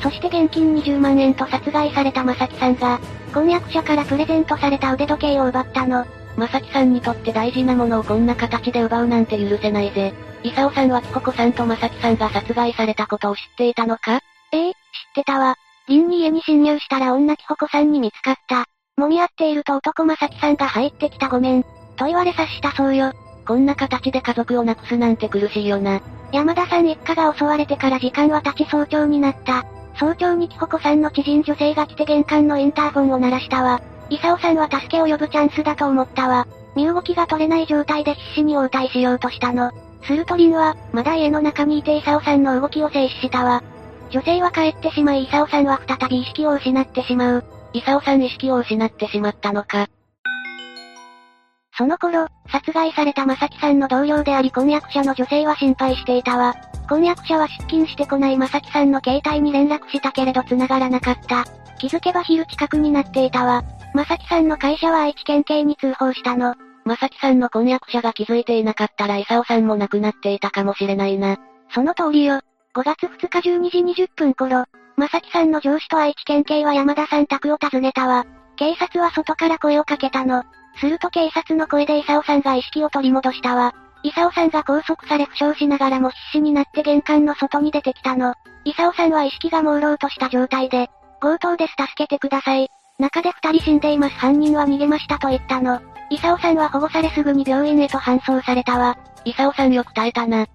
そして現金20万円と殺害された正樹さんが、婚約者からプレゼントされた腕時計を奪ったの。正樹さんにとって大事なものをこんな形で奪うなんて許せないぜ。勲さんはキココさんと正樹さんが殺害されたことを知っていたのか？ええ、知ってたわ。凛に家に侵入したら女キホコさんに見つかった。揉み合っていると男正樹さんが入ってきたごめん。と言われ察したそうよ。こんな形で家族を亡くすなんて苦しいよな。山田さん一家が襲われてから時間は経ち早朝になった。早朝にキホコさんの知人女性が来て玄関のインターフォンを鳴らしたわ。イサオさんは助けを呼ぶチャンスだと思ったわ。身動きが取れない状態で必死に応対しようとしたの。するとリンは、まだ家の中にいてイサオさんの動きを静止したわ。女性は帰ってしまいイサオさんは再び意識を失ってしまう。イサオさん意識を失ってしまったのか。その頃、殺害された正樹さんの同僚であり婚約者の女性は心配していたわ。婚約者は出勤してこない正樹さんの携帯に連絡したけれど繋がらなかった。気づけば昼近くになっていたわ。正樹さんの会社は愛知県警に通報したの。正樹さんの婚約者が気づいていなかったら勲さんも亡くなっていたかもしれないな。その通りよ。5月2日12時20分頃、正樹さんの上司と愛知県警は山田さん宅を訪ねたわ。警察は外から声をかけたの。すると警察の声で勲さんが意識を取り戻したわ。勲さんが拘束され負傷しながらも必死になって玄関の外に出てきたの。勲さんは意識が朦朧とした状態で、強盗です助けてください。中で二人死んでいます犯人は逃げましたと言ったの。勲さんは保護されすぐに病院へと搬送されたわ。勲さんよく耐えたな。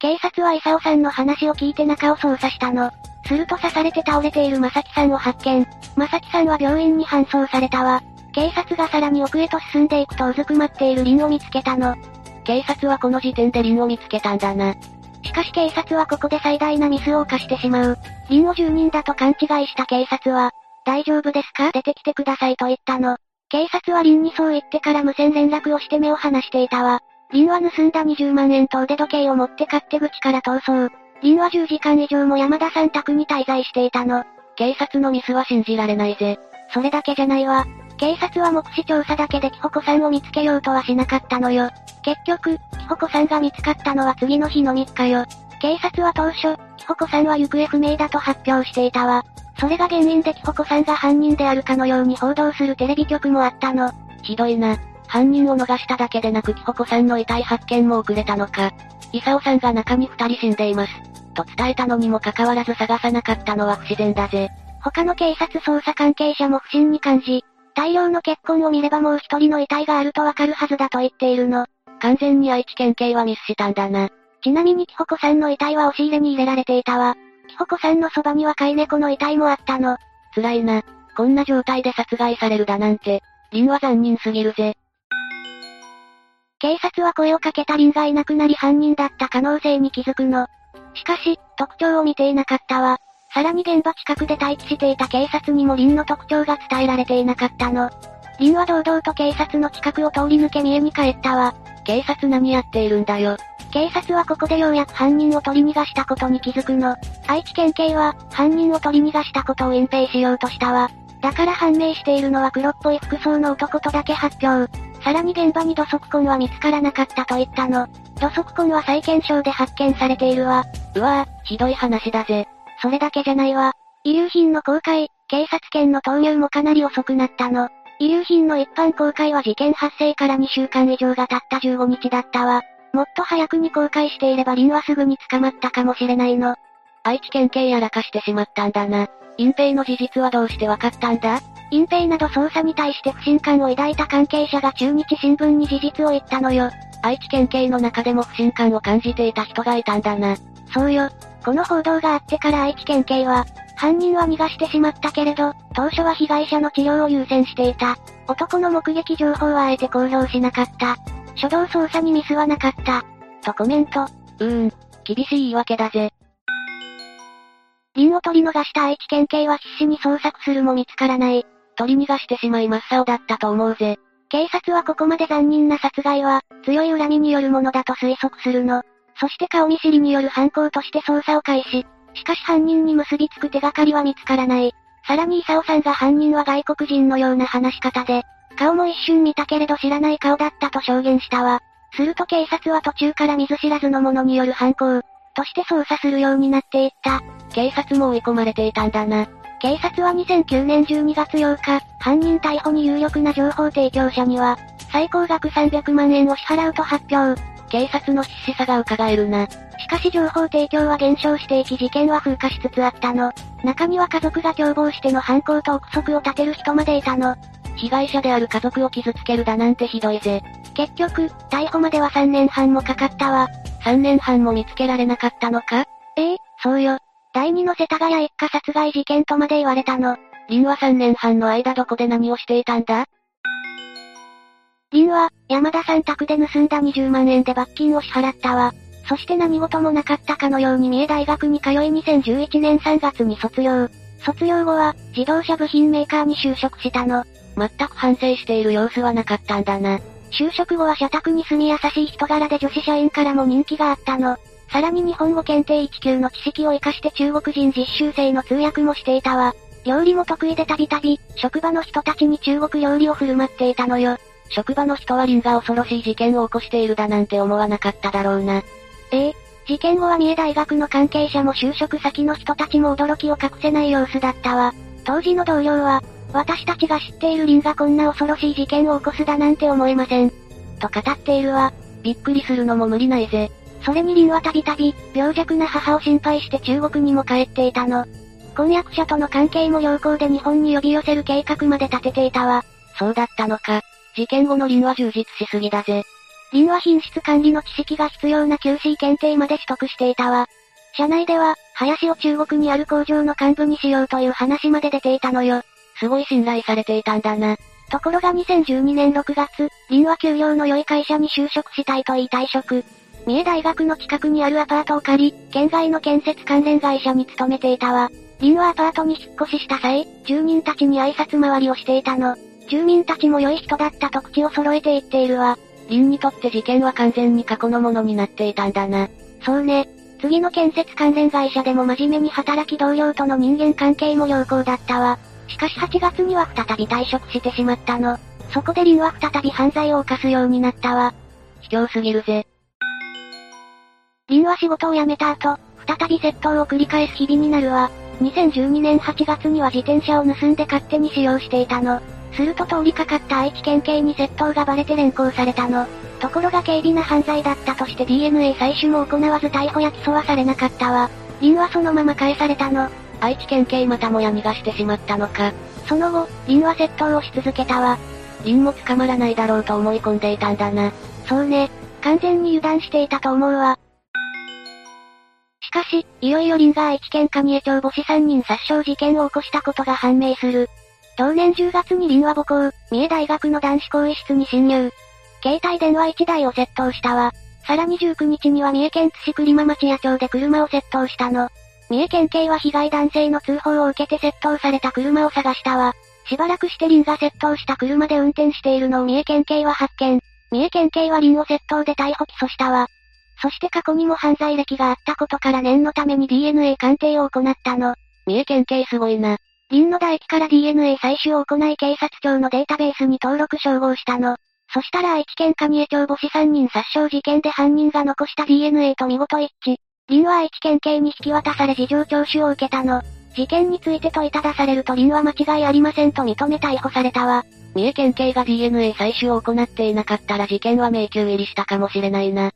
警察は勲さんの話を聞いて中を捜査したの。すると刺されて倒れている正樹さんを発見。正樹さんは病院に搬送されたわ。警察がさらに奥へと進んでいくとうずくまっているリンを見つけたの。警察はこの時点でリンを見つけたんだな。しかし警察はここで最大なミスを犯してしまう。リンを住人だと勘違いした警察は、大丈夫ですか？出てきてくださいと言ったの。警察はリンにそう言ってから無線連絡をして目を離していたわ。リンは盗んだ20万円と腕時計を持って勝手口から逃走。リンは10時間以上も山田さん宅に滞在していたの。警察のミスは信じられないぜ。それだけじゃないわ。警察は目視調査だけでキホコさんを見つけようとはしなかったのよ。結局、キホコさんが見つかったのは次の日の3日よ。警察は当初、キホコさんは行方不明だと発表していたわ。それが原因でキホコさんが犯人であるかのように報道するテレビ局もあったの。ひどいな。犯人を逃しただけでなくキホコさんの遺体発見も遅れたのか。イサオさんが中に二人死んでいます。と伝えたのにもかかわらず探さなかったのは不自然だぜ。他の警察捜査関係者も不審に感じ、大量の血痕を見ればもう一人の遺体があるとわかるはずだと言っているの。完全に愛知県警はミスしたんだな。ちなみにキホコさんの遺体は押し入れに入れられていたわ。キホコさんのそばには飼い猫の遺体もあったの。辛いな。こんな状態で殺害されるだなんて、リンは残忍すぎるぜ。警察は声をかけたリンがいなくなり犯人だった可能性に気づくの。しかし、特徴を見ていなかったわ。さらに現場近くで待機していた警察にもリンの特徴が伝えられていなかったの。リンは堂々と警察の近くを通り抜け見えに帰ったわ。警察何やっているんだよ。警察はここでようやく犯人を取り逃がしたことに気づくの。愛知県警は、犯人を取り逃がしたことを隠蔽しようとしたわ。だから判明しているのは黒っぽい服装の男とだけ発表。さらに現場に土足痕は見つからなかったと言ったの。土足痕は再検証で発見されているわ。うわぁ、ひどい話だぜ。それだけじゃないわ。遺留品の公開、警察権の投入もかなり遅くなったの。遺留品の一般公開は事件発生から2週間以上が経った15日だったわ。もっと早くに公開していればリンはすぐに捕まったかもしれないの。愛知県警やらかしてしまったんだな。隠蔽の事実はどうしてわかったんだ？隠蔽など捜査に対して不信感を抱いた関係者が中日新聞に事実を言ったのよ。愛知県警の中でも不信感を感じていた人がいたんだな。そうよ。この報道があってから愛知県警は、犯人は逃がしてしまったけれど、当初は被害者の治療を優先していた。男の目撃情報はあえて公表しなかった。初動捜査にミスはなかった。とコメント。うーん、厳しい言い訳だぜ。ンを取り逃した愛知県警は必死に捜索するも見つからない。取り逃がしてしまい真っ青だったと思うぜ。警察はここまで残忍な殺害は、強い恨みによるものだと推測するの。そして顔見知りによる犯行として捜査を開始。しかし犯人に結びつく手がかりは見つからない。さらにイサオさんが犯人は外国人のような話し方で、顔も一瞬見たけれど知らない顔だったと証言したわ。すると警察は途中から見ず知らずの者による犯行、として捜査するようになっていった。警察も追い込まれていたんだな。警察は2009年12月8日、犯人逮捕に有力な情報提供者には、最高額300万円を支払うと発表。警察の必死さが伺えるな。しかし情報提供は減少していき事件は風化しつつあったの。中には家族が共謀しての犯行と憶測を立てる人までいたの。被害者である家族を傷つけるだなんてひどいぜ。結局、逮捕までは3年半もかかったわ。3年半も見つけられなかったのか？ええ、そうよ。第二の世田谷一家殺害事件とまで言われたの。リンは3年半の間どこで何をしていたんだ？リンは、山田さん宅で盗んだ20万円で罰金を支払ったわ。そして何事もなかったかのように三重大学に通い2011年3月に卒業。卒業後は、自動車部品メーカーに就職したの。全く反省している様子はなかったんだな。就職後は社宅に住み優しい人柄で女子社員からも人気があったの。さらに日本語検定1級の知識を活かして中国人実習生の通訳もしていたわ。料理も得意でたびたび、職場の人たちに中国料理を振る舞っていたのよ。職場の人はリンが恐ろしい事件を起こしているだなんて思わなかっただろうな。ええ、事件後は三重大学の関係者も就職先の人たちも驚きを隠せない様子だったわ。当時の同僚は、私たちが知っているリンがこんな恐ろしい事件を起こすだなんて思えません。と語っているわ。びっくりするのも無理ないぜ。それにリンはたびたび、病弱な母を心配して中国にも帰っていたの。婚約者との関係も良好で日本に呼び寄せる計画まで立てていたわ。そうだったのか。事件後のリンは充実しすぎだぜ。リンは品質管理の知識が必要な QC 検定まで取得していたわ。社内では、林を中国にある工場の幹部にしようという話まで出ていたのよ。すごい信頼されていたんだな。ところが2012年6月、リンは給料の良い会社に就職したいと言い退職。三重大学の近くにあるアパートを借り、県外の建設関連会社に勤めていたわ。リンはアパートに引っ越しした際、住人たちに挨拶回りをしていたの。住民たちも良い人だったと口を揃えて言っているわ。リンにとって事件は完全に過去のものになっていたんだな。そうね。次の建設関連会社でも真面目に働き同僚との人間関係も良好だったわ。しかし8月には再び退職してしまったの。そこでリンは再び犯罪を犯すようになったわ。卑怯すぎるぜ。リンは仕事を辞めた後、再び窃盗を繰り返す日々になるわ。2012年8月には自転車を盗んで勝手に使用していたの。すると通りかかった愛知県警に窃盗がバレて連行されたの。ところが軽微な犯罪だったとして DNA 採取も行わず逮捕や起訴はされなかったわ。リンはそのまま返されたの。愛知県警またもや逃がしてしまったのか。その後、リンは窃盗をし続けたわ。リンも捕まらないだろうと思い込んでいたんだな。そうね。完全に油断していたと思うわ。しかし、いよいよリンが愛知県上江町母子3人殺傷事件を起こしたことが判明する。同年10月にリンは母校、三重大学の男子更衣室に侵入。携帯電話1台を窃盗したわ。さらに19日には三重県津市栗間町野町で車を窃盗したの。三重県警は被害男性の通報を受けて窃盗された車を探したわ。しばらくしてリンが窃盗した車で運転しているのを三重県警は発見。三重県警はリンを窃盗で逮捕起訴したわ。そして過去にも犯罪歴があったことから念のために DNA 鑑定を行ったの。三重県警すごいな。リンの唾液から DNA 採取を行い警察庁のデータベースに登録照合したの。そしたら愛知県上江町母子3人殺傷事件で犯人が残した DNA と見事一致。リンは愛知県警に引き渡され事情聴取を受けたの。事件について問いただされるとリンは間違いありませんと認め逮捕されたわ。三重県警が DNA 採取を行っていなかったら事件は迷宮入りしたかもしれないな。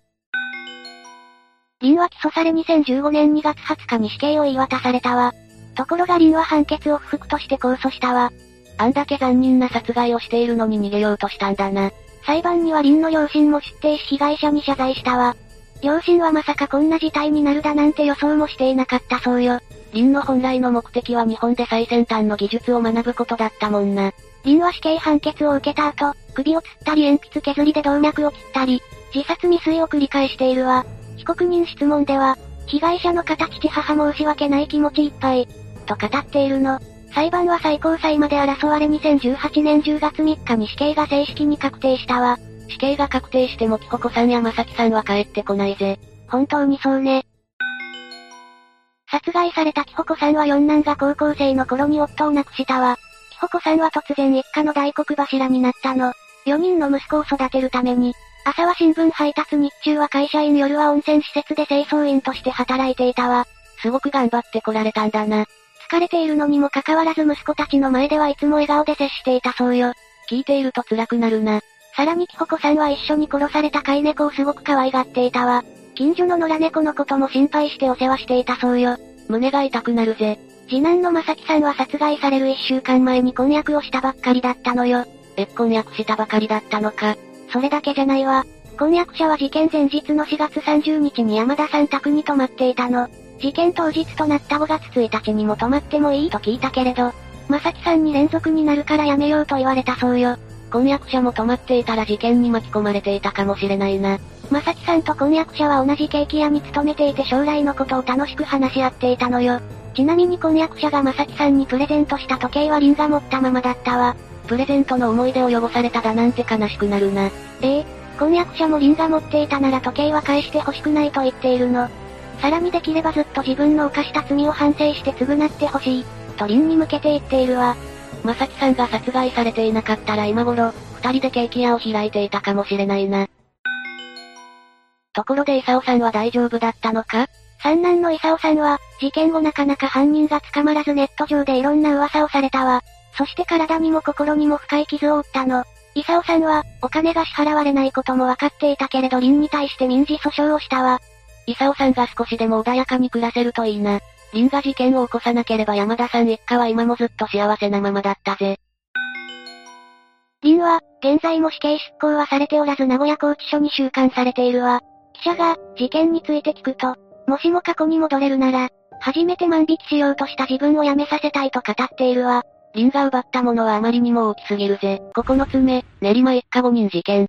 リンは起訴され2015年2月20日に死刑を言い渡されたわ。ところがリンは判決を不服として控訴したわ。あんだけ残忍な殺害をしているのに逃げようとしたんだな。裁判にはリンの両親も出廷し被害者に謝罪したわ。両親はまさかこんな事態になるだなんて予想もしていなかったそうよ。リンの本来の目的は日本で最先端の技術を学ぶことだったもんな。リンは死刑判決を受けた後、首を吊ったり鉛筆削りで動脈を切ったり、自殺未遂を繰り返しているわ。被告人質問では、被害者の方父母申し訳ない気持ちいっぱい、と語っているの。裁判は最高裁まで争われ2018年10月3日に死刑が正式に確定したわ。死刑が確定しても木穂子さんや正樹さんは帰ってこないぜ。本当にそうね。殺害された木穂子さんは四男が高校生の頃に夫を亡くしたわ。木穂子さんは突然一家の大黒柱になったの。4人の息子を育てるために、朝は新聞配達日中は会社員夜は温泉施設で清掃員として働いていたわ。すごく頑張ってこられたんだな。疲れているのにもかかわらず息子たちの前ではいつも笑顔で接していたそうよ。聞いていると辛くなるな。さらにキホコさんは一緒に殺された飼い猫をすごく可愛がっていたわ。近所の野良猫のことも心配してお世話していたそうよ。胸が痛くなるぜ。次男の正樹さんは殺害される一週間前に婚約をしたばっかりだったのよ。え、婚約したばかりだったのか。それだけじゃないわ。婚約者は事件前日の4月30日に山田さん宅に泊まっていたの。事件当日となった5月1日にも泊まってもいいと聞いたけれど、正樹さんに連続になるからやめようと言われたそうよ。婚約者も泊まっていたら事件に巻き込まれていたかもしれないな。正樹さんと婚約者は同じケーキ屋に勤めていて将来のことを楽しく話し合っていたのよ。ちなみに婚約者が正樹さんにプレゼントした時計はリンが持ったままだったわ。プレゼントの思い出を汚されただなんて悲しくなるな。ええ婚約者もリンが持っていたなら時計は返して欲しくないと言っているの。さらにできればずっと自分の犯した罪を反省して償ってほしい、とリンに向けて言っているわ。まさきさんが殺害されていなかったら今頃、二人でケーキ屋を開いていたかもしれないな。ところでイサオさんは大丈夫だったのか？三男のイサオさんは、事件後なかなか犯人が捕まらずネット上でいろんな噂をされたわ。そして体にも心にも深い傷を負ったの。イサオさんは、お金が支払われないことも分かっていたけれどリンに対して民事訴訟をしたわ。イサオさんが少しでも穏やかに暮らせるといいな。リンが事件を起こさなければ山田さん一家は今もずっと幸せなままだったぜ。リンは、現在も死刑執行はされておらず名古屋拘置所に収監されているわ。記者が、事件について聞くと、もしも過去に戻れるなら、初めて万引きしようとした自分を辞めさせたいと語っているわ。リンが奪ったものはあまりにも大きすぎるぜ。9つ目、練馬一家5人事件。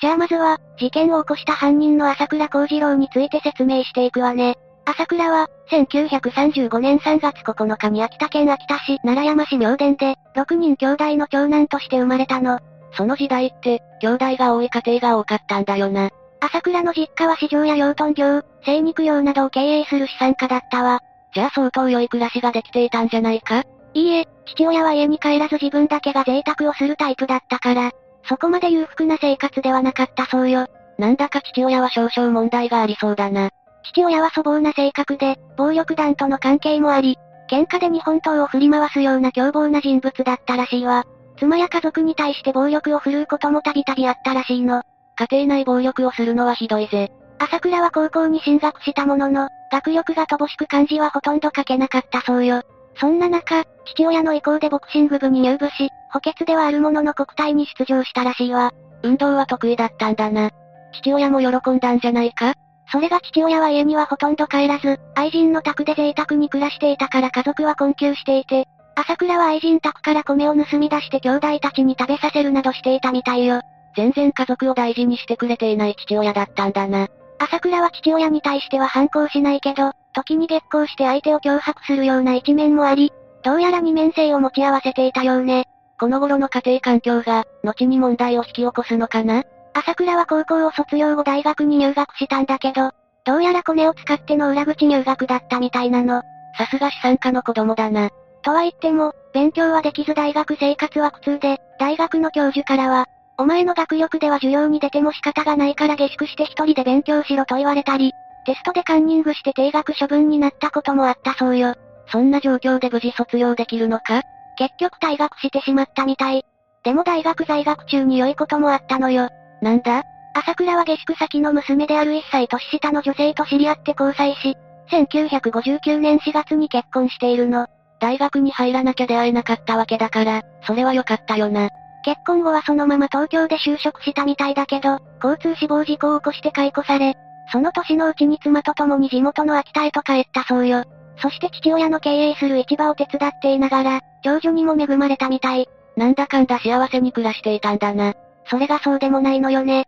じゃあまずは、事件を起こした犯人の朝倉幸次郎について説明していくわね。朝倉は、1935年3月9日に秋田県秋田市奈良山市明殿で、6人兄弟の長男として生まれたの。その時代って、兄弟が多い家庭が多かったんだよな。朝倉の実家は市場や養豚業、精肉業などを経営する資産家だったわ。じゃあ相当良い暮らしができていたんじゃないか？いいえ、父親は家に帰らず自分だけが贅沢をするタイプだったから、そこまで裕福な生活ではなかったそうよ。なんだか父親は少々問題がありそうだな。父親は粗暴な性格で、暴力団との関係もあり、喧嘩で日本刀を振り回すような凶暴な人物だったらしいわ。妻や家族に対して暴力を振るうこともたびたびあったらしいの。家庭内暴力をするのはひどいぜ。朝倉は高校に進学したものの、学力が乏しく漢字はほとんど書けなかったそうよ。そんな中、父親の意向でボクシング部に入部し、補欠ではあるものの国体に出場したらしいわ。運動は得意だったんだな。父親も喜んだんじゃないか？それが父親は家にはほとんど帰らず、愛人の宅で贅沢に暮らしていたから家族は困窮していて、朝倉は愛人宅から米を盗み出して兄弟たちに食べさせるなどしていたみたいよ。全然家族を大事にしてくれていない父親だったんだな。朝倉は父親に対しては反抗しないけど、時に激高して相手を脅迫するような一面もあり、どうやら二面性を持ち合わせていたようね。この頃の家庭環境が、後に問題を引き起こすのかな？朝倉は高校を卒業後大学に入学したんだけど、どうやらコネを使っての裏口入学だったみたいなの。さすが資産家の子供だな。とは言っても、勉強はできず大学生活は苦痛で、大学の教授からは、お前の学力では授業に出ても仕方がないから下宿して一人で勉強しろと言われたり、テストでカンニングして定額処分になったこともあったそうよ。そんな状況で無事卒業できるのか？結局退学してしまったみたい。でも大学在学中に良いこともあったのよ。なんだ？朝倉は下宿先の娘である1歳年下の女性と知り合って交際し、1959年4月に結婚しているの。大学に入らなきゃ出会えなかったわけだから、それは良かったよな。結婚後はそのまま東京で就職したみたいだけど、交通死亡事故を起こして解雇され、その年のうちに妻と共に地元の秋田へと帰ったそうよ。そして父親の経営する市場を手伝っていながら、長女にも恵まれたみたい。なんだかんだ幸せに暮らしていたんだな。それがそうでもないのよね。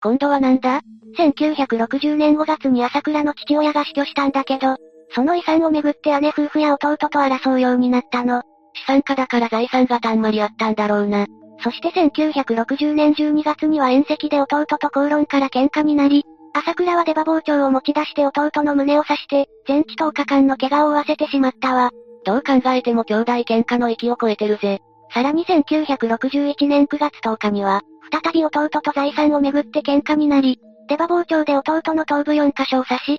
今度はなんだ ?1960 年5月に朝倉の父親が死去したんだけど、その遺産をめぐって姉夫婦や弟と争うようになったの。資産家だから財産がたんまりあったんだろうな。そして1960年12月には縁石で弟と口論から喧嘩になり、朝倉は出刃包丁を持ち出して弟の胸を刺して、全治10日間の怪我を負わせてしまったわ。どう考えても兄弟喧嘩の域を超えてるぜ。さらに1961年9月10日には、再び弟と財産をめぐって喧嘩になり、出刃包丁で弟の頭部4箇所を刺し、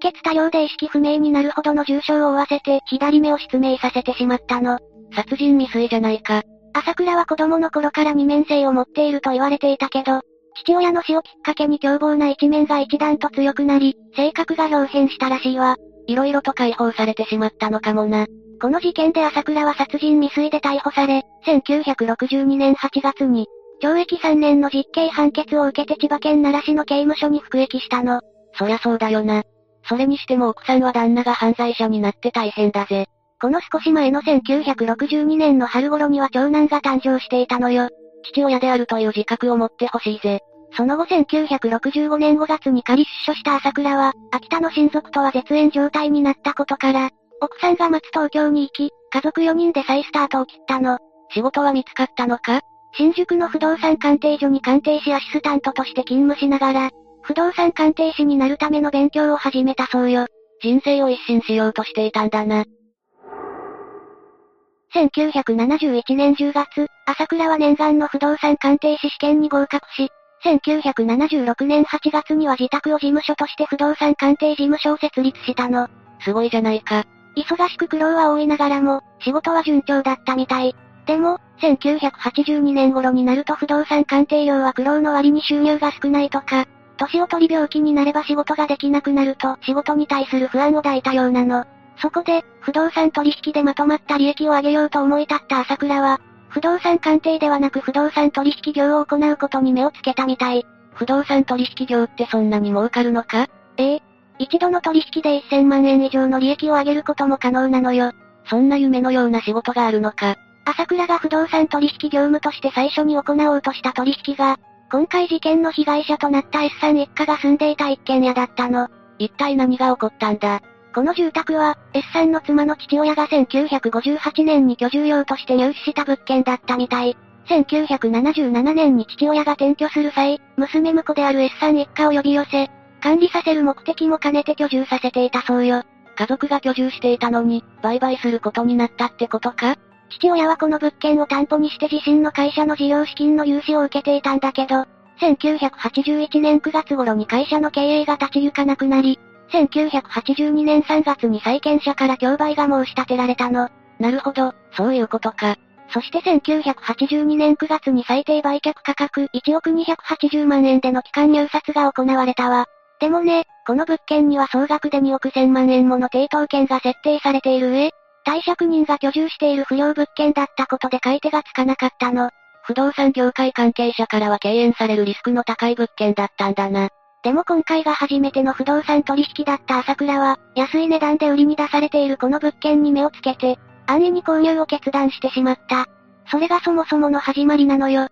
出血多量で意識不明になるほどの重傷を負わせて左目を失明させてしまったの。殺人未遂じゃないか。朝倉は子供の頃から二面性を持っていると言われていたけど、父親の死をきっかけに凶暴な一面が一段と強くなり、性格が表変したらしいわ。色々と解放されてしまったのかもな。この事件で朝倉は殺人未遂で逮捕され、1962年8月に、懲役3年の実刑判決を受けて千葉県奈良市の刑務所に服役したの。そりゃそうだよな。それにしても奥さんは旦那が犯罪者になって大変だぜ。この少し前の1962年の春頃には長男が誕生していたのよ。父親であるという自覚を持ってほしいぜ。その後1965年5月に仮出所した朝倉は、秋田の親族とは絶縁状態になったことから、奥さんが待つ東京に行き、家族4人で再スタートを切ったの。仕事は見つかったのか？新宿の不動産鑑定所に鑑定士アシスタントとして勤務しながら、不動産鑑定士になるための勉強を始めたそうよ。人生を一新しようとしていたんだな。1971年10月、朝倉は念願の不動産鑑定士試験に合格し、1976年8月には自宅を事務所として不動産鑑定事務所を設立したの。すごいじゃないか。忙しく苦労は多いながらも、仕事は順調だったみたい。でも、1982年頃になると不動産鑑定料は苦労の割に収入が少ないとか、年を取り病気になれば仕事ができなくなると仕事に対する不安を抱いたようなの。そこで、不動産取引でまとまった利益を上げようと思い立った朝倉は、不動産鑑定ではなく不動産取引業を行うことに目をつけたみたい。不動産取引業ってそんなに儲かるのか？ええ。一度の取引で1000万円以上の利益を上げることも可能なのよ。そんな夢のような仕事があるのか？朝倉が不動産取引業務として最初に行おうとした取引が、今回事件の被害者となった S さん一家が住んでいた一軒家だったの。一体何が起こったんだ？この住宅は、S さんの妻の父親が1958年に居住用として入手した物件だったみたい。1977年に父親が転居する際、娘婿である S さん一家を呼び寄せ、管理させる目的も兼ねて居住させていたそうよ。家族が居住していたのに、売買することになったってことか？父親はこの物件を担保にして自身の会社の事業資金の融資を受けていたんだけど、1981年9月頃に会社の経営が立ち行かなくなり、1982年3月に債権者から競売が申し立てられたの。なるほど、そういうことか。そして1982年9月に最低売却価格1億280万円での期間入札が行われたわ。でもね、この物件には総額で2億1000万円もの抵当権が設定されている上、貸借人が居住している不良物件だったことで買い手がつかなかったの。不動産業界関係者からは敬遠されるリスクの高い物件だったんだな。でも今回が初めての不動産取引だった朝倉は、安い値段で売りに出されているこの物件に目をつけて、安易に購入を決断してしまった。それがそもそもの始まりなのよ。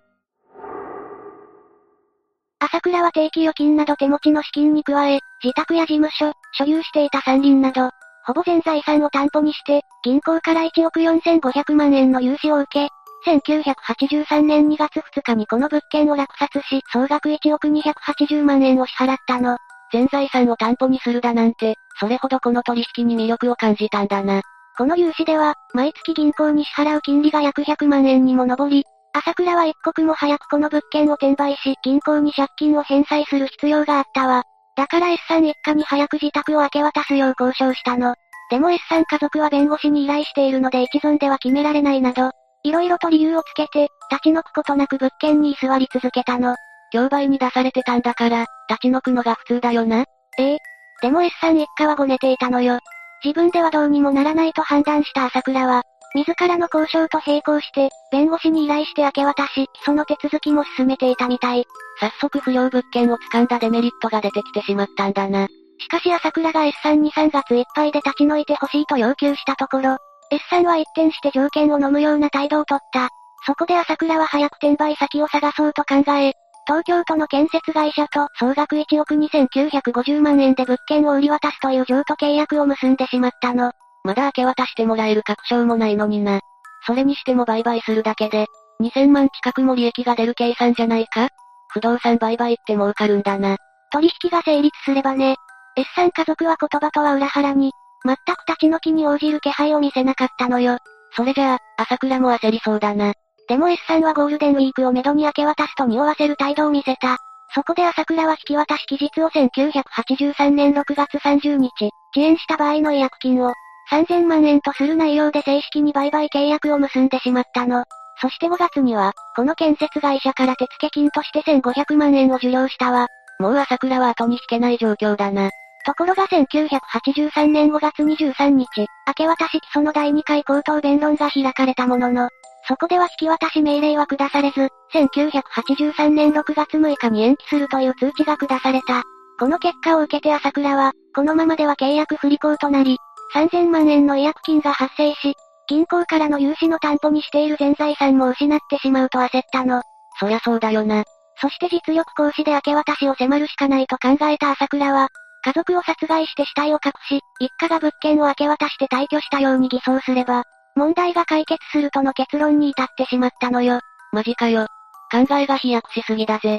朝倉は定期預金など手持ちの資金に加え、自宅や事務所、所有していた山林など、ほぼ全財産を担保にして、銀行から1億4500万円の融資を受け、1983年2月2日にこの物件を落札し、総額1億280万円を支払ったの。全財産を担保にするだなんて、それほどこの取引に魅力を感じたんだな。この融資では、毎月銀行に支払う金利が約100万円にも上り、朝倉は一刻も早くこの物件を転売し、銀行に借金を返済する必要があったわ。だから S さん一家に早く自宅を明け渡すよう交渉したの。でも S さん家族は弁護士に依頼しているので一存では決められないなど、色々と理由をつけて、立ち退くことなく物件に居座り続けたの。競売に出されてたんだから、立ち退くのが普通だよな。ええ。でも S さん一家はごねていたのよ。自分ではどうにもならないと判断した朝倉は、自らの交渉と並行して、弁護士に依頼して明け渡し、その手続きも進めていたみたい。早速不良物件を掴んだデメリットが出てきてしまったんだな。しかし朝倉が S さんに3月いっぱいで立ち退いてほしいと要求したところ、S さんは一転して条件を飲むような態度をとった。そこで朝倉は早く転売先を探そうと考え、東京都の建設会社と総額1億2950万円で物件を売り渡すという譲渡契約を結んでしまったの。まだ明け渡してもらえる確証もないのにな。それにしても売買するだけで、2000万近くも利益が出る計算じゃないか？不動産売買って儲かるんだな。取引が成立すればね。S さん家族は言葉とは裏腹に、全く立ち退きに応じる気配を見せなかったのよ。それじゃあ、朝倉も焦りそうだな。でも S さんはゴールデンウィークをめどに明け渡すと匂わせる態度を見せた。そこで朝倉は引き渡し期日を1983年6月30日、遅延した場合の違約金を、3000万円とする内容で正式に売買契約を結んでしまったの。そして5月には、この建設会社から手付金として1500万円を受領したわ。もう朝倉は後に引けない状況だな。ところが1983年5月23日、明け渡し起訴の第2回口頭弁論が開かれたものの、そこでは引き渡し命令は下されず、1983年6月6日に延期するという通知が下された。この結果を受けて朝倉は、このままでは契約不履行となり、3000万円の違約金が発生し、銀行からの融資の担保にしている全財産も失ってしまうと焦ったの。そりゃそうだよな。そして実力行使で明け渡しを迫るしかないと考えた朝倉は、家族を殺害して死体を隠し、一家が物件を明け渡して退去したように偽装すれば、問題が解決するとの結論に至ってしまったのよ。マジかよ。考えが飛躍しすぎだぜ。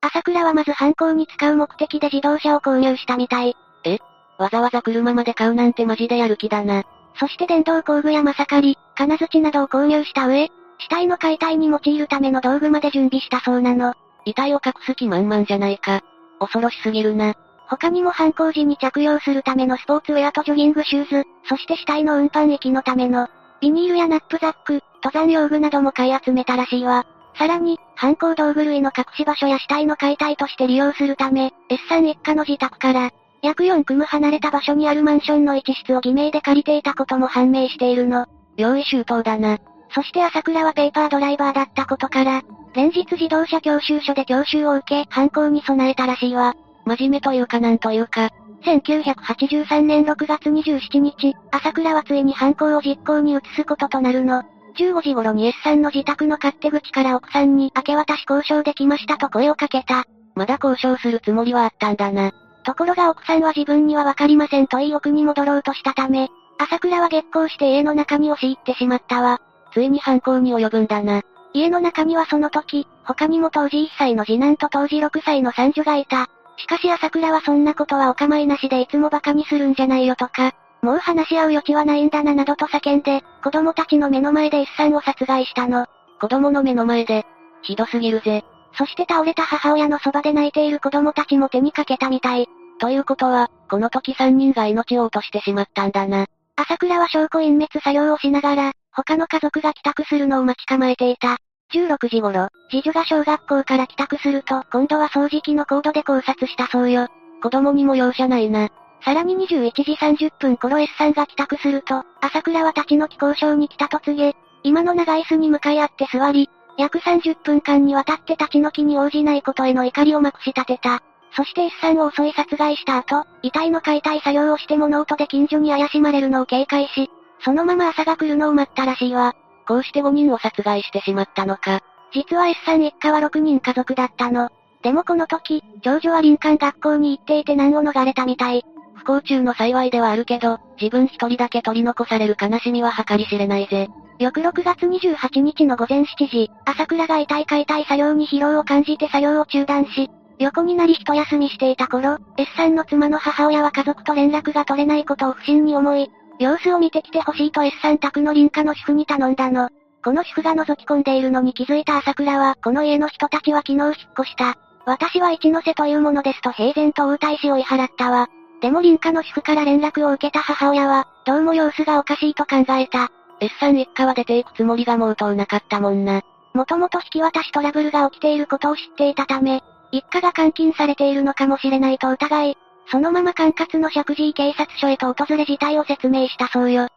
朝倉はまず犯行に使う目的で自動車を購入したみたい。え？わざわざ車まで買うなんてマジでやる気だな。そして電動工具やまさかり、金槌などを購入した上、死体の解体に用いるための道具まで準備したそうなの。遺体を隠す気満々じゃないか。恐ろしすぎるな。他にも犯行時に着用するためのスポーツウェアとジョギングシューズ、そして死体の運搬駅のための、ビニールやナップザック、登山用具なども買い集めたらしいわ。さらに、犯行道具類の隠し場所や死体の解体として利用するため、S さん一家の自宅から、約4組離れた場所にあるマンションの一室を偽名で借りていたことも判明しているの。用意周到だな。そして朝倉はペーパードライバーだったことから、連日自動車教習所で教習を受け、犯行に備えたらしいわ。真面目というかなんというか、1983年6月27日、朝倉はついに犯行を実行に移すこととなるの。15時頃に S さんの自宅の勝手口から奥さんに明け渡し交渉できましたと声をかけた。まだ交渉するつもりはあったんだな。ところが奥さんは自分にはわかりませんと言い奥に戻ろうとしたため、朝倉は激高して家の中に押し入ってしまったわ。ついに犯行に及ぶんだな。家の中にはその時、他にも当時1歳の次男と当時6歳の三女がいた。しかし朝倉はそんなことはお構いなしでいつも馬鹿にするんじゃないよとか、もう話し合う余地はないんだななどと叫んで、子供たちの目の前で一さんを殺害したの。子供の目の前で、ひどすぎるぜ。そして倒れた母親のそばで泣いている子供たちも手にかけたみたい。ということは、この時3人が命を落としてしまったんだな。朝倉は証拠隠滅作業をしながら、他の家族が帰宅するのを待ち構えていた。16時頃、次女が小学校から帰宅すると、今度は掃除機のコードで考察したそうよ。子供にも容赦ないな。さらに21時30分頃 S さんが帰宅すると、朝倉は立ち退き交渉に来たと告げ、今の長椅子に向かい合って座り、約30分間にわたって立ち退きに応じないことへの怒りをまくし立てた。そして S さんを襲い殺害した後、遺体の解体作業をして物音で近所に怪しまれるのを警戒し、そのまま朝が来るのを待ったらしいわ。こうして5人を殺害してしまったのか。実は S さん一家は6人家族だったの。でもこの時、長女は林間学校に行っていて難を逃れたみたい。不幸中の幸いではあるけど、自分一人だけ取り残される悲しみは計り知れないぜ。翌6月28日の午前7時、朝倉が遺体解体作業に疲労を感じて作業を中断し、横になり一休みしていた頃、S さんの妻の母親は家族と連絡が取れないことを不審に思い、様子を見てきてほしいと S さん宅の林家の主婦に頼んだの。この主婦が覗き込んでいるのに気づいた朝倉は、この家の人たちは昨日引っ越した。私は一ノ瀬というものですと平然と応対し追い払ったわ。でも林家の主婦から連絡を受けた母親は、どうも様子がおかしいと考えた。S さん一家は出ていくつもりがもうとうなかったもんな。もともと引き渡しトラブルが起きていることを知っていたため、一家が監禁されているのかもしれないと疑い、そのまま管轄の石神井警察署へと訪れ事態を説明したそうよ。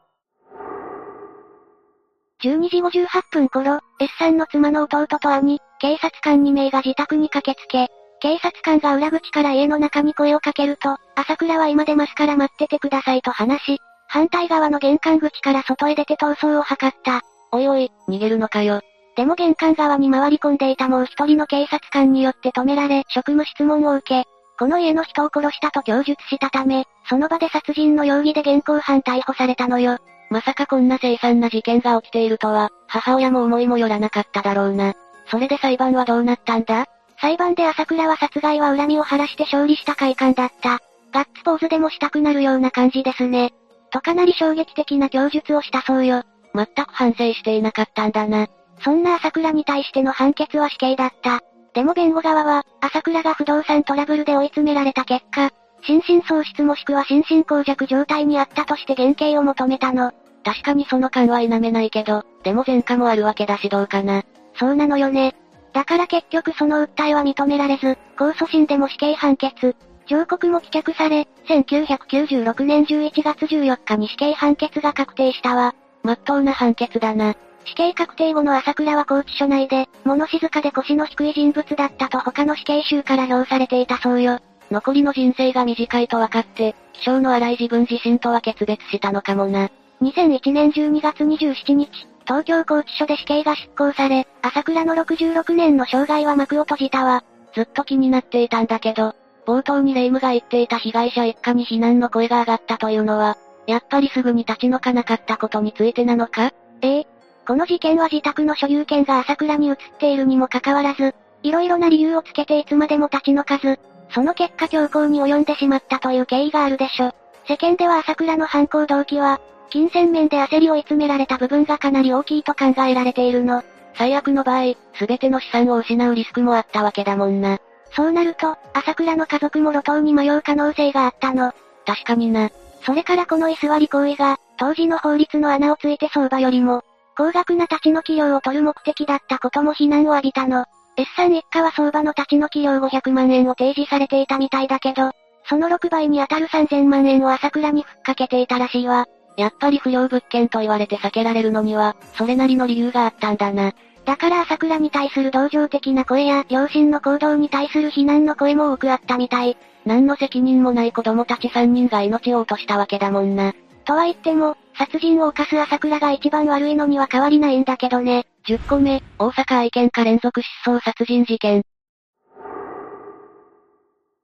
12時58分頃、S さんの妻の弟と兄、警察官2名が自宅に駆けつけ、警察官が裏口から家の中に声をかけると、朝倉は今出ますから待っててくださいと話し、反対側の玄関口から外へ出て逃走を図った。おいおい、逃げるのかよ。でも玄関側に回り込んでいたもう一人の警察官によって止められ、職務質問を受け、この家の人を殺したと供述したため、その場で殺人の容疑で現行犯逮捕されたのよ。まさかこんな凄惨な事件が起きているとは、母親も思いもよらなかっただろうな。それで裁判はどうなったんだ？裁判で朝倉は殺害は恨みを晴らして勝利した快感だった。ガッツポーズでもしたくなるような感じですね。とかなり衝撃的な供述をしたそうよ。全く反省していなかったんだな。そんな朝倉に対しての判決は死刑だった。でも弁護側は、朝倉が不動産トラブルで追い詰められた結果、心神喪失もしくは心神耗弱状態にあったとして減刑を求めたの。確かにその感は否めないけど、でも前科もあるわけだしどうかな。そうなのよね。だから結局その訴えは認められず、控訴審でも死刑判決。上告も棄却され、1996年11月14日に死刑判決が確定したわ。まっとうな判決だな。死刑確定後の朝倉は拘置所内で、物静かで腰の低い人物だったと他の死刑囚から評されていたそうよ。残りの人生が短いと分かって、気性の荒い自分自身とは決別したのかもな。2001年12月27日、東京拘置所で死刑が執行され、朝倉の66年の生涯は幕を閉じたわ。ずっと気になっていたんだけど、冒頭にレイムが言っていた被害者一家に非難の声が上がったというのは、やっぱりすぐに立ち退かなかったことについてなのか？ええ。この事件は自宅の所有権が朝倉に移っているにもかかわらず、いろいろな理由をつけていつまでも立ち退かず、その結果強行に及んでしまったという経緯があるでしょ。世間では朝倉の犯行動機は、金銭面で焦りを追い詰められた部分がかなり大きいと考えられているの。最悪の場合、すべての資産を失うリスクもあったわけだもんな。そうなると、朝倉の家族も路頭に迷う可能性があったの。確かにな。それからこの居座り行為が、当時の法律の穴をついて相場よりも、高額な立ち退き料を取る目的だったことも非難を浴びたの。S さん一家は相場の立ち退き料500万円を提示されていたみたいだけど、その6倍に当たる3000万円を朝倉にふっかけていたらしいわ。やっぱり不良物件と言われて避けられるのには、それなりの理由があったんだな。だから朝倉に対する同情的な声や、両親の行動に対する非難の声も多くあったみたい。何の責任もない子供たち3人が命を落としたわけだもんな。とは言っても、殺人を犯す朝倉が一番悪いのには変わりないんだけどね。10個目、大阪愛犬家連続失踪殺人事件。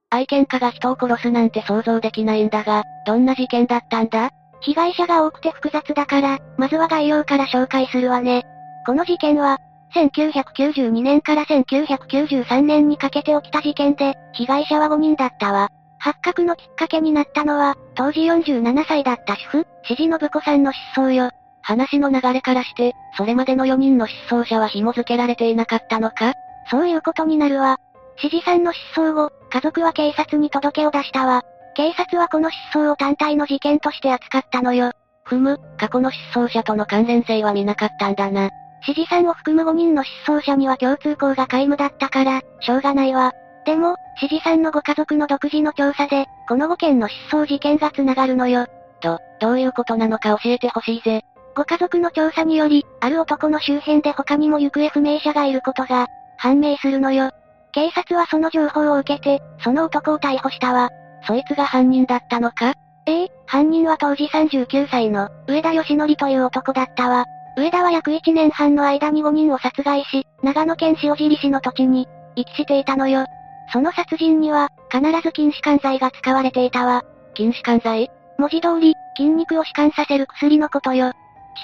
愛犬家が人を殺すなんて想像できないんだが、どんな事件だったんだ？被害者が多くて複雑だから、まずは概要から紹介するわね。この事件は、1992年から1993年にかけて起きた事件で、被害者は5人だったわ。発覚のきっかけになったのは、当時47歳だった主婦、指示信子さんの失踪よ。話の流れからして、それまでの4人の失踪者は紐付けられていなかったのか？そういうことになるわ。指示さんの失踪後、家族は警察に届けを出したわ。警察はこの失踪を単体の事件として扱ったのよ。ふむ、過去の失踪者との関連性は見なかったんだな。指示さんを含む5人の失踪者には共通項が皆無だったから、しょうがないわ。でも、指示さんのご家族の独自の調査で、この5件の失踪事件が繋がるのよ。と、どういうことなのか教えてほしいぜ。ご家族の調査により、ある男の周辺で他にも行方不明者がいることが、判明するのよ。警察はその情報を受けて、その男を逮捕したわ。そいつが犯人だったのか？ええ、犯人は当時39歳の、上田義則という男だったわ。上田は約1年半の間に5人を殺害し、長野県塩尻市の土地に、遺棄していたのよ。その殺人には、必ず筋弛緩剤が使われていたわ。筋弛緩剤文字通り、筋肉を弛緩させる薬のことよ。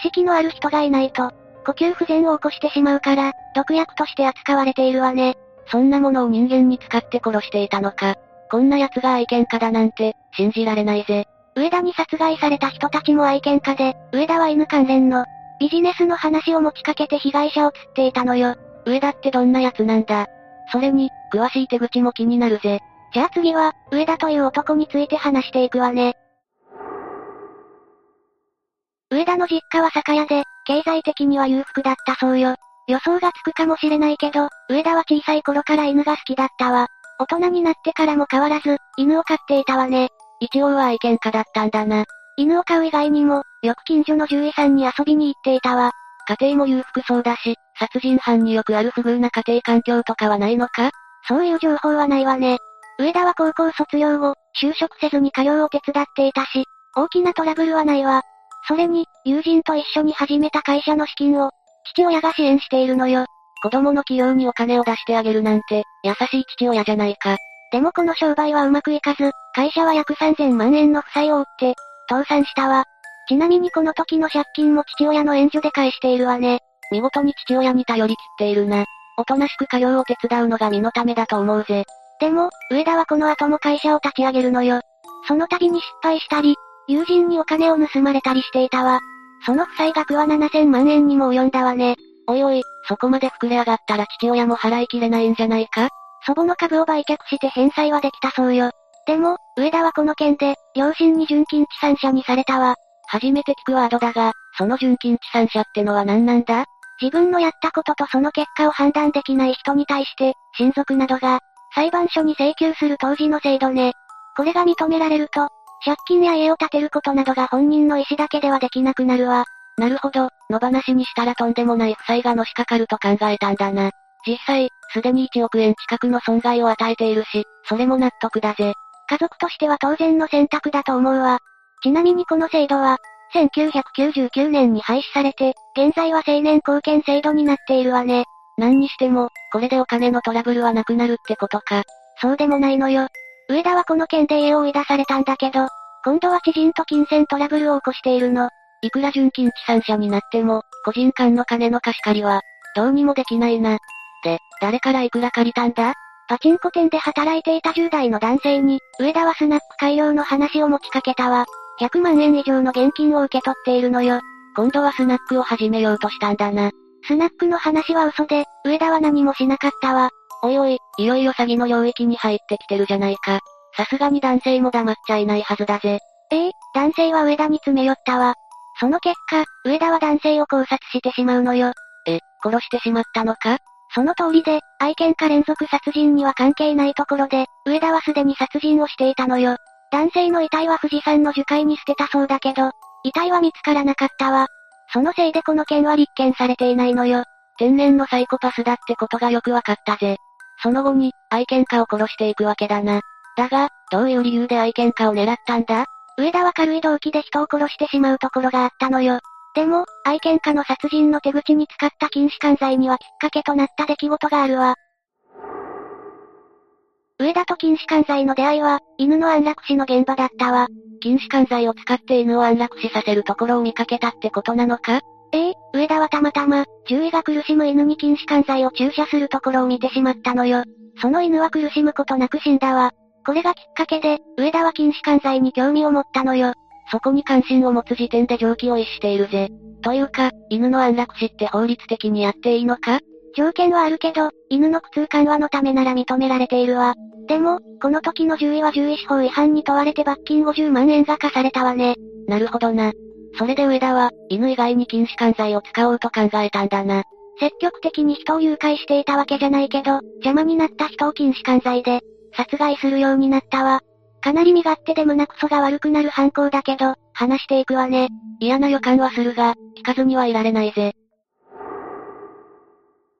知識のある人がいないと、呼吸不全を起こしてしまうから、毒薬として扱われているわね。そんなものを人間に使って殺していたのか。こんな奴が愛犬家だなんて、信じられないぜ。上田に殺害された人たちも愛犬家で、上田は犬関連の、ビジネスの話を持ちかけて被害者を釣っていたのよ。上田ってどんな奴なんだ？それに、詳しい手口も気になるぜ。じゃあ次は、上田という男について話していくわね。上田の実家は酒屋で、経済的には裕福だったそうよ。予想がつくかもしれないけど、上田は小さい頃から犬が好きだったわ。大人になってからも変わらず、犬を飼っていたわね。一応は愛犬家だったんだな。犬を飼う以外にも、よく近所の獣医さんに遊びに行っていたわ。家庭も裕福そうだし、殺人犯によくある不遇な家庭環境とかはないのか？そういう情報はないわね。上田は高校卒業後、就職せずに家業を手伝っていたし、大きなトラブルはないわ。それに、友人と一緒に始めた会社の資金を、父親が支援しているのよ。子供の起業にお金を出してあげるなんて、優しい父親じゃないか。でもこの商売はうまくいかず、会社は約3000万円の負債を負って、倒産したわ。ちなみにこの時の借金も父親の援助で返しているわね。見事に父親に頼り切っているな。おとなしく家業を手伝うのが身のためだと思うぜ。でも、上田はこの後も会社を立ち上げるのよ。その度に失敗したり、友人にお金を盗まれたりしていたわ。その負債額は7000万円にも及んだわね。おいおい、そこまで膨れ上がったら父親も払いきれないんじゃないか？祖母の株を売却して返済はできたそうよ。でも、上田はこの件で、両親に純金地産者にされたわ。初めて聞くワードだが、その純金地産者ってのは何なんだ？自分のやったこととその結果を判断できない人に対して、親族などが、裁判所に請求する当時の制度ね。これが認められると、借金や家を建てることなどが本人の意思だけではできなくなるわ。なるほど、野放しにしたらとんでもない負債がのしかかると考えたんだな。実際、すでに1億円近くの損害を与えているし、それも納得だぜ。家族としては当然の選択だと思うわ。ちなみにこの制度は、1999年に廃止されて、現在は青年貢献制度になっているわね。何にしても、これでお金のトラブルはなくなるってことか。そうでもないのよ。上田はこの件で家を追い出されたんだけど、今度は知人と金銭トラブルを起こしているの。いくら純金地産者になっても、個人間の金の貸し借りは、どうにもできないな。で、誰からいくら借りたんだ？パチンコ店で働いていた10代の男性に、上田はスナック開業の話を持ちかけたわ。100万円以上の現金を受け取っているのよ。今度はスナックを始めようとしたんだな。スナックの話は嘘で、上田は何もしなかったわ。おいおい、いよいよ詐欺の領域に入ってきてるじゃないか。さすがに男性も黙っちゃいないはずだぜ。ええ男性は上田に詰め寄ったわ。その結果、上田は男性を考察してしまうのよ。え、殺してしまったのか？その通りで、愛犬家連続殺人には関係ないところで、上田はすでに殺人をしていたのよ。男性の遺体は富士山の樹海に捨てたそうだけど、遺体は見つからなかったわ。そのせいでこの件は立件されていないのよ。天然のサイコパスだってことがよくわかったぜ。その後に、愛犬家を殺していくわけだな。だが、どういう理由で愛犬家を狙ったんだ？上田は軽い動機で人を殺してしまうところがあったのよ。でも、愛犬家の殺人の手口に使った禁止管罪にはきっかけとなった出来事があるわ。上田と禁止管罪の出会いは、犬の安楽死の現場だったわ。禁止管罪を使って犬を安楽死させるところを見かけたってことなのか？ええ、上田はたまたま、獣医が苦しむ犬に禁止管罪を注射するところを見てしまったのよ。その犬は苦しむことなく死んだわ。これがきっかけで、上田は禁止管罪に興味を持ったのよ。そこに関心を持つ時点で常軌を逸しているぜ。というか、犬の安楽死って法律的にやっていいのか？条件はあるけど、犬の苦痛緩和のためなら認められているわ。でも、この時の獣医は獣医師法違反に問われて罰金50万円が課されたわね。なるほどな。それで上田は、犬以外に禁止管罪を使おうと考えたんだな。積極的に人を誘拐していたわけじゃないけど、邪魔になった人を禁止管罪で、殺害するようになったわ。かなり身勝手で胸クソが悪くなる犯行だけど、話していくわね。嫌な予感はするが、聞かずにはいられないぜ。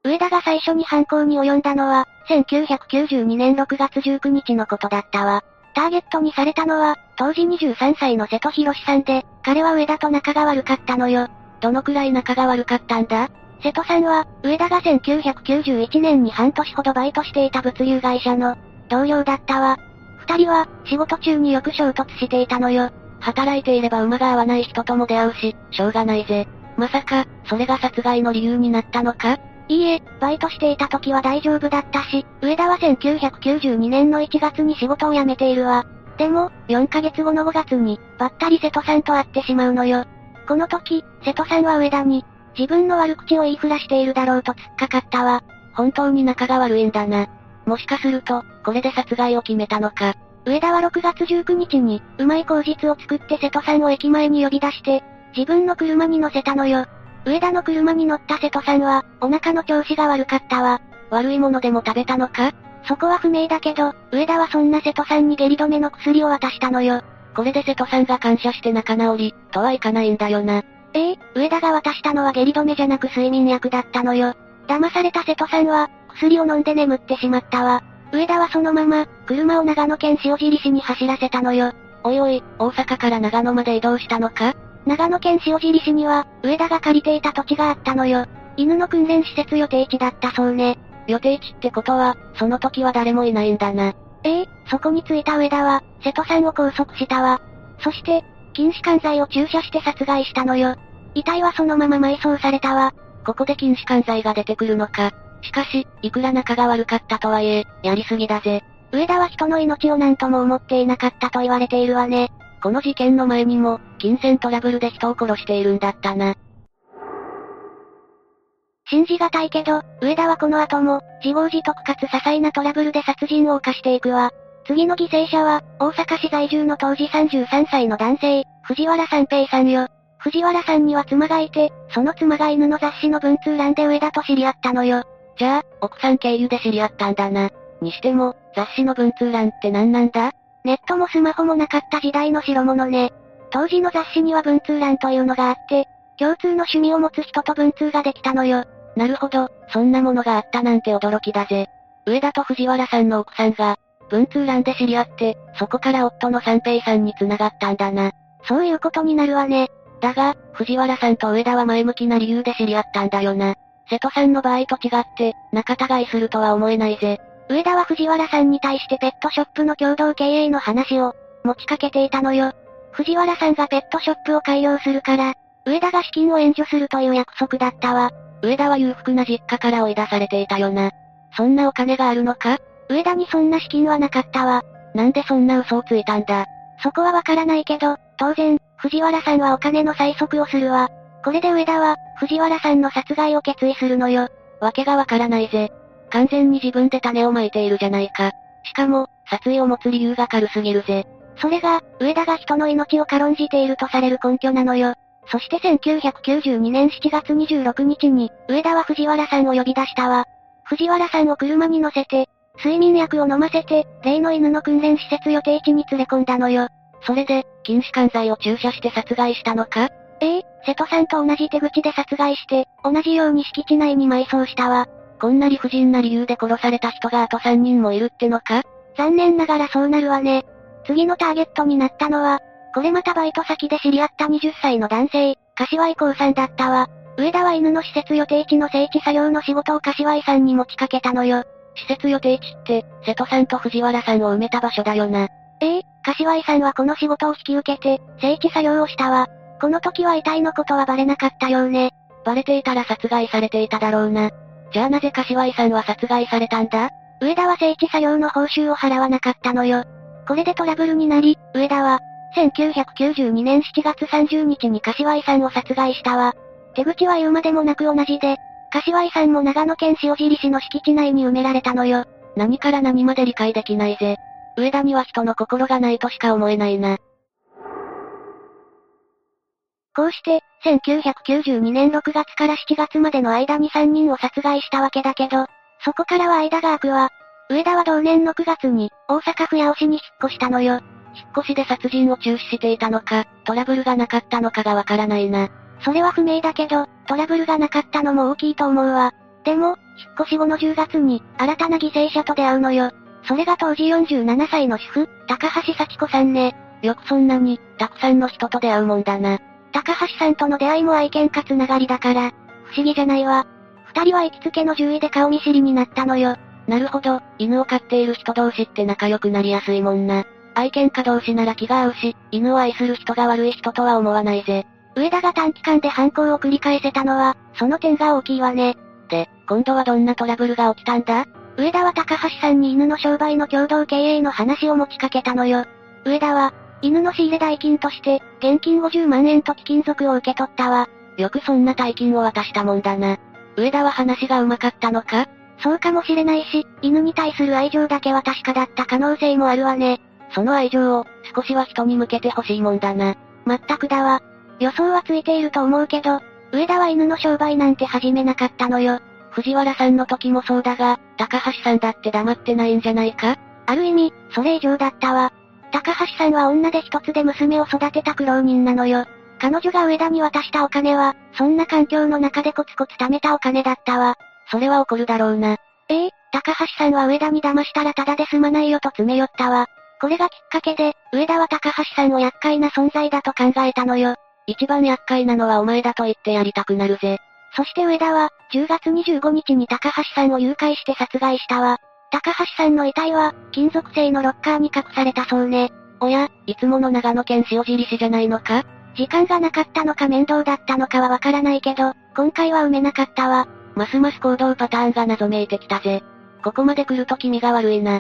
上田が最初に犯行に及んだのは、1992年6月19日のことだったわ。ターゲットにされたのは、当時23歳の瀬戸博さんで、彼は上田と仲が悪かったのよ。どのくらい仲が悪かったんだ？瀬戸さんは、上田が1991年に半年ほどバイトしていた物流会社の同僚だったわ。二人は、仕事中によく衝突していたのよ。働いていれば馬が合わない人とも出会うし、しょうがないぜ。まさか、それが殺害の理由になったのか？いいえ、バイトしていた時は大丈夫だったし、上田は1992年の1月に仕事を辞めているわ。でも、4ヶ月後の5月に、ばったり瀬戸さんと会ってしまうのよ。この時、瀬戸さんは上田に、自分の悪口を言いふらしているだろうと突っかかったわ。本当に仲が悪いんだな。もしかすると、これで殺害を決めたのか。上田は6月19日に、うまい口実を作って瀬戸さんを駅前に呼び出して、自分の車に乗せたのよ。上田の車に乗った瀬戸さんは、お腹の調子が悪かったわ。悪いものでも食べたのか？そこは不明だけど、上田はそんな瀬戸さんに下痢止めの薬を渡したのよ。これで瀬戸さんが感謝して仲直り、とはいかないんだよな。ええ上田が渡したのは下痢止めじゃなく睡眠薬だったのよ。騙された瀬戸さんは、薬を飲んで眠ってしまったわ。上田はそのまま、車を長野県塩尻市に走らせたのよ。おいおい、大阪から長野まで移動したのか？長野県塩尻市には、上田が借りていた土地があったのよ。犬の訓練施設予定地だったそうね。予定地ってことは、その時は誰もいないんだな。ええそこに着いた上田は、瀬戸さんを拘束したわ。そして、禁止管罪を注射して殺害したのよ。遺体はそのまま埋葬されたわ。ここで禁止管罪が出てくるのか。しかし、いくら仲が悪かったとはいえ、やりすぎだぜ。上田は人の命を何とも思っていなかったと言われているわね。この事件の前にも、金銭トラブルで人を殺しているんだったな。信じがたいけど、上田はこの後も、自業自得かつ些細なトラブルで殺人を犯していくわ。次の犠牲者は、大阪市在住の当時33歳の男性、藤原三平さんよ。藤原さんには妻がいて、その妻が犬の雑誌の文通欄で上田と知り合ったのよ。じゃあ、奥さん経由で知り合ったんだな。にしても、雑誌の文通欄って何なんだ？ネットもスマホもなかった時代の代物ね。当時の雑誌には文通欄というのがあって、共通の趣味を持つ人と文通ができたのよ。なるほど、そんなものがあったなんて驚きだぜ。上田と藤原さんの奥さんが、文通欄で知り合って、そこから夫の三平さんに繋がったんだな。そういうことになるわね。だが、藤原さんと上田は前向きな理由で知り合ったんだよな。瀬戸さんの場合と違って、仲違いするとは思えないぜ。上田は藤原さんに対してペットショップの共同経営の話を、持ちかけていたのよ。藤原さんがペットショップを開業するから、上田が資金を援助するという約束だったわ。上田は裕福な実家から追い出されていたよな。そんなお金があるのか？上田にそんな資金はなかったわ。なんでそんな嘘をついたんだ？そこはわからないけど、当然、藤原さんはお金の催促をするわ。これで上田は、藤原さんの殺害を決意するのよ。わけがわからないぜ。完全に自分で種をまいているじゃないか。しかも、殺意を持つ理由が軽すぎるぜ。それが、上田が人の命を軽んじているとされる根拠なのよ。そして1992年7月26日に、上田は藤原さんを呼び出したわ。藤原さんを車に乗せて、睡眠薬を飲ませて、例の犬の訓練施設予定地に連れ込んだのよ。それで、禁止管罪を注射して殺害したのか？ええ、瀬戸さんと同じ手口で殺害して、同じように敷地内に埋葬したわ。こんな理不尽な理由で殺された人があと3人もいるってのか？残念ながらそうなるわね。次のターゲットになったのは、これまたバイト先で知り合った20歳の男性、柏井光さんだったわ。上田は犬の施設予定地の聖地作業の仕事を柏井さんに持ちかけたのよ。施設予定地って、瀬戸さんと藤原さんを埋めた場所だよな。ええ、柏井さんはこの仕事を引き受けて、聖地作業をしたわ。この時は遺体のことはバレなかったようね。バレていたら殺害されていただろうな。じゃあなぜ柏井さんは殺害されたんだ？上田は聖地作業の報酬を払わなかったのよ。これでトラブルになり、上田は、1992年7月30日に柏井さんを殺害したわ。手口は言うまでもなく同じで、柏井さんも長野県塩尻市の敷地内に埋められたのよ。何から何まで理解できないぜ。上田には人の心がないとしか思えないな。こうして、1992年6月から7月までの間に3人を殺害したわけだけど、そこからは間が空くわ。上田は同年の9月に、大阪府八尾市に引っ越したのよ。引っ越しで殺人を中止していたのか、トラブルがなかったのかがわからないな。それは不明だけど、トラブルがなかったのも大きいと思うわ。でも、引っ越し後の10月に、新たな犠牲者と出会うのよ。それが当時47歳の主婦、高橋幸子さんね。よくそんなに、たくさんの人と出会うもんだな。高橋さんとの出会いも愛犬かつながりだから、不思議じゃないわ。二人は行きつけの獣医で顔見知りになったのよ。なるほど、犬を飼っている人同士って仲良くなりやすいもんな。愛犬家同士なら気が合うし、犬を愛する人が悪い人とは思わないぜ。上田が短期間で犯行を繰り返せたのは、その点が大きいわね。で、今度はどんなトラブルが起きたんだ？上田は高橋さんに犬の商売の共同経営の話を持ちかけたのよ。上田は、犬の仕入れ代金として、現金50万円と貴金属を受け取ったわ。よくそんな大金を渡したもんだな。上田は話が上手かったのか？そうかもしれないし、犬に対する愛情だけは確かだった可能性もあるわね。その愛情を、少しは人に向けてほしいもんだな。まったくだわ。予想はついていると思うけど、上田は犬の商売なんて始めなかったのよ。藤原さんの時もそうだが、高橋さんだって黙ってないんじゃないか？ある意味、それ以上だったわ。高橋さんは女で一つで娘を育てた苦労人なのよ。彼女が上田に渡したお金は、そんな環境の中でコツコツ貯めたお金だったわ。それは怒るだろうな。ええ高橋さんは上田に騙したらただで済まないよと詰め寄ったわ。これがきっかけで、上田は高橋さんを厄介な存在だと考えたのよ。一番厄介なのはお前だと言ってやりたくなるぜ。そして上田は、10月25日に高橋さんを誘拐して殺害したわ。高橋さんの遺体は、金属製のロッカーに隠されたそうね。おや、いつもの長野県塩尻市じゃないのか？時間がなかったのか面倒だったのかはわからないけど、今回は埋めなかったわ。ますます行動パターンが謎めいてきたぜ。ここまで来ると気味が悪いな。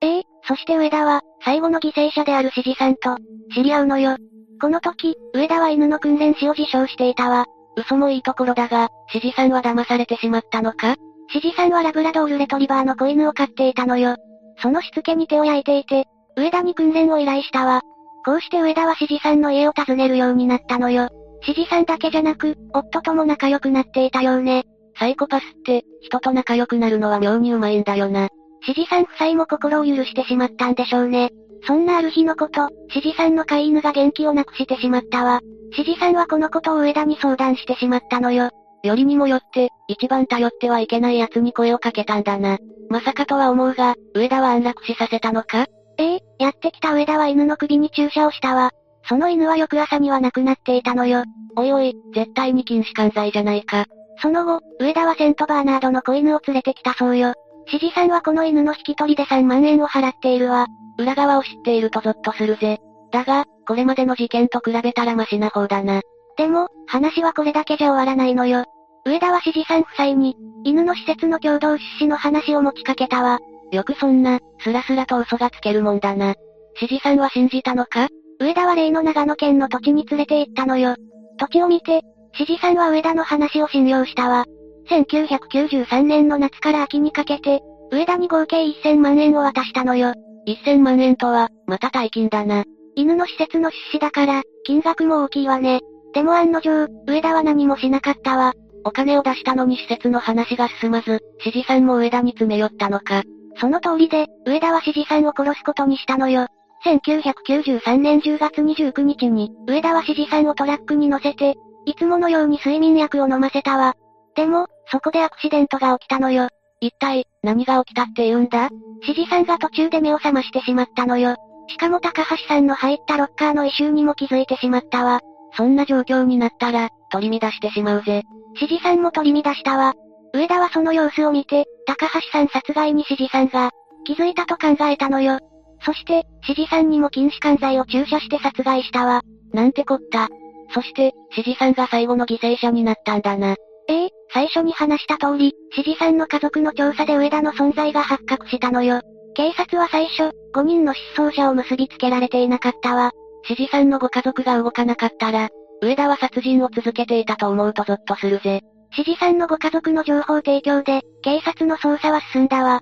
ええそして上田は、最後の犠牲者である指示さんと、知り合うのよ。この時、上田は犬の訓練士を自称していたわ。嘘もいいところだが、指示さんは騙されてしまったのか？指示さんはラブラドールレトリバーの子犬を飼っていたのよ。そのしつけに手を焼いていて、上田に訓練を依頼したわ。こうして上田は指示さんの家を訪ねるようになったのよ。指示さんだけじゃなく、夫とも仲良くなっていたようね。サイコパスって、人と仲良くなるのは妙にうまいんだよな。指示さん夫妻も心を許してしまったんでしょうね。そんなある日のこと、指示さんの飼い犬が元気をなくしてしまったわ。指示さんはこのことを上田に相談してしまったのよ。よりにもよって、一番頼ってはいけない奴に声をかけたんだな。まさかとは思うが、上田は安楽死させたのか？ええやってきた上田は犬の首に注射をしたわ。その犬は翌朝には亡くなっていたのよ。おいおい、絶対に禁止管罪じゃないか。その後、上田はセントバーナードの子犬を連れてきたそうよ。指示さんはこの犬の引き取りで3万円を払っているわ。裏側を知っているとゾッとするぜ。だが、これまでの事件と比べたらマシな方だな。でも、話はこれだけじゃ終わらないのよ。上田は指示さん夫妻に、犬の施設の共同出資の話を持ちかけたわ。よくそんな、スラスラと嘘がつけるもんだな。指示さんは信じたのか？上田は例の長野県の土地に連れて行ったのよ。土地を見て、指示さんは上田の話を信用したわ。1993年の夏から秋にかけて、上田に合計1000万円を渡したのよ。1000万円とは、また大金だな。犬の施設の出資だから、金額も大きいわね。でも案の定、上田は何もしなかったわ。お金を出したのに施設の話が進まず、指示さんも上田に詰め寄ったのか。その通りで、上田は指示さんを殺すことにしたのよ。1993年10月29日に、上田は指示さんをトラックに乗せて、いつものように睡眠薬を飲ませたわ。でも、そこでアクシデントが起きたのよ。一体、何が起きたって言うんだ？指示さんが途中で目を覚ましてしまったのよ。しかも高橋さんの入ったロッカーの異臭にも気づいてしまったわ。そんな状況になったら、取り乱してしまうぜ。指示さんも取り乱したわ。上田はその様子を見て、高橋さん殺害に指示さんが、気づいたと考えたのよ。そして、指示さんにも禁止管罪を注射して殺害したわ。なんてこった。そして、指示さんが最後の犠牲者になったんだな。ええ最初に話した通り、指示さんの家族の調査で上田の存在が発覚したのよ。警察は最初、5人の失踪者を結びつけられていなかったわ。指示さんのご家族が動かなかったら、上田は殺人を続けていたと思うとゾッとするぜ。指示さんのご家族の情報提供で、警察の捜査は進んだわ。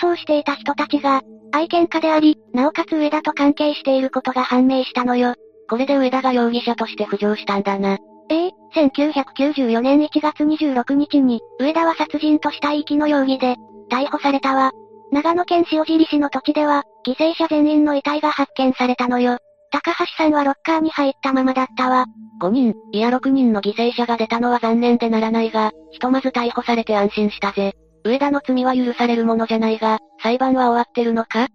失踪していた人たちが、愛犬家であり、なおかつ上田と関係していることが判明したのよ。これで上田が容疑者として浮上したんだな。ええ1994年1月26日に、上田は殺人と死体遺棄の容疑で、逮捕されたわ。長野県塩尻市の土地では、犠牲者全員の遺体が発見されたのよ。高橋さんはロッカーに入ったままだったわ。5人、いや6人の犠牲者が出たのは残念でならないが、ひとまず逮捕されて安心したぜ。上田の罪は許されるものじゃないが、裁判は終わってるのか？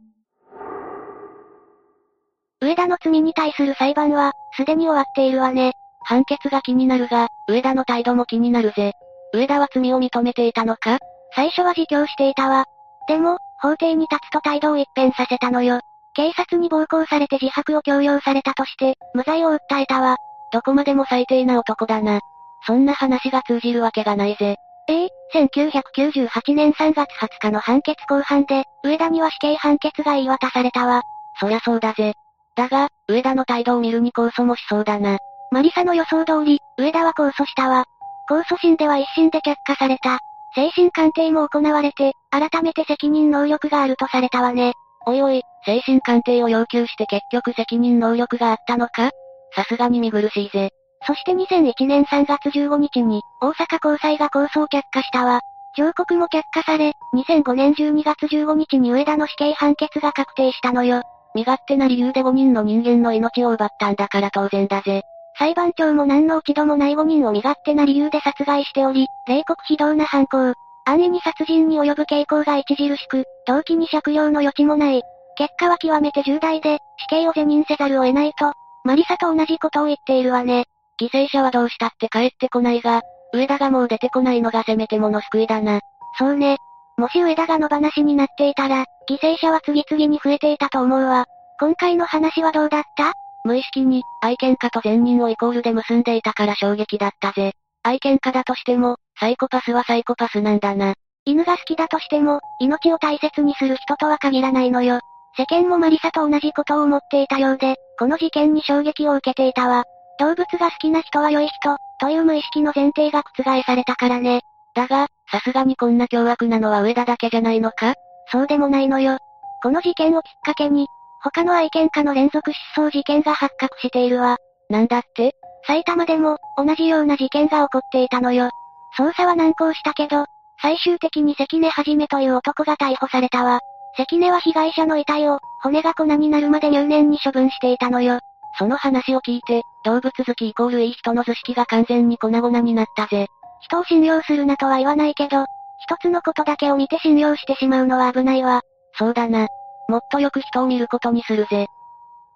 上田の罪に対する裁判は、すでに終わっているわね。判決が気になるが、上田の態度も気になるぜ。上田は罪を認めていたのか？最初は自供していたわ。でも、法廷に立つと態度を一変させたのよ。警察に暴行されて自白を強要されたとして、無罪を訴えたわ。どこまでも最低な男だな。そんな話が通じるわけがないぜ。ええ1998年3月20日の判決公判で、上田には死刑判決が言い渡されたわ。そりゃそうだぜ。だが、上田の態度を見るに控訴もしそうだな。マリサの予想通り、上田は控訴したわ。控訴審では一審で却下された。精神鑑定も行われて、改めて責任能力があるとされたわね。おいおい、精神鑑定を要求して結局責任能力があったのか？さすがに見苦しいぜ。そして2001年3月15日に、大阪高裁が控訴を却下したわ。上告も却下され、2005年12月15日に上田の死刑判決が確定したのよ。身勝手な理由で5人の人間の命を奪ったんだから当然だぜ。裁判長も何の落ち度もない5人を身勝手な理由で殺害しており、冷酷非道な犯行。安易に殺人に及ぶ傾向が著しく、動機に借用の余地もない。結果は極めて重大で、死刑を是認せざるを得ないと、マリサと同じことを言っているわね。犠牲者はどうしたって帰ってこないが、上田がもう出てこないのがせめてもの救いだな。そうね。もし上田が野放しになっていたら、犠牲者は次々に増えていたと思うわ。今回の話はどうだった？無意識に、愛犬家と善人をイコールで結んでいたから衝撃だったぜ。愛犬家だとしても、サイコパスはサイコパスなんだな。犬が好きだとしても、命を大切にする人とは限らないのよ。世間もマリサと同じことを思っていたようで、この事件に衝撃を受けていたわ。動物が好きな人は良い人、という無意識の前提が覆されたからね。だが、さすがにこんな凶悪なのは上田だけじゃないのか？そうでもないのよ。この事件をきっかけに、他の愛犬家の連続失踪事件が発覚しているわ。なんだって？埼玉でも、同じような事件が起こっていたのよ。捜査は難航したけど、最終的に関根はじめという男が逮捕されたわ。関根は被害者の遺体を、骨が粉になるまで入念に処分していたのよ。その話を聞いて、動物好きイコールいい人の図式が完全に粉々になったぜ。人を信用するなとは言わないけど、一つのことだけを見て信用してしまうのは危ないわ。そうだな。もっとよく人を見ることにするぜ。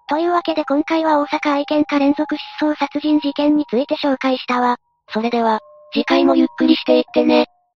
というわけで今回は大阪愛犬家連続失踪殺人事件について紹介したわ。それでは、次回もゆっくりしていってね。